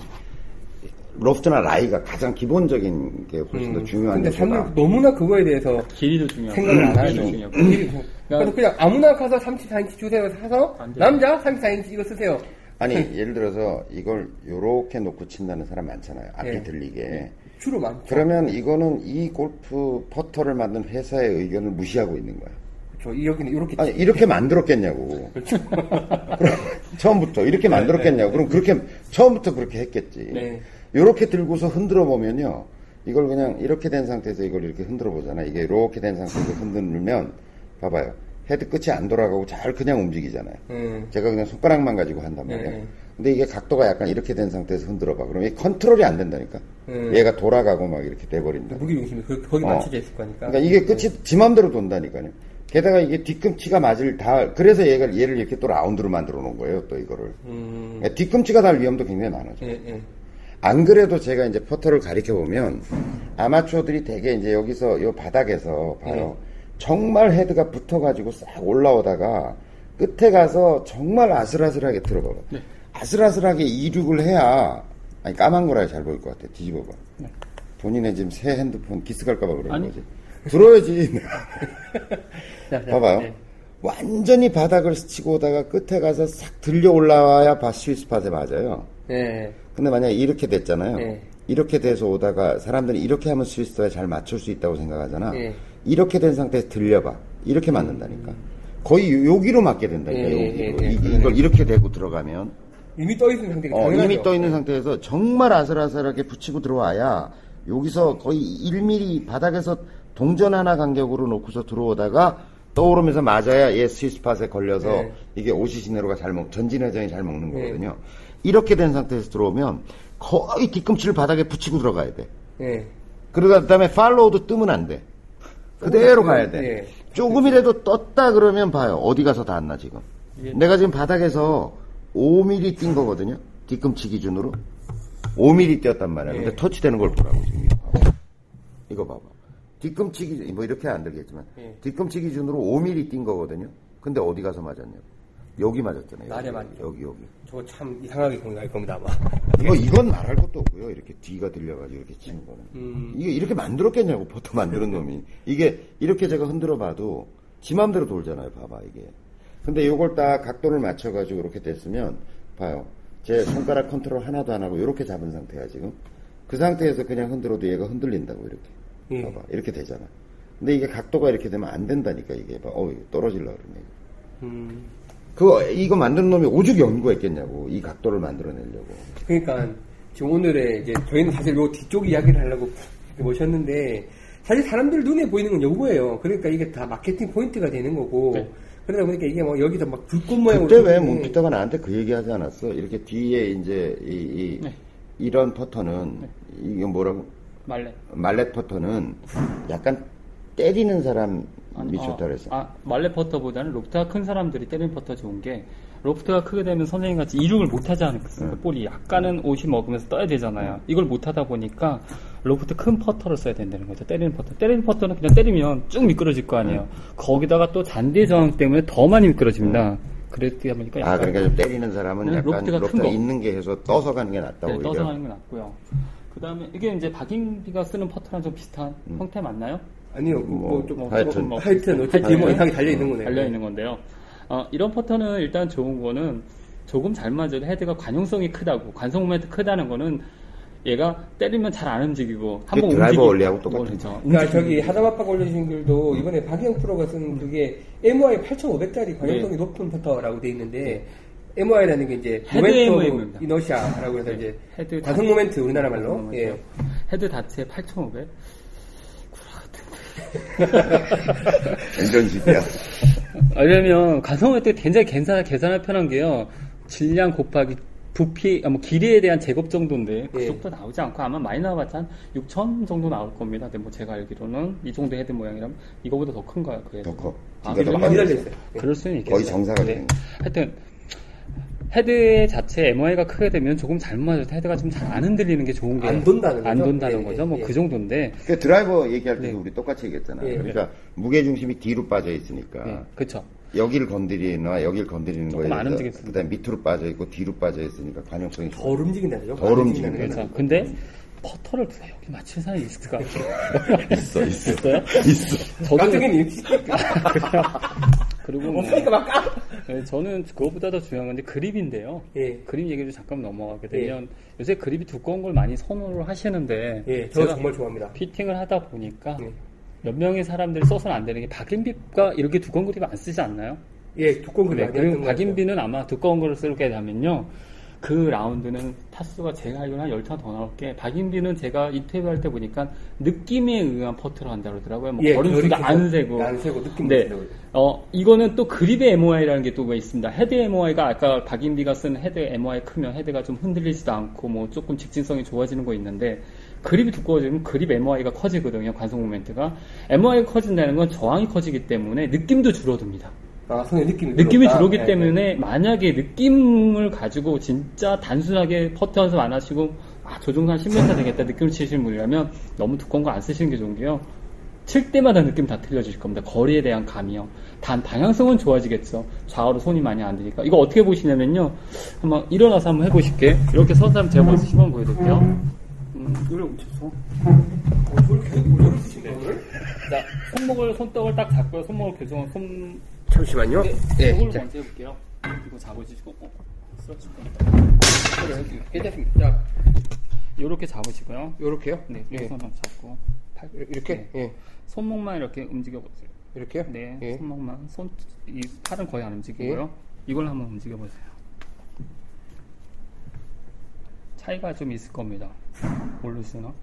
로프트나 라이가 가장 기본적인 게 훨씬 더 중요한 음. 근데 요소다. 사람들 너무나 그거에 대해서 길이도 중요하고 생각을 안 길이도 하죠. 중요하고. 길이 중- 그래서 그냥 아무나 가서 34인치 주세요 사서. 남자 34인치 이거 쓰세요. 아니 예를 들어서 이걸 요렇게 놓고 친다는 사람 많잖아요. 앞이 네. 들리게. 주로 많죠. 그러면 이거는 이 골프 퍼터를 만든 회사의 의견을 무시하고 있는 거야. 그렇죠. 이 여기는 이렇게 아니 이렇게 만들었겠냐고. 그럼 처음부터 이렇게 만들었겠냐고. 그럼 그렇게 처음부터 그렇게 했겠지. 네. 이렇게 들고서 흔들어 보면요. 이걸 그냥 이렇게 된 상태에서 이걸 이렇게 흔들어 보잖아. 이게 이렇게 된 상태에서 흔들면 봐봐요. 헤드 끝이 안 돌아가고 잘 그냥 움직이잖아요. 음. 제가 그냥 손가락만 가지고 한단 말이에요. 네. 근데 이게 각도가 약간 이렇게 된 상태에서 흔들어 봐. 그러면 이 컨트롤이 안 된다니까. 음. 얘가 돌아가고 막 이렇게 돼버린다. 무게 중심이 그, 거기 어. 맞춰져 있을 거니까. 그러니까 이게 끝이 지 맘대로 돈다니까요. 게다가 이게 뒤꿈치가 맞을 다 그래서 얘가 얘를 이렇게 또 라운드로 만들어 놓은 거예요. 또 이거를 음. 예, 뒤꿈치가 달 위험도 굉장히 많아져. 예, 예. 안 그래도 제가 이제 퍼터를 가리켜 보면 아마추어들이 되게 이제 여기서 요 바닥에서 봐요. 정말 헤드가 붙어가지고 싹 올라오다가 끝에 가서 정말 아슬아슬하게 들어봐봐. 아슬아슬하게 이륙을 해야 아니 까만 거라 잘 보일 것 같아. 뒤집어봐. 본인의 지금 새 핸드폰 기스 갈까봐 그러는 아니. 거지. 들어야지. 봐봐요. 네. 완전히 바닥을 스치고 오다가 끝에 가서 싹 들려 올라와야 바 스위스팟에 맞아요. 네. 근데 만약에 이렇게 됐잖아요. 네. 이렇게 돼서 오다가 사람들이 이렇게 하면 스위스에 잘 맞출 수 있다고 생각하잖아. 네. 이렇게 된 상태에서 들려봐. 이렇게 맞는다니까. 거의 요- 여기로 맞게 된다니까. 네, 여기로. 네, 네, 이, 네. 이걸 이렇게 대고 들어가면 이미 떠 있는 상태가 어. 이미 떠 있는 상태에서 정말 아슬아슬하게 붙이고 들어와야 여기서 거의 1mm 바닥에서 동전 하나 간격으로 놓고서 들어오다가 떠오르면서 맞아야 얘 스위스팟에 걸려서 네. 이게 오시시네로가 잘 먹, 전진회전이 잘 먹는 네. 거거든요. 이렇게 된 상태에서 들어오면 거의 뒤꿈치를 바닥에 붙이고 들어가야 돼. 예. 그러다 다음에 팔로우도 뜨면 안 돼. 그대로 가야 돼. 네. 조금이라도 떴다 그러면 봐요. 어디 가서 닿았나 지금. 내가 지금 바닥에서 5mm 뛴 거거든요. 뒤꿈치 기준으로. 5mm 뛰었단 말이야. 근데 네. 터치되는 걸 보라고 지금. 이거 봐봐. 뒤꿈치 기준, 뭐 이렇게 안 들겠지만. 네. 뒤꿈치 기준으로 5mm 뛴 거거든요. 근데 어디 가서 맞았냐고. 여기 맞았잖아요. 날에 여기, 맞죠. 여기, 여기. 저거 참 이상하게 공략할 겁니다, 아마. 이거 이건 말할 것도 없고요. 이렇게 뒤가 들려가지고 이렇게 치는 거는. 음. 이게 이렇게 만들었겠냐고 보통 만드는 놈이. 이게 이렇게 제가 흔들어 봐도 지 맘대로 돌잖아요. 봐봐 이게. 근데 요걸 딱 각도를 맞춰가지고 이렇게 됐으면 봐요. 제 손가락 컨트롤 하나도 안 하고 이렇게 잡은 상태야 지금. 그 상태에서 그냥 흔들어도 얘가 흔들린다고 이렇게. 예. 봐봐 이렇게 되잖아. 근데 이게 각도가 이렇게 되면 안 된다니까 이게. 봐. 어 떨어질라 그러네. 음. 그거 이거 만드는 놈이 오죽 연구했겠냐고 이 각도를 만들어내려고. 그러니까 지금 오늘의 이제 저희는 사실 요 뒤쪽 이야기를 하려고 모셨는데 사실 사람들 눈에 보이는 건 요거예요. 그러니까 이게 다 마케팅 포인트가 되는 거고 네. 그러다 보니까 이게 뭐 여기서 막 불꽃 모양으로 그때 왜 문피터가 나한테 그 얘기 하지 않았어? 이렇게 뒤에 이제 이, 이 네. 이런 퍼터는 이게 뭐라고 말레. 말렛 퍼터는 약간 때리는 사람이 아니, 좋다 어, 그랬어. 아, mallet 퍼터보다는 로프트가 큰 사람들이 때리는 퍼터 좋은 게 로프트가 크게 되면 선생님 같이 이륙을 못 하지 않겠습니까? 볼이 약간은 옷이 먹으면서 떠야 되잖아요. 이걸 못 하다 보니까 로프트 큰 퍼터를 써야 된다는 거죠. 때리는 퍼터. 때리는 퍼터는 그냥 때리면 쭉 미끄러질 거 아니에요. 거기다가 또 잔디 저항 때문에 더 많이 미끄러집니다. 그랬다 보니까 아 약간 그러니까 좀 때리는 사람은 네, 약간 로프트가 큰 로프트가 거. 있는 게 해서 떠서 가는 게 낫다고 네, 오히려. 떠서 가는 게 낫고요. 그 다음에 이게 이제 박인비가 쓰는 퍼터랑 좀 비슷한 음. 형태 맞나요? 아니요, 뭐, 좀, 뭐 하여튼. 조금 뭐- 하여튼 어차피 하여튼 뭐 이상하게 달려 있는 거네요. 달려 있는 건데요. 어, 이런 퍼터는 일단 좋은 거는 조금 잘 맞아도 헤드가 관용성이 크다고 관성 모멘트 크다는 거는 얘가 때리면 잘 안 움직이고 한번 드라이버 원리하고 똑같은 그렇죠. 그러니까. 저기 하다바팍 올려주신 글도 이번에 박희영 프로가 쓴 그게 MOI 8,500짜리 관용성이 높은 퍼터라고 돼 있는데 MOI라는 게 이제 헤드 모멘트 오브 MOI 입니다. 이너시아라고 해서 이제 헤드 과속 모멘트 우리나라 말로. 예. 헤드 자체 8,500. 엔전식이야. 왜냐면 가성할 때 굉장히 계산, 계산할 편한 게요. 질량 곱하기 부피, 아, 뭐 길이에 대한 제곱 정도인데 그 예. 정도 나오지 않고 아마 많이 나와봤자 한 6천 정도 나올 겁니다. 근데 뭐 제가 알기로는 이 정도 헤드 모양이라면 이거보다 더 큰가요? 그 헤드? 더 커. 아, 더 그래요? 빠져. 기다렸어요. 그럴 수는 있겠어요. 거의 정사가 네. 되는 하여튼 헤드 자체 MOI가 크게 되면 조금 잘못 맞을 때 헤드가 좀 잘 안 흔들리는 게 좋은 게안 돈다는 안 거죠? 돈다는 예, 거죠. 예, 뭐 예. 그 정도인데. 그 드라이버 얘기할 때도 네. 우리 똑같이 얘기했잖아요. 예. 그러니까 무게 중심이 뒤로 빠져 있으니까 네, 그렇죠. 여기를 건드리나 여기를 건드리는 거에 안 대해서 움직였습니다. 그다음 밑으로 빠져 있고 뒤로 빠져 있으니까 관용성이 덜 움직인다는 거죠. 덜 거는. 그렇죠. 근데 퍼터를 누가 여기 맞출 사람이 있을까? 있어 있어 있어요? 있어. 저도 깍두기는 이렇게 그리고 뭐, 없으니까 막 까. 네, 저는 그거보다 더 중요한 건데 그립인데요. 예. 그립 얘기를 잠깐 넘어가게 되면 요새 그립이 두꺼운 걸 많이 선호를 하시는데 예, 저 정말 좋아합니다. 피팅을 하다 보니까 예. 몇 명의 사람들이 써서는 안 되는 게 박인비가 이렇게 두꺼운 그립 안 쓰지 않나요? 예, 두꺼운 거 네, 그리고. 박인비는 아마 두꺼운 거를 쓰게 되면요. 그 라운드는 타수가 제가 알기로는 한 10타 더 나올 게 박인비는 제가 인터뷰 할 때 보니까 느낌에 의한 퍼트를 한다 그러더라고요. 뭐 예, 걸음수도 안 세고. 안 세고 느낌 네. 어, 이거는 또 그립의 MOI라는 게 또 있습니다. 헤드 MOI가 아까 박인비가 쓴 헤드 MOI 크면 헤드가 좀 흔들리지도 않고 뭐 조금 직진성이 좋아지는 거 있는데 그립이 두꺼워지면 그립 MOI가 커지거든요. 관성 모멘트가. MOI가 커진다는 건 저항이 커지기 때문에 느낌도 줄어듭니다. 아, 손에 느낌이 느낌이. 들어오기 예, 때문에 만약에 느낌을 가지고 진짜 단순하게 퍼트 연습 안 하시고 아, 저 정도 한 10m 되겠다 느낌을 치시는 분이라면 너무 두꺼운 거 안 쓰시는 게 좋은 게요. 칠 때마다 느낌 다 틀려질 겁니다. 거리에 대한 감이요. 단 방향성은 좋아지겠죠. 좌우로 손이 많이 안 되니까. 이거 어떻게 보시냐면요. 한번 일어나서 한번 해보실게. 이렇게 서서 한번 제가 먼저 시범 보여드릴게요. 음. 어, 계속 물려를 쓰시네, 오늘? 자, 손목을, 손떡을 딱 잡고요. 손목을 교정, 손, 잠시만요. 예, 이걸 자, 먼저 해볼게요. 이거 잡으시고, 어, 쓰러질 겁니다. 괜찮습니다. 자, 이렇게 잡으시고요. 요렇게요? 네, 예. 손을 잡고 팔, 이렇게? 네. 예. 손목만 이렇게 움직여 보세요. 이렇게요? 네, 예. 손목만 손, 이 팔은 거의 안 움직이고요. 이걸 한번 움직여 보세요. 차이가 좀 있을 겁니다. 모르시나?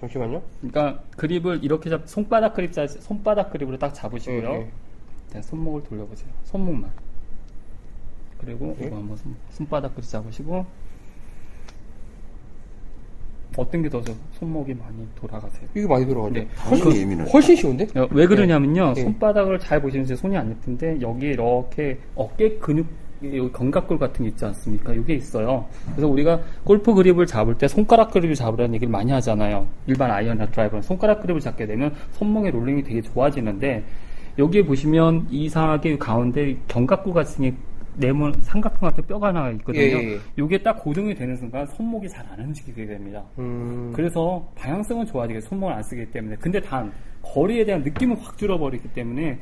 잠시만요. 그러니까 그립을 이렇게 잡, 손바닥 그립 자, 손바닥 그립으로 딱 잡으시고요. 네, 손목을 돌려보세요. 손목만. 그리고 예. 이거 한번 손, 손바닥 그립 잡으시고 어떤 게 더 손목이 많이 돌아가세요? 이게 많이 들어가죠? 네. 당연히 예민하죠. 훨씬 쉬운데? 어, 왜 그러냐면요. 예. 손바닥을 잘 보시면 제 손이 안 예쁜데 여기 이렇게 어깨 근육 여기 견갑골 같은 게 있지 않습니까? 이게 있어요. 그래서 우리가 골프 그립을 잡을 때 손가락 그립을 잡으라는 얘기를 많이 하잖아요. 일반 아이언이나 드라이버는 손가락 그립을 잡게 되면 손목의 롤링이 되게 좋아지는데 여기에 보시면 이상하게 가운데 견갑골 같은 게 네모 삼각형 같은 뼈가 하나 있거든요. 예, 예, 예. 이게 딱 고정이 되는 순간 손목이 잘 안 움직이게 됩니다. 음. 그래서 방향성은 좋아지게 손목을 안 쓰기 때문에 근데 단 거리에 대한 느낌은 확 줄어버리기 때문에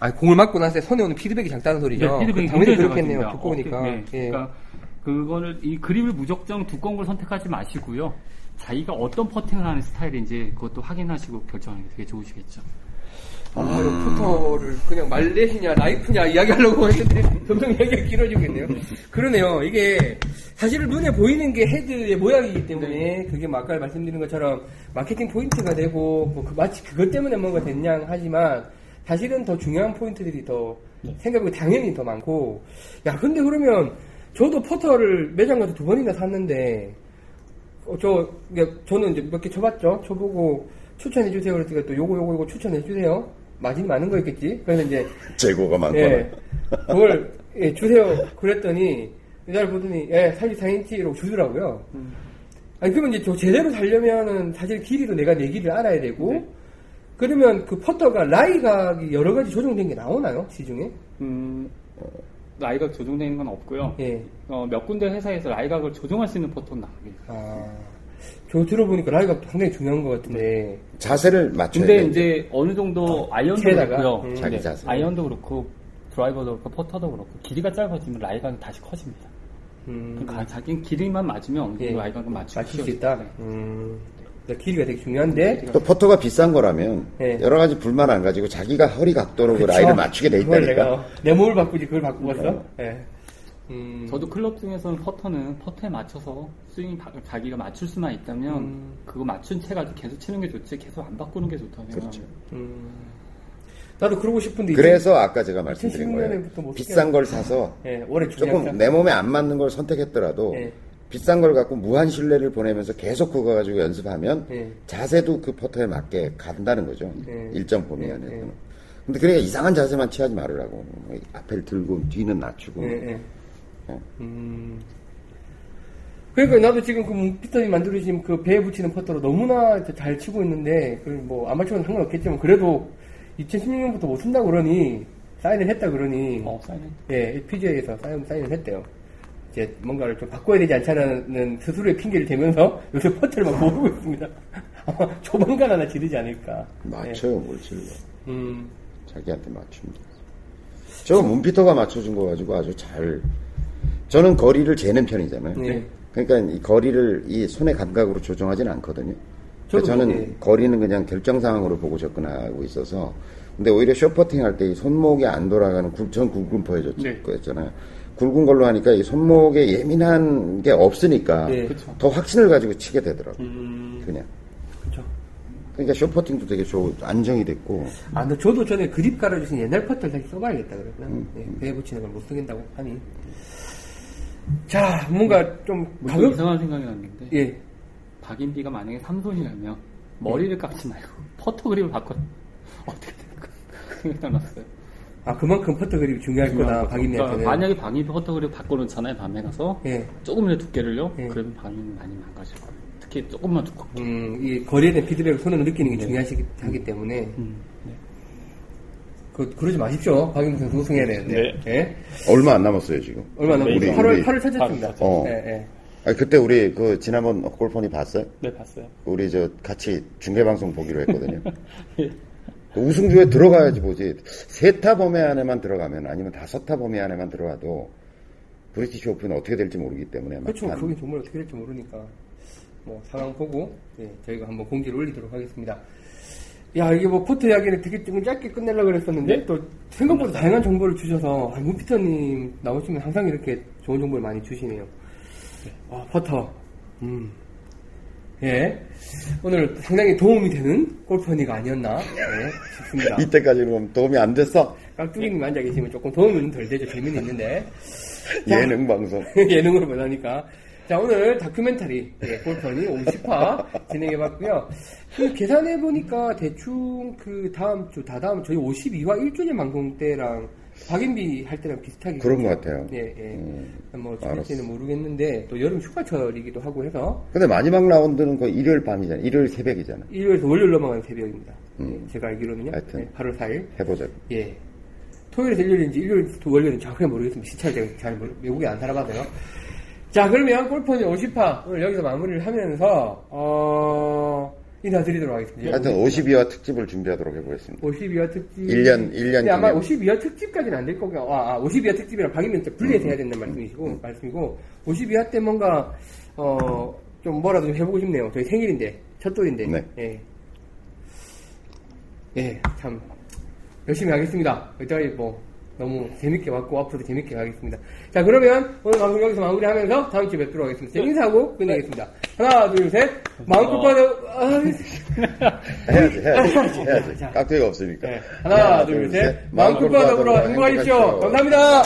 아, 공을 맞고 나서 손에 오는 피드백이 작다는 소리죠? 네, 피드백이 당연히 굉장히 그렇겠네요. 작아집니다. 두꺼우니까. 어, 네. 예. 그러니까 그거를 이 그립을 무적정 두꺼운 걸 선택하지 마시고요. 자기가 어떤 퍼팅을 하는 스타일인지 그것도 확인하시고 결정하는 게 되게 좋으시겠죠. 아, 퍼터를 그냥 mallet이냐 라이프냐 이야기하려고 했는데 점점 이야기가 길어지고 있네요. 그러네요. 이게 사실은 눈에 보이는 게 헤드의 모양이기 때문에 그게 뭐 아까 말씀드린 것처럼 마케팅 포인트가 되고 뭐 그- 마치 그것 때문에 뭔가 됐냐 하지만 사실은 더 중요한 포인트들이 더 생각보다 당연히 더 많고 야 근데 그러면 저도 퍼터를 매장 가서 두 번이나 샀는데 어, 저, 저는 이제 몇 개 쳐봤죠. 쳐보고 추천해주세요. 그랬더니 또 요거, 요거, 요거 추천해주세요. 마진이 많은 거였겠지. 그래서 이제, 재고가 많거나. 예, 그걸, 예, 주세요. 그랬더니, 이날 보더니, 예, 34인치로 주더라고요. 아니, 그러면 이제 저 제대로 살려면은 사실 길이도 내가 내 길이를 알아야 되고, 네. 그러면 그 퍼터가 라이각이 여러 가지 조정된 게 나오나요? 시중에? 음, 라이각 조정되는 건 없고요. 예. 어, 몇 군데 회사에서 라이각을 조정할 수 있는 퍼터는 나옵니다. 아, 저 들어보니까 라이각도 상당히 중요한 것 같은데, 자세를 맞춰야 근데 돼. 이제 어느 정도 아이언도 체에다가, 그렇고요. 음. 자기 네, 자세. 아이언도 그렇고 드라이버도 그렇고 퍼터도 그렇고 길이가 짧아지면 라이각이 다시 커집니다. 음, 그러니까 자기는 길이만 맞으면 어느 정도 예. 라이각을 맞추기 맞출 수 쉬워요. 있다. 네. 음, 그러니까 길이가 되게 중요한데 또 퍼터가 비싼 거라면 네. 여러 가지 불만 안 가지고 자기가 허리 각도로 그 그쵸? 라인을 맞추게 돼 그걸 있다니까. 내가 내 몸을 바꾸지 그걸 바꾸었어. 예. 음. 저도 클럽 중에서는 퍼터는 퍼터에 맞춰서 스윙 바- 자기가 맞출 수만 있다면 음. 그거 맞춘 채 가지고 계속 치는 게 좋지 계속 안 바꾸는 게 좋다고 그렇죠. 생각해요. 음. 나도 그러고 싶은데 그래서 아까 제가 말씀드린 2016 거예요. 못 비싼 걸 사서 예, 올해 조금 내 몸에 안 맞는 걸 선택했더라도 예. 비싼 걸 갖고 무한 신뢰를 보내면서 계속 그거 가지고 연습하면 예. 자세도 그 퍼터에 맞게 간다는 거죠. 예. 일정 범위 예, 안에서는. 예. 근데 그러니까 이상한 자세만 취하지 말으라고. 뭐 앞을 들고 뒤는 낮추고. 예, 예. 예. 음. 그러니까 나도 지금 그 피터님 만들어주신 그 배에 붙이는 퍼터로 너무나 잘 치고 있는데, 그뭐 아마추어는 상관없겠지만, 그래도 2016년부터 못 쓴다고 그러니, 사인을 했다 그러니, 어, 사인은 예, PGA에서 사인, 사인을 했대요. 이제 뭔가를 좀 바꿔야 되지 않잖아는 스스로의 핑계를 대면서 요새 퍼트를 막 모으고 있습니다. 아마 조만간 하나 지르지 않을까. 맞춰요, 뭘 질러. 예. 음, 자기한테 맞춥니다. 저 문피터가 맞춰준 거 가지고 아주 잘. 저는 거리를 재는 편이잖아요. 네. 그러니까 이 거리를 이 손의 감각으로 조정하지는 않거든요. 그러니까 저는 뭐, 네. 거리는 그냥 결정 상황으로 보고 접근하고 있어서. 근데 오히려 쇼퍼팅 할 때 이 손목이 안 돌아가는 굴, 전 굵은 퍼였죠. 네. 굵은 걸로 하니까 이 손목에 예민한 게 없으니까 네. 더 확신을 가지고 치게 되더라고요. 음, 그냥. 그쵸. 그러니까 숏퍼팅도 되게 좋, 안정이 됐고. 아, 근데 저도 전에 그립 깔아주신 옛날 퍼트를 다시 써봐야겠다, 그러면. 예, 배에 붙이는 걸 못 쓰겠다고 하니. 자, 뭔가 좀뭐 가격, 이상한 생각이 났는데 예. 박인비가 만약에 삼손이라면 머리를 깎지 말고 퍼터 그립을 바꿔 어떻게 될까 그 생각 났어요. 아, 그만큼 퍼트 그립이 중요할 거다, 박인비한테는. 그러니까 만약에 박인비 퍼터 그립 바꿔놓잖아요 밤에 가서 예. 조금이라도 두께를요. 예. 그러면 박인비 많이 망가질 거예요. 특히 조금만 두껍게. 음, 이 거리에 대한 피드백을 손으로 느끼는 게 중요하기 하기 때문에. 음, 네. 그, 그러지 마십시오. 선수 우승해야 되는데. 예. 얼마 안 남았어요, 지금. 얼마 우리, 남았어요? 8월, 우리- 8월 첫째입니다. 어. 예, 예. 아 그때 우리 그 지난번 골퍼니 봤어요? 네 봤어요. 우리 저 같이 중계 방송 보기로 했거든요. 예. 그 우승조에 들어가야지 보지. 세 타 범위 안에만 들어가면 아니면 다섯 타 범위 안에만 들어가도 브리티시 오픈은 어떻게 될지 모르기 때문에 그렇죠. 그게 정말 어떻게 될지 모르니까. 뭐, 상황 보고, 예, 저희가 한번 공지를 올리도록 하겠습니다. 야, 이게 뭐, 포트 이야기를 되게 좀 짧게 끝내려고 그랬었는데, 네? 또, 생각보다 다양한 정보를 주셔서, 아, 문피터님 나오시면 항상 이렇게 좋은 정보를 많이 주시네요. 아, 퍼터. 음. 예. 오늘 상당히 도움이 되는 골퍼니가 아니었나, 예, 싶습니다. 이때까지 그럼 도움이 안 됐어? 깍두기님 앉아 계시면 조금 도움은 덜 되죠. 재미는 있는데. 자. 예능 방송. 예능으로 보다니까. 자, 오늘 다큐멘터리, 예, 골퍼니 50화 진행해봤고요. 그 계산해보니까 대충 그 다음 주, 다다음 저희 52화 1주년 방송 때랑 박인비 할 때랑 비슷하게. 그런 것 같아요. 예, 예. 음, 뭐. 지금까지는 모르겠는데, 또 여름 휴가철이기도 하고 해서, 근데 마지막 라운드는 거의 일요일 밤이잖아. 일요일 새벽이잖아. 일요일에서 월요일 넘어가는 새벽입니다. 음. 예, 제가 알기로는요. 하여튼. 예, 8월 4일. 해보자고. 예. 토요일에서 일요일인지 일요일부터 월요일은 정확하게 모르겠습니다. 시차를 제가 잘 모르, 외국에 안 살아봐서요. 자, 그러면 골퍼니 50화 오늘 여기서 마무리를 하면서, 어, 인사드리도록 하겠습니다. 하여튼 52화 특집을 준비하도록 해보겠습니다. 52화 특집. 1년, 1년 근데 아마 기념. 52화 특집까지는 안 될 거고, 아, 아 52화 특집이랑 박인면 분리해서 해야 된다는 말씀이시고, 말씀이고, 52화 때 뭔가, 어, 좀 뭐라도 좀 해보고 싶네요. 저희 생일인데, 첫 돌인데. 네. 예. 예, 참, 열심히 하겠습니다. 여기까지 뭐, 너무 재밌게 왔고, 앞으로도 재밌게 가겠습니다. 자, 그러면 오늘 방송 여기서 마무리하면서 다음 주에 뵙도록 하겠습니다. 인사하고 끝내겠습니다. 하나, 둘, 셋. 마음껏 받아, 아, 해야지, 해야지, 해야지. 자. 깍두기가 없으니까. 네. 하나, 둘, 셋. 마음껏 받아, 행복하십시오. 감사합니다.